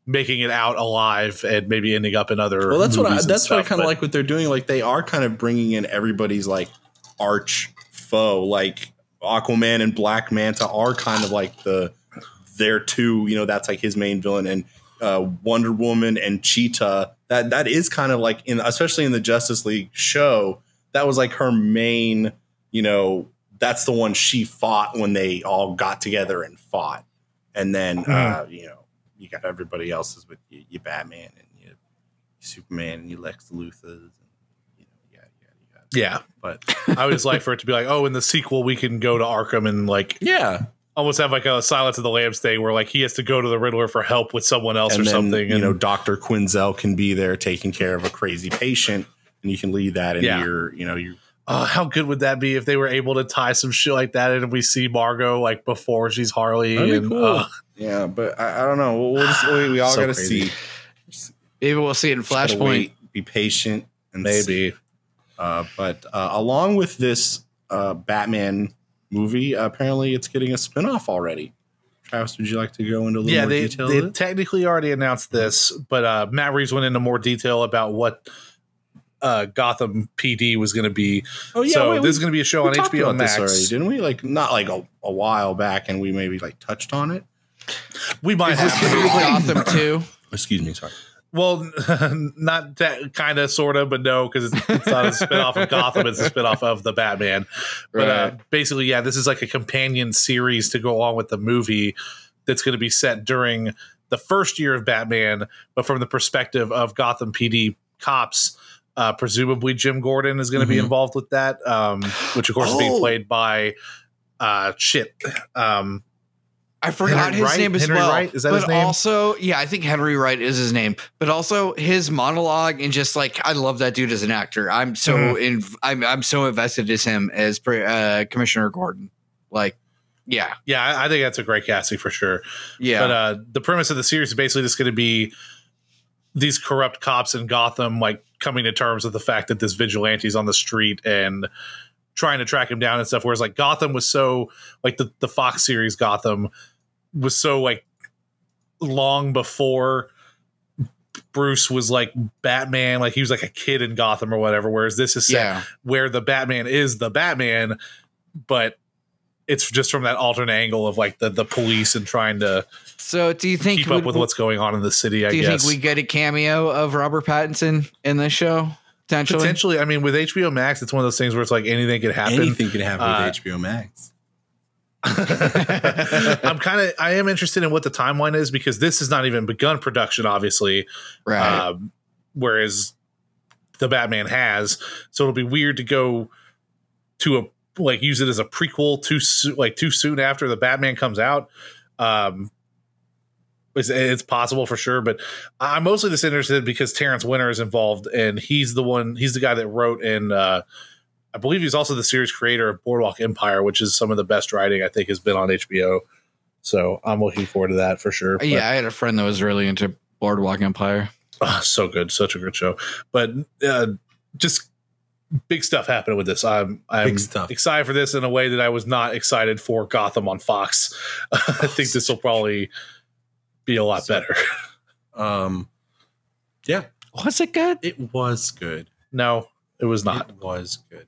making it out alive and maybe ending up in other. Well, that's what I, that's what I kind of like what they're doing. Like they are kind of bringing in everybody's like arch foe. Like Aquaman and Black Manta are kind of like the their two. You know, that's like his main villain, and uh, Wonder Woman and Cheetah. That that is kind of like in especially in the Justice League show. That was like her main, you know, that's the one she fought when they all got together and fought. And then, uh, you know, you got everybody else's with you, you Batman and you Superman and you Lex Luthor's. And, you know, yeah, yeah, yeah. Yeah. But I would just like for it to be like, oh, in the sequel, we can go to Arkham and like yeah, almost have like a Silence of the Lambs thing where like he has to go to the Riddler for help with someone else and or then, something. you know, Doctor Quinzel can be there taking care of a crazy patient, and you can lead that in Yeah. your, you know, your Oh, how good would that be if they were able to tie some shit like that in and we see Margot like before she's Harley? That'd be and, cool. uh, yeah. But I, I don't know. We'll, we'll just we, we all (sighs) So got to see. Maybe we'll see it in Flashpoint. wait, be patient, and see. Maybe. Uh, but uh, along with this uh, Batman movie, apparently it's getting a spinoff already. Travis, would you like to go into a little Yeah, more they, detail? they technically already announced this, but uh, Matt Reeves went into more detail about what uh, Gotham PD was going to be. oh yeah, so wait, this is going to be a show on HBO about Max. this already, didn't we? Like not like a, a while back, and we maybe like touched on it. we might Is have going to be (laughs) Gotham too? Excuse me, sorry. Well, (laughs) not that kind of, sort of, but no, because it's, it's not a spinoff of Gotham; it's a spinoff of the Batman. But uh, basically, yeah, this is like a companion series to go along with the movie that's going to be set during the first year of Batman, but from the perspective of Gotham PD cops. Uh, presumably, Jim Gordon is going to be Mhm. involved with that, um, which of course is being Oh. played by uh, shit. Um, I forgot Henry his Wright? name as Henry well. Wright? Is that but his name? also, yeah, I think Henry Wright is his name. But also his monologue and just like I love that dude as an actor. I'm so Mhm. in. I'm I'm so invested as him as pre- uh, Commissioner Gordon. Like, yeah, yeah, I, I think that's a great casting for sure. yeah. But uh, the premise of the series is basically just going to be these corrupt cops in Gotham, like coming to terms with the fact that this vigilante's on the street and trying to track him down and stuff. Whereas like Gotham was so like the the Fox series Gotham was so like long before Bruce was like Batman, like he was like a kid in Gotham or whatever. Whereas this is set yeah. where the Batman is the Batman, but it's just from that alternate angle of like the the police and trying to So, do you think keep up we- with what's going on in the city. I Do you guess think we get a cameo of Robert Pattinson in this show potentially? potentially. I mean, with HBO Max, it's one of those things where it's like anything could happen. Anything can happen Uh, with HBO Max. (laughs) I'm kind of I am interested in what the timeline is because this has not even begun production, obviously. Right. Um, whereas the Batman has, so it'll be weird to go to a like use it as a prequel too soon, like too soon after the Batman comes out. Um, it's, it's possible for sure, but I'm mostly just interested because Terence Winter is involved, and he's the one. He's the guy that wrote and uh, I believe he's also the series creator of Boardwalk Empire, which is some of the best writing I think has been on HBO. So I'm looking forward to that for sure. But- yeah, I had a friend that was really into Boardwalk Empire. (laughs) Oh, so good, such a good show. But uh, just big stuff happening with this. I'm I'm Big stuff. excited for this in a way that I was not excited for Gotham on Fox. (laughs) I think this will probably be a lot So- better. (laughs) Um, yeah, Was it good? it was good. No, it was not. It was good.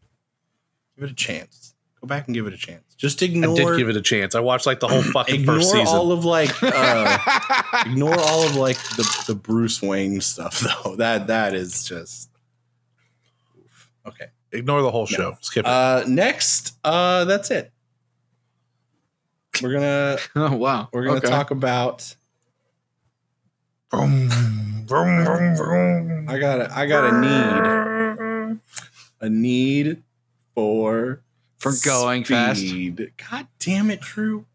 Give it a chance. Go back and give it a chance. Just I ignore. did give it a chance. I watched like the whole fucking ignore first season. all of like. Uh, (laughs) ignore all of like the the Bruce Wayne stuff (laughs) though. That that is just. Okay. Ignore the whole show. Skip it. Uh, next, uh, that's it. We're gonna (laughs) oh wow. we're gonna Okay. talk about. Vroom, vroom, vroom, vroom. I got a, I got a need a need for For going fast. God damn it, Drew.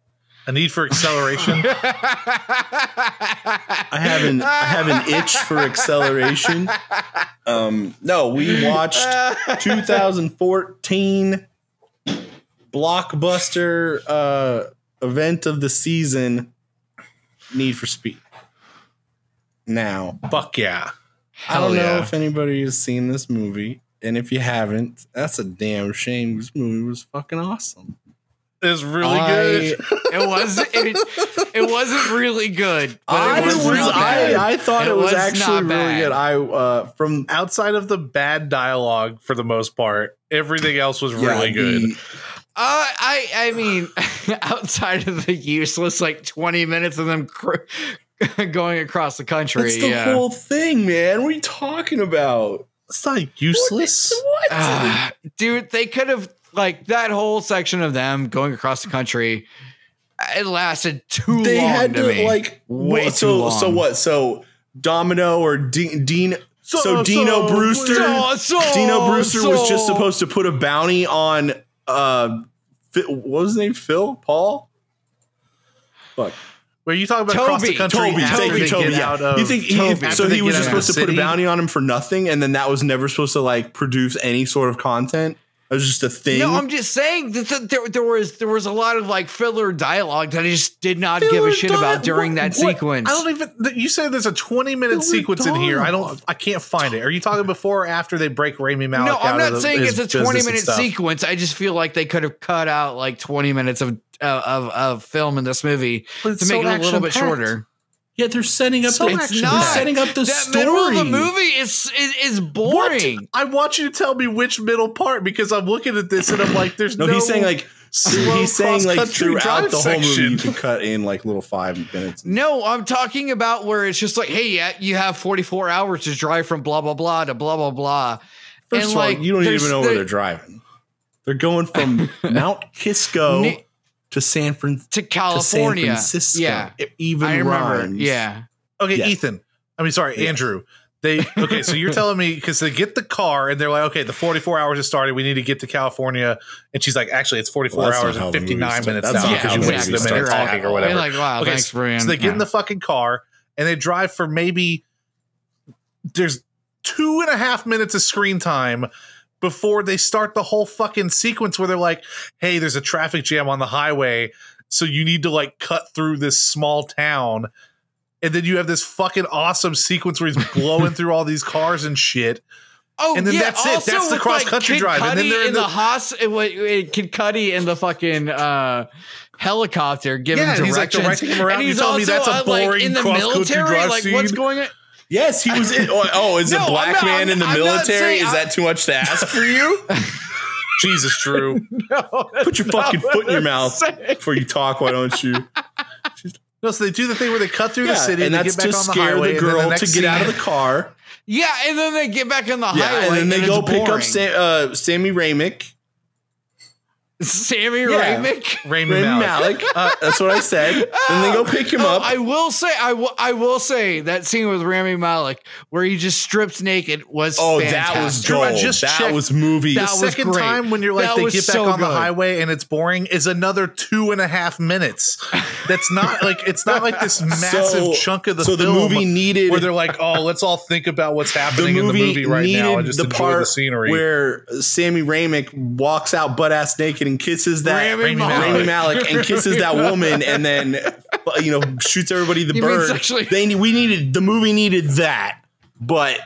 A need for acceleration. (laughs) I have an I have an itch for acceleration. Um, no, we watched 2014 blockbuster uh, event of the season, Need for Speed. Now, Fuck yeah. I don't Hell know yeah. if anybody has seen this movie, and if you haven't, that's a damn shame. This movie was fucking awesome. It's really I- good. (laughs) It was it, it wasn't really good, but I it was, was, not bad. I, I thought it, It was, was actually really good. I uh from Outside of the bad dialogue for the most part, everything else was yeah, really good. the- Uh, I I mean, (laughs) outside of the useless like twenty minutes of them cr- (laughs) going across the country, That's the yeah. whole thing, man. What are you talking about? It's not useless. What? Ah, dude, they could have like that whole section of them going across the country. It lasted too they long had to, to me. like Way what- too so long. so what so Domino or De- Dean so, So- Dino so- Brewster So- so- Dino Brewster was just supposed to put a bounty on uh what was his name Phil Paul fuck Were you talking about across the Toby. country? Toby after Toby they Toby get yeah out of you think he, Toby. so he was just supposed to the put a bounty on him for nothing and then that was never supposed to like produce any sort of content it was just a thing No, I'm just saying that th- there, there was there was a lot of like filler dialogue that I just did not give a shit di- about during what- that what- sequence. I don't even. th- You say there's a 20 minute Filler sequence in here. I don't. I can't find it. Are you talking before or after they break Rami Malek? no, I'm of not the- saying his it's a 20 minute sequence. I just feel like they could have cut out like 20 minutes of of of film in this movie to make so it a little bit action-packed. shorter. yeah they're setting up So the, action- they're not. setting up the that story middle of the movie is is, is What? boring. I want you to tell me which middle part because I'm looking at this and I'm like, there's no. no, he's saying like slow he's saying like cross-country throughout drive the whole movie section. you can cut in like little five minutes No, I'm talking about where it's just like, hey, yeah, you have 44 hours to drive from blah blah blah to blah blah blah. First And, of all, like, you don't even know where the- they're driving. They're going from (laughs) Mount Kisco Ne- to San, Fran- to to San California. Francisco. Yeah, It even I remember. rhymes. Yeah, Okay, Yes. Ethan. I mean, sorry, Yes. Andrew. They okay. So you're (laughs) telling me because they get the car and they're like, okay, the 44 hours has started. We need to get to California. And she's like, actually, it's 44 Well, hours and 59 minutes That's now not because how you the wasted movie a minute starts. talking or You're whatever. like, wow, Okay, thanks for being. So they get in the fucking car and they drive for maybe there's two and a half minutes of screen time before they start the whole fucking sequence where they're like, hey, there's a traffic jam on the highway. So you need to like cut through this small town. And then you have this fucking awesome sequence where he's (laughs) blowing through all these cars and shit. Oh, And then yeah, that's it. That's the with, cross-country Kid drive. And then they're in in the, the- Haas, uh, what- uh, Kid Cudi in the fucking uh, helicopter giving Yeah, and he's, like, directing him around. And You he's me that's a uh, like, boring in the military. drive Like, what's going on? Yes, he was in. Oh, oh, is (laughs) No, a I'm black not- man in the I'm not military? saying- Is that too much to ask for you? (laughs) Jesus, Drew. (laughs) Put your fucking foot in your mouth before you talk. Why don't you? No, so they do the thing where they cut through the city and and, they that's get back to on the scare highway. the girl next to get out of the car. Yeah, and then they get back on the Yeah, highway, and then they it's go pick up boring. Sam, uh, Sammy Ramick. Sammy Yeah. Ramick. Rami Rami Malek. Malik. Uh, that's what I said. Then they go pick him Oh, up. I will say, I will, I will say that scene with Rami Malek where he just strips naked was oh, fantastic. that was Drew, I gold. just that checked- was movie. That The was second great. time when you're like That they get back so on the highway and it's boring is another two and a half minutes. That's not like it's not like this (laughs) massive So- chunk of the so the movie needed where they're like, oh, let's all think about what's the happening in the movie movie right now and just the enjoy part the scenery. where Sammy Ramick walks out butt ass naked and kisses that Rami Malek. Rami Malik and (laughs) kisses that woman and then you know shoots everybody the bird. sexually- They we needed the movie needed that, but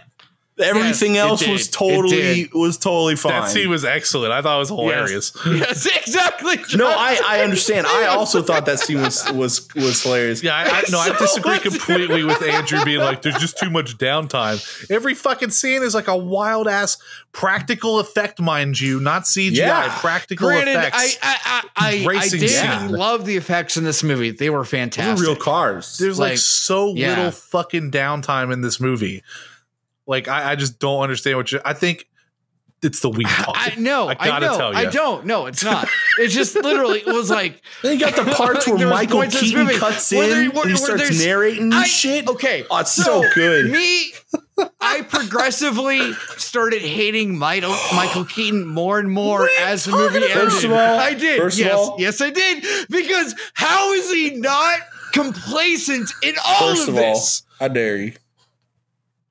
everything Yes, else was totally was totally fine. that scene was excellent. I thought it was hilarious. (laughs) Yes, exactly. no, I, I understand. I (laughs) also thought that scene was was was hilarious. Yeah, I, I no, I (laughs) disagree completely with Andrew being like, "There's just too much downtime." Every fucking scene is like a wild ass practical effect, mind you, not CGI. Yeah. Practical Granted, I effects. I I, I, I Racing did scene. love the effects in this movie. They were Those are fantastic. real cars. There's like, like, so yeah. little fucking downtime in this movie. Like I, I just don't understand what you. I think it's the weed talk. (laughs) I know. I I, gotta know. tell you. I don't. No, it's not. It's just literally. It was like (laughs) Then you got the parts (laughs) where Michael points in this Keaton movie cuts where in there- and where- he starts narrating I- shit. Okay, Oh, it's so good. Me, I progressively started hating Michael, Michael (gasps) Keaton more and more What as the movie talking ended. First of all- I did. first of yes, all- yes, I did. Because how is he not complacent in all First of of all, this? I dare you?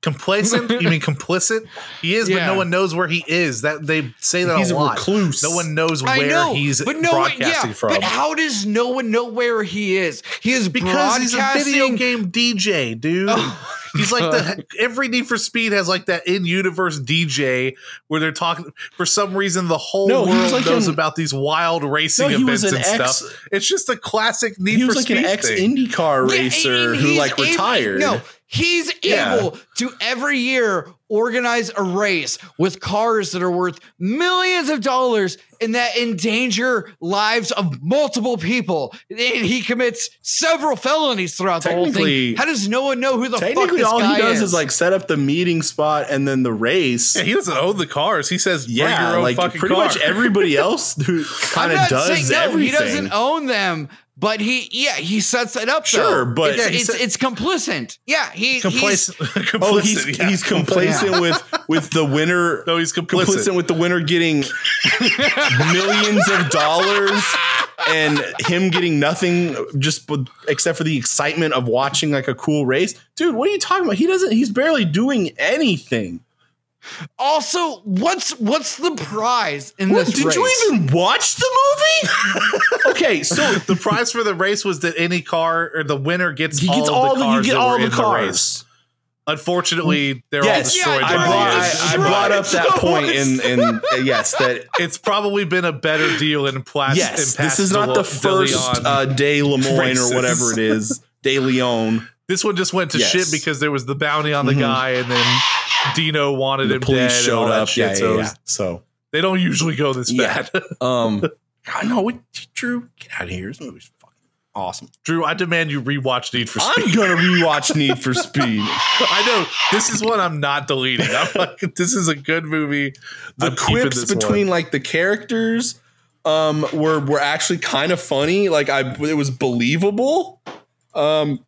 Complacent? You mean (laughs) complicit? He is, but no one knows where he is. That they say that He's a a lot. recluse. No one knows I where know, he's but no one, broadcasting yeah, from. But how does no one know where he is? He is because he's a video game DJ, dude. (laughs) Oh, He's like the (laughs) every Need for Speed has like that in-universe DJ where they're talking. For some reason, the whole No, world like knows an- about these wild racing No, he was events and ex- stuff. It's just a classic Need He for was like Speed an ex thing. IndyCar Yeah, racer and who like able- retired. no, He's Yeah. able to every year organize a race with cars that are worth millions of dollars and that endanger lives of multiple people. And he commits several felonies throughout the whole Technically- thing. How does no one know who the fuck Technically, this all guy he does is? is like set up the meeting spot and then the race. Yeah, he doesn't own the cars. He says, Yeah, like pretty car." much everybody else who kind of does saying no, everything. he doesn't own them. But he, yeah, he sets it up. Sure, though. but- it's, Yeah, it's, set- it's complicit. Yeah, he, he's Complacent. (laughs) Oh, he's yeah. he's complacent with with the winner. (laughs) No, he's complicit. complicit with the winner getting (laughs) millions of dollars and him getting nothing just but, except for the excitement of watching like a cool race. Dude, what are you talking about? He doesn't he's barely doing anything. Also what's what's the prize in What, this did race? you even watch the movie? (laughs) okay, so the prize for the race was that any car or the winner gets he gets all, all the the, cars you get all the in the cars. Unfortunately, they're all destroyed. Yeah, I by brought, the I. I brought up (laughs) that point in in uh, yes that it's probably been a better deal in plastic. yes this is not the first uh, De Lemoyne races. or whatever it is De Leon. this one just went to Yes. shit because there was the bounty on the Mhm. guy, and then Dino wanted The him dead. police and showed up. shit, Yeah, yeah, so yeah. So they don't usually go this Yeah. bad. (laughs) um, God, no, what, Drew, get out of here. This movie's fucking awesome. Drew, I demand you rewatch Need for Speed. I'm gonna (laughs) rewatch Need for Speed. I know this is one I'm not deleting. I'm like, this is a good movie. The I'm quips this one. between like the characters um were were actually kind of funny. Like I it was believable. Um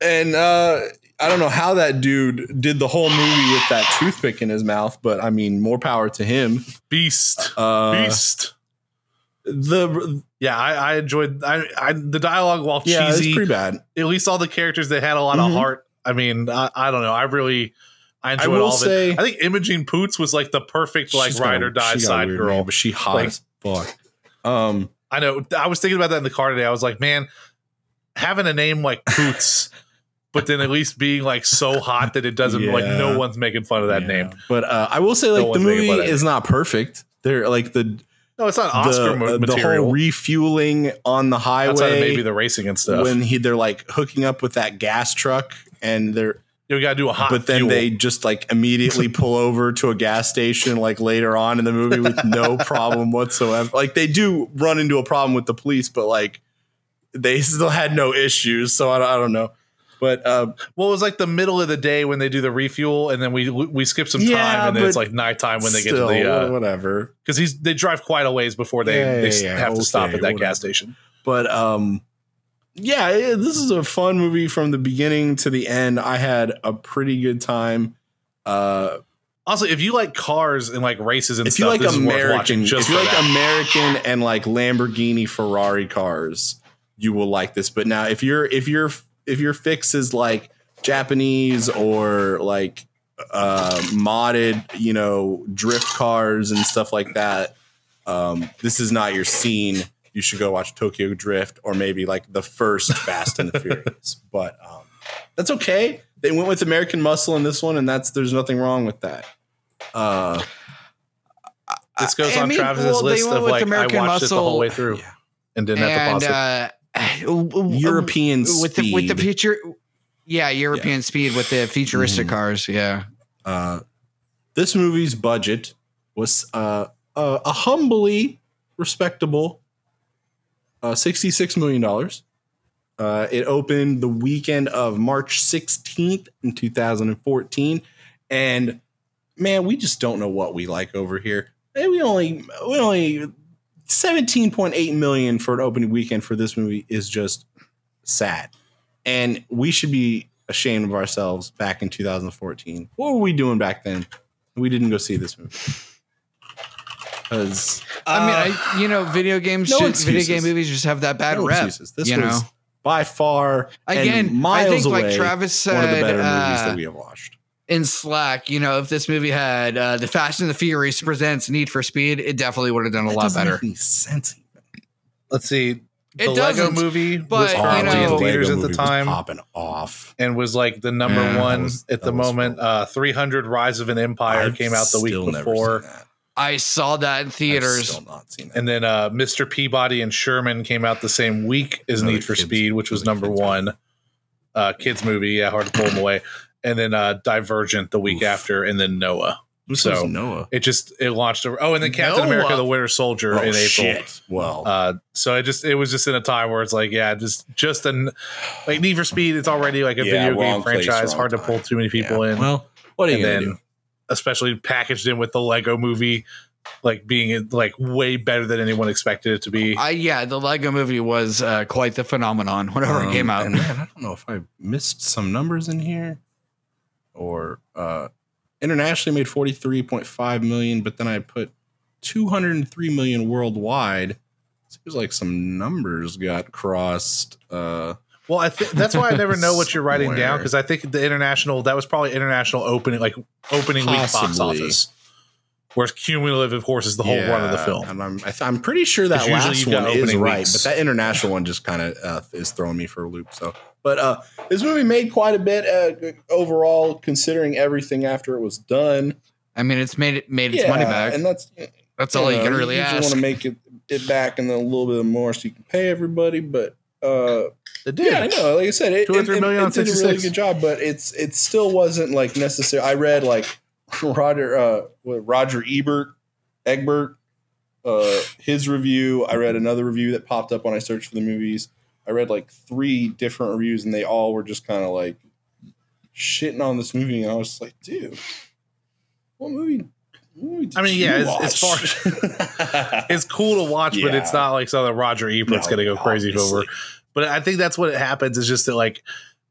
and uh I don't know how that dude did the whole movie with that toothpick in his mouth, but I mean, more power to him. Beast, Uh, Beast. The Yeah, I, I enjoyed. I, I the dialogue while yeah, it's cheesy. pretty bad. At least all the characters they had a lot Mhm. of heart. I mean, I, I don't know. I really I enjoyed will all of say- it. I think Imogen Poots was like the perfect like got ride or die she got a side girl. name, but she hot Like- as fuck. Um, I know. I was thinking about that in the car today. I was like, man, having a name like (laughs) Poots, but then at (laughs) least being like so hot that it doesn't like no one's making fun of that yeah. name. But uh, I will say, like, the movie fun of it. is not perfect. They're like the No, it's not Oscar the, uh, the material. whole refueling on the highway. outside of maybe the racing and stuff. when he they're like hooking up with that gas truck and they're you got to do a hot. but then fuel. they just like immediately (laughs) pull over to a gas station like later on in the movie with (laughs) no problem whatsoever like they do run into a problem with the police but like they still had no issues so i, I don't know but uh Well, it was like the middle of the day when they do the refuel, and then we we skip some time, and then it's like nighttime when they still, get to the whatever because he's they drive quite a ways before they Yeah, they yeah, yeah, have to stop at that whatever. gas station. but um yeah it- this is a fun movie from the beginning to the end i had a pretty good time uh Also, if you like cars and like races and if you stuff, like this is worth American, if you like that. American and like Lamborghini, Ferrari cars, you will like this. But now, if you're if you're if your fix is like Japanese or like uh modded, you know, drift cars and stuff like that, um, this is not your scene. You should go watch Tokyo Drift or maybe like the first Fast and the Furious. (laughs) But um, that's okay. They went with American Muscle in this one, and that's there's nothing wrong with that. Uh, this goes I on mean, Travis's well, list of with like American I watched it the whole way through Yeah. and didn't have to pause it. uh, w- (sighs) European with the with the future, yeah, European speed with the futuristic Mhm. cars, yeah. uh, this movie's budget was uh, uh, a humbly respectable uh, $66 million. Uh, it opened the weekend of March 16th in 2014. And man, we just don't know what we like over here. And we only, we only 17.8 million for an opening weekend for this movie is just sad. And we should be ashamed of ourselves back in 2014. What were we doing back then? We didn't go see this movie. Because I mean, I, you know, video games, no should, video game movies just have that bad no rep. excuses. This you was know, by far again, and miles I think away like Travis one of the said better movies uh, that we have watched. In Slack, you know, if this movie had uh, the Fast and the Furious presents Need for Speed, it definitely would have done a That lot better. make any sense. Let's see. It the Lego doesn't, movie but, was you know- in theaters Lego at the movie was time popping off. and was like the number Yeah, one was- at the moment. Uh, 300 Rise of an Empire I've came out the week before. I saw that in I've theaters. still not seen that. And then uh, Mr. Peabody and Sherman came out the same week as Another Need for kids- Speed, which was number one. uh, kids movie. Yeah, hard to pull them away. And then uh, Divergent the week Oof. after, and then Noah. Who So- Noah? It just it launched. A, oh, and then Captain Noah. America: The Winter Soldier Oh, in April. shit. Well, Uh, so it just it was just in a time where it's like, yeah, just just an like Need for Speed. It's already like a Yeah, video game place, franchise. wrong hard to pull too many people yeah. in. Well, what are you and then do? especially packaged in with the Lego movie, like being like way better than anyone expected it to be. I yeah, the Lego movie was uh, quite the phenomenon whenever it came Um, out. and man, I don't know if I missed some numbers in here or uh internationally made 43.5 million, but then I put 203 million worldwide. Seems like some numbers got crossed. Uh Well, I think that's why I never know what you're writing down because I think the international that was probably international opening like opening week box office. Whereas cumulative, of course, is the whole run of the film. And I'm, I I'm pretty sure that last one is opening right, but that international one just kind of uh, is throwing me for a loop. So, but uh, this movie made quite a bit uh, overall, considering everything after it was done. I mean, it's made it made its money back. and that's That's all you know, can really just ask. want to make it, it back and then a little bit more so you can pay everybody. But uh, It yeah, I know. Like I said, it, Two or it, three it- million it on did a really good job, but it's it still wasn't like necessary. I read like (laughs) Roger uh, what, Roger Ebert, Egbert, uh, his review. I read another review that popped up when I searched for the movies. I read like three different reviews, and they all were just kind of like shitting on this movie. And I was like, dude, what movie? what movie I mean, yeah, as far (laughs) it's cool to watch, but it's not like something Roger Ebert's No, going to go crazy obviously. over. But I think that's what it happens is just that like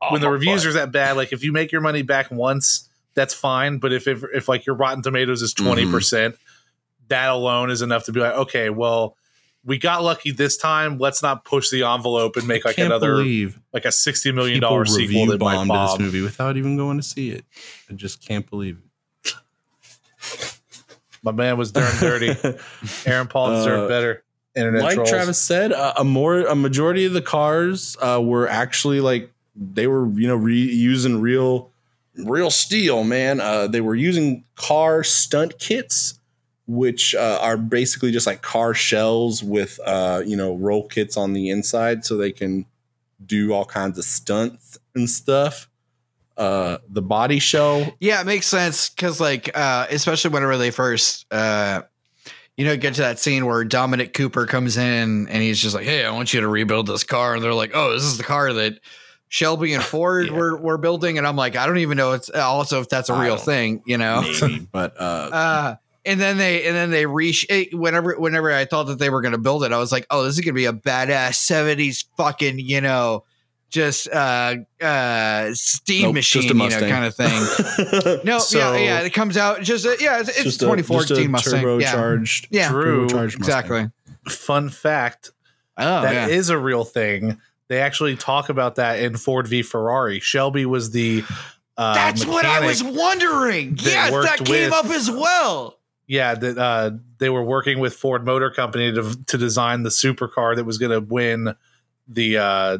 when the Oh, reviews are that bad, like if you make your money back once, that's fine. But if if, if like your Rotten Tomatoes is Mm-hmm. 20 percent, that alone is enough to be like, okay, well, we got lucky this time. Let's not push the envelope and make like another like a sixty million dollar sequel that bombed this movie without even going to see it. I just can't believe it. My man was darn dirty. (laughs) Aaron Paul deserved Uh, better. Internet like trolls. Travis said, uh, a more a majority of the cars uh, were actually like they were you know re- using real real steel. Man, uh, they were using car stunt kits, which uh, are basically just like car shells with uh, you know roll kits on the inside, so they can do all kinds of stunts and stuff. Uh, the body shell Yeah, it makes sense because, like, uh, especially whenever they first, uh, you know, get to that scene where Dominic Cooper comes in and he's just like, "Hey, I want you to rebuild this car," and they're like, "Oh, this is the car that Shelby and (laughs) Ford Yeah. were were building," and I'm like, I don't even know it's also if that's a I real thing, you know. maybe, but uh, (laughs) Uh, and then they and then they reach whenever whenever I thought that they were going to build it, I was like, oh, this is going to be a badass '70s fucking you know, just uh uh steam nope, machine just you know kind of thing. (laughs) No, So- yeah, yeah, it comes out just uh, yeah, it's, it's just a- 2014 just a Mustang. Yeah, turbocharged, yeah, True. turbocharged exactly. Fun fact: Oh, That is yeah. a real thing. They actually talk about that in Ford v Ferrari. Shelby was the uh, That's what I was wondering. that Yes, that came with- up as well. Yeah, that uh, they were working with Ford Motor Company to to design the supercar that was going to win the uh,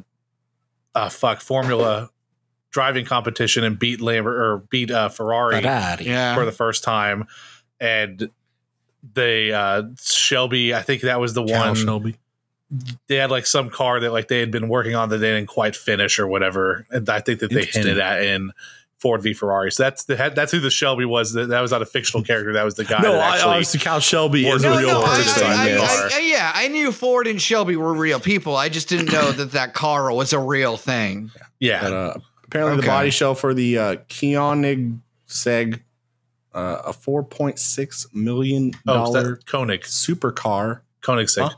uh, fuck Formula driving competition and beat Lambert or beat uh, Ferrari Yeah, for the first time. And they uh, Shelby, I think that was the Cal one Shelby. they had like some car that like they had been working on that they didn't quite finish or whatever. And I think that they Interesting. hinted at in Ford v Ferrari. So that's the that's who the Shelby was. That, that was not a fictional character. That was the guy. No, that I, actually, obviously Cal Shelby is No, a real no, I, person. I, I, yes. I- I- yeah, I knew Ford and Shelby were real people. I just didn't know that that car was a real thing. yeah, But, uh, apparently, Okay. the body shell for the uh, Koenigsegg, uh, a four point six million oh, is dollar that Koenig, supercar, Koenigsegg, Huh?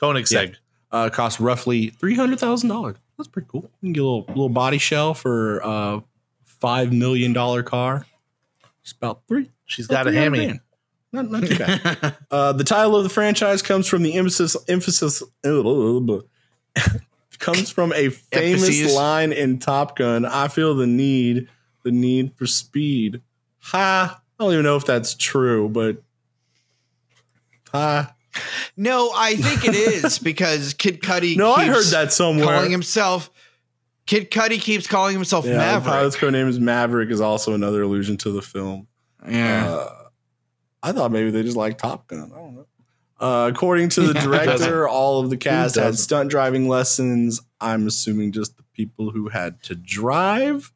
Koenigsegg. uh, cost roughly three hundred thousand dollars. That's pretty cool. You can get a little little body shell for a five million dollar car. It's about three. She's about got a 300 hammy. Not, not too bad. (laughs) Uh, the title of the franchise comes from the emphasis emphasis (laughs) comes from a famous Emphases. line in Top Gun. I feel the need, the need for speed. Ha! I don't even know if that's true, but ha! No, I think it is (laughs) because Kid Cudi. No, I heard that somewhere. calling himself. Kid Cudi keeps calling himself yeah, the Maverick. pilot's code name is Maverick is also another allusion to the film. yeah, Uh, I thought maybe they just like Top Gun. I don't know. Uh, according to the director, all of the cast had stunt driving lessons I'm assuming just the people who had to drive.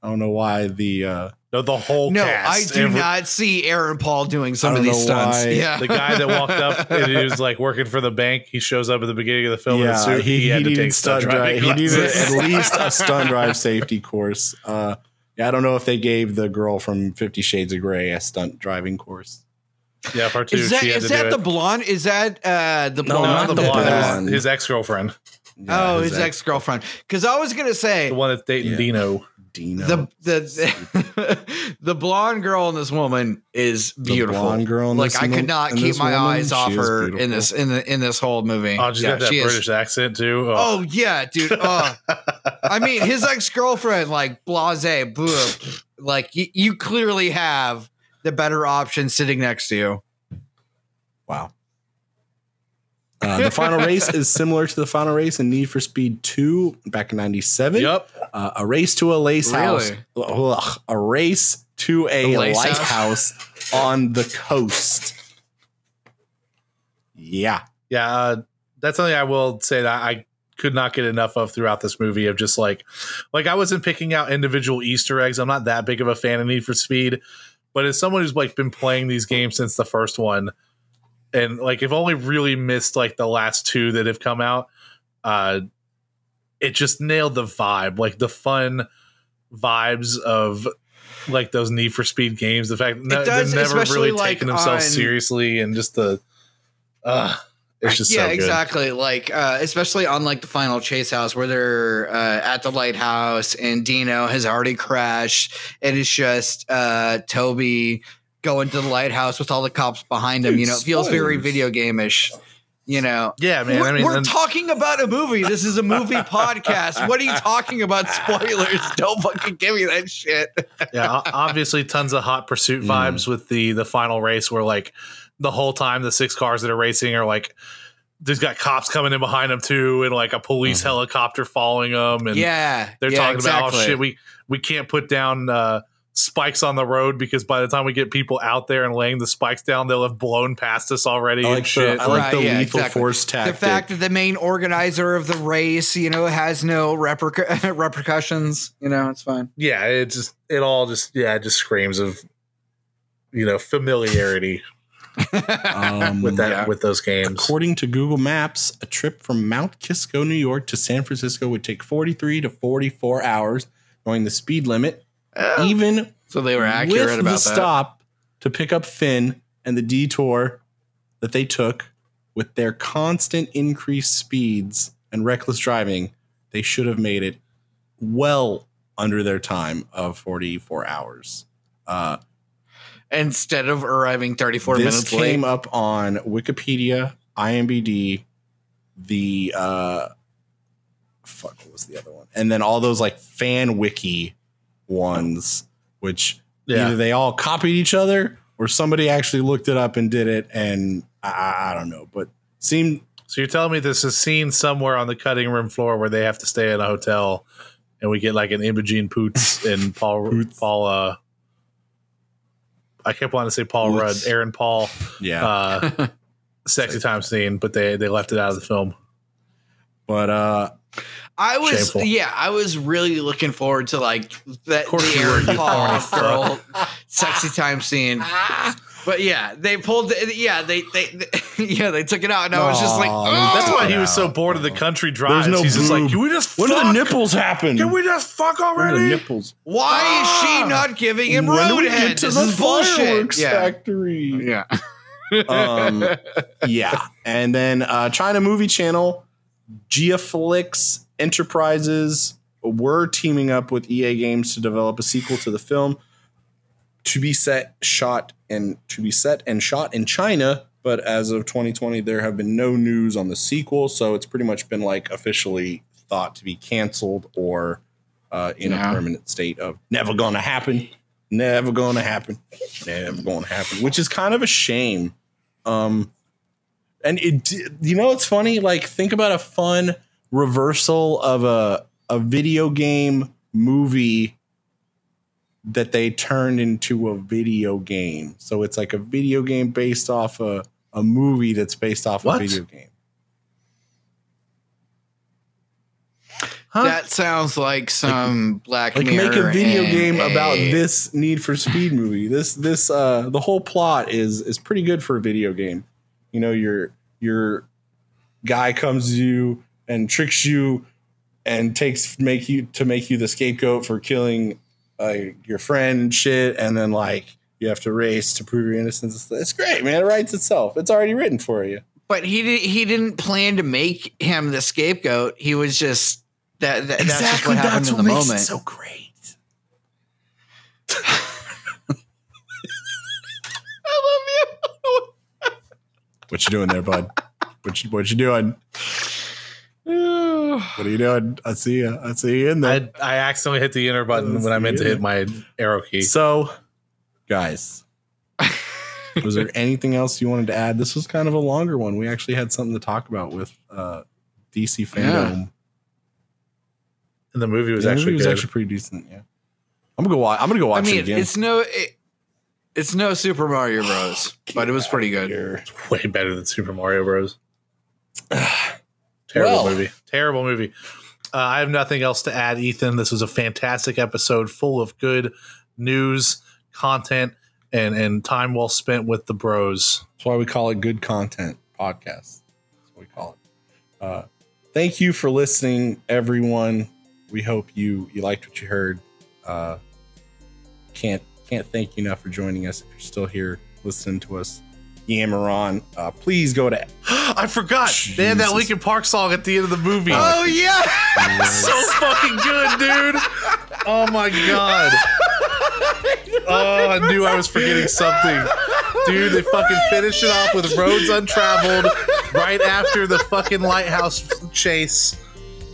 I don't know why the uh, No, the whole No, cast. I do every- not see Aaron Paul doing some of these stunts. why. Yeah, The guy that walked up (laughs) and he was like working for the bank. He shows up at the beginning of the film in a yeah suit. he, he, had to needed take stunt stunt drive. driving He needed at least a (laughs) stunt drive safety course. Uh, yeah, I don't know if they gave the girl from Fifty Shades of Grey a stunt driving course. yeah, part two. is that she had is to do that the it. blonde? Is that uh the No, No, blonde? not the the blonde. Was blonde. his ex girlfriend, Yeah, oh, his ex girlfriend. Because I was gonna say the one that's dating Yeah. Dino. Dino. the the (laughs) the blonde girl in this woman is The beautiful. blonde girl. In like this I could not keep my woman, eyes off her beautiful. in this in the in this whole movie. Oh, she's Yeah, got that she is- British accent too. Oh, oh yeah, dude. (laughs) Oh. I mean, his ex girlfriend, like blase, boo, like you, you clearly have the better option sitting next to you. Wow. Uh, the final race is similar to the final race in Need for Speed 2 back in 97. Yep. Uh, a race to a lace house. Really? Ugh, a race to a The lighthouse (laughs) on the coast. Yeah. Yeah, uh, that's something I will say that I could not get enough of throughout this movie of just like like I wasn't picking out individual Easter eggs. I'm not that big of a fan of Need for Speed, but as someone who's like been playing these games since the first one, and like if only really missed like the last two that have come out, uh it just nailed the vibe, like the fun vibes of like those Need for Speed games. The fact that does, they're never really like, taking themselves on- seriously and just the uh it's just yeah, so good. exactly. Like, uh, especially on like the final chase house where they're uh, at the lighthouse and Dino has already crashed, and it's just uh, Tobey going to the lighthouse with all the cops behind him. Dude, you know, it feels very video game-ish. You know, Yeah, man. we're, I mean, we're talking about a movie. This is a movie (laughs) podcast. What are you talking about? Spoilers? (laughs) Don't fucking give me that shit. (laughs) yeah, obviously tons of hot pursuit Mm. vibes with the the final race where like the whole time the six cars that are racing are like there's got cops coming in behind them too and like a police Mhm. helicopter following them and yeah, they're yeah, talking about oh shit we we can't put down uh spikes on the road because by the time we get people out there and laying the spikes down they'll have blown past us already I and like the, shit I like Right, the yeah, lethal exactly. force tactic. the fact that the main organizer of the race, you know, has no repercu- (laughs) repercussions. You know, it's fine. yeah it just it all just yeah it just screams of you know familiarity (laughs) um, with that Yeah. with those games According to Google Maps, a trip from Mount Kisco, New York to San Francisco would take 43 to 44 hours, knowing the speed limit, even so they were accurate with about the that. stop to pick up Finn and the detour that they took with their constant increased speeds and reckless driving, they should have made it well under their time of 44 hours. Uh, Instead of arriving 34 this minutes late, came up on Wikipedia, IMBD, the uh, fuck, what was the other one? And then all those like fan wiki ones, which yeah either they all copied each other or somebody actually looked it up and did it. And I- I, I don't know, but seemed So you're telling me there's a scene somewhere on the cutting room floor where they have to stay in a hotel, and we get like an Imogen Poots (laughs) and Paul Poots. Paul. Uh, I kept wanting to say Paul Poots. Rudd, Aaron Paul, yeah. uh, (laughs) sexy time scene, but they they left it out of the film. but uh, I was, Shameful. yeah, I was really looking forward to like that course the Aaron Paul girl sexy time scene. But yeah, they pulled. The, yeah, they, they (laughs) yeah they took it out, and I was just like, oh! That's why he was so bored of the no. country drives. no He's just like, can we just when fuck? do the nipples happen? Can we just fuck When the already? nipples? why is she Ah! not giving him when do we roadhead? get to This the is bullshit. fireworks Yeah, factory? yeah. (laughs) Um, yeah. And then uh, China Movie Channel, Geoflix Enterprises were teaming up with EA Games to develop a sequel to the film to be set, shot, and to be set and shot in China. But as of 2020, there have been no news on the sequel, so it's pretty much been like officially thought to be canceled or uh, in Yeah. a permanent state of never gonna happen, never gonna happen, never gonna happen, which is kind of a shame. Um, and it, you know, it's funny. Like, think about a fun reversal of a a video game movie that they turned into a video game. So it's like a video game based off a a movie that's based off What? a video game. Huh? That sounds like some Black Like Mirror. make a video and game about this Need for Speed movie. This this uh the whole plot is is pretty good for a video game. You know, your your guy comes to you and tricks you and takes make you to make you the scapegoat for killing uh, your friend and shit, and then like you have to race to prove your innocence. It's great, man. It writes itself. It's already written for you. But he did, he didn't plan to make him the scapegoat. He was just that. that That's just what happened in the moment. so great. (laughs) I love you. What you doing there, bud? What you what you doing? You. What are you doing? I see you. I see you in there. I, I accidentally hit the enter button when I meant to hit my arrow key. So, guys, was there anything else you wanted to add? This was kind of a longer one. We actually had something to talk about with uh, DC FanDome. And the movie was the actually movie was good. actually pretty decent. Yeah, I'm gonna go watch. I'm gonna go I watch it again. it's no, it, it's no Super Mario Bros, but it was pretty good. Here. way better than Super Mario Bros. (sighs) (sighs) (sighs) Terrible Well. movie. Terrible movie. Uh, I have nothing else to add, Ethan. This was a fantastic episode full of good news, content, and, and time well spent with the bros. That's why we call it good content podcast. That's what we call it. Uh, thank you for listening, everyone. We hope you you liked what you heard. Uh, can't can't thank you enough for joining us. If you're still here listening to us, yammer on. Uh, please go to (gasps) I forgot. They had that Jesus. Linkin Park song at the end of the movie. Oh (laughs) yeah, so fucking good, dude. Oh my god. (laughs) Oh, I knew I was forgetting something. Dude, they fucking finished it off with roads untraveled right after the fucking lighthouse chase.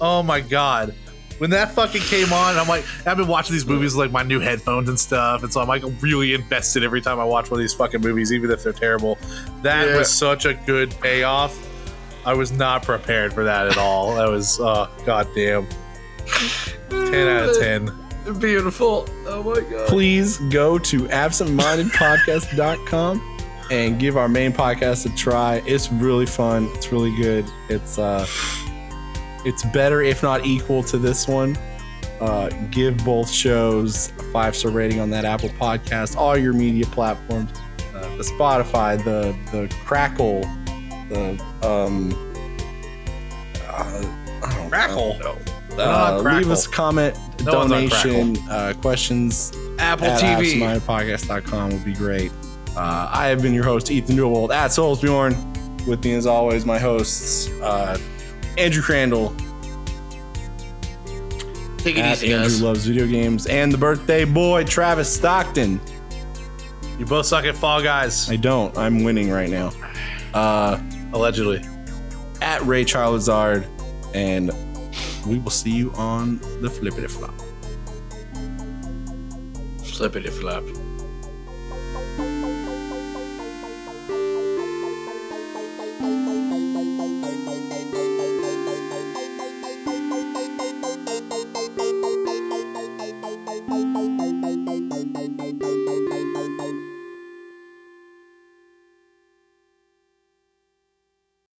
Oh my god. When that fucking came on, I'm like, I've been watching these movies with like my new headphones and stuff, and so I'm like really invested every time I watch one of these fucking movies, even if they're terrible. That Yeah. was such a good payoff. I was not prepared for that at all. That was, uh, goddamn, ten out of ten. beautiful. Oh my god. please go to absentmindedpodcast.com and give our main podcast a try. It's really fun. It's really good. It's uh it's better if not equal to this one. Uh, give both shows a five star rating on that Apple podcast, all your media platforms, uh, the Spotify, the the Crackle, the um, uh, I don't Crackle? Uh, leave us a comment, No donation, uh, questions Apple TV. at TV. absentmindedpodcast.com would be great. Uh, I have been your host, Ethan Newbold, at Souls Soulsbjorn. With me, as always, my hosts, uh, Andrew Crandall, Take it at easy, Andrew guys. Loves Video Games, and the birthday boy, Travis Stockton. You both suck at Fall Guys, I don't. I'm winning right now. Uh, allegedly. at Ray Charlazard, and we will see you on the Flippity Flop. Flippity flop.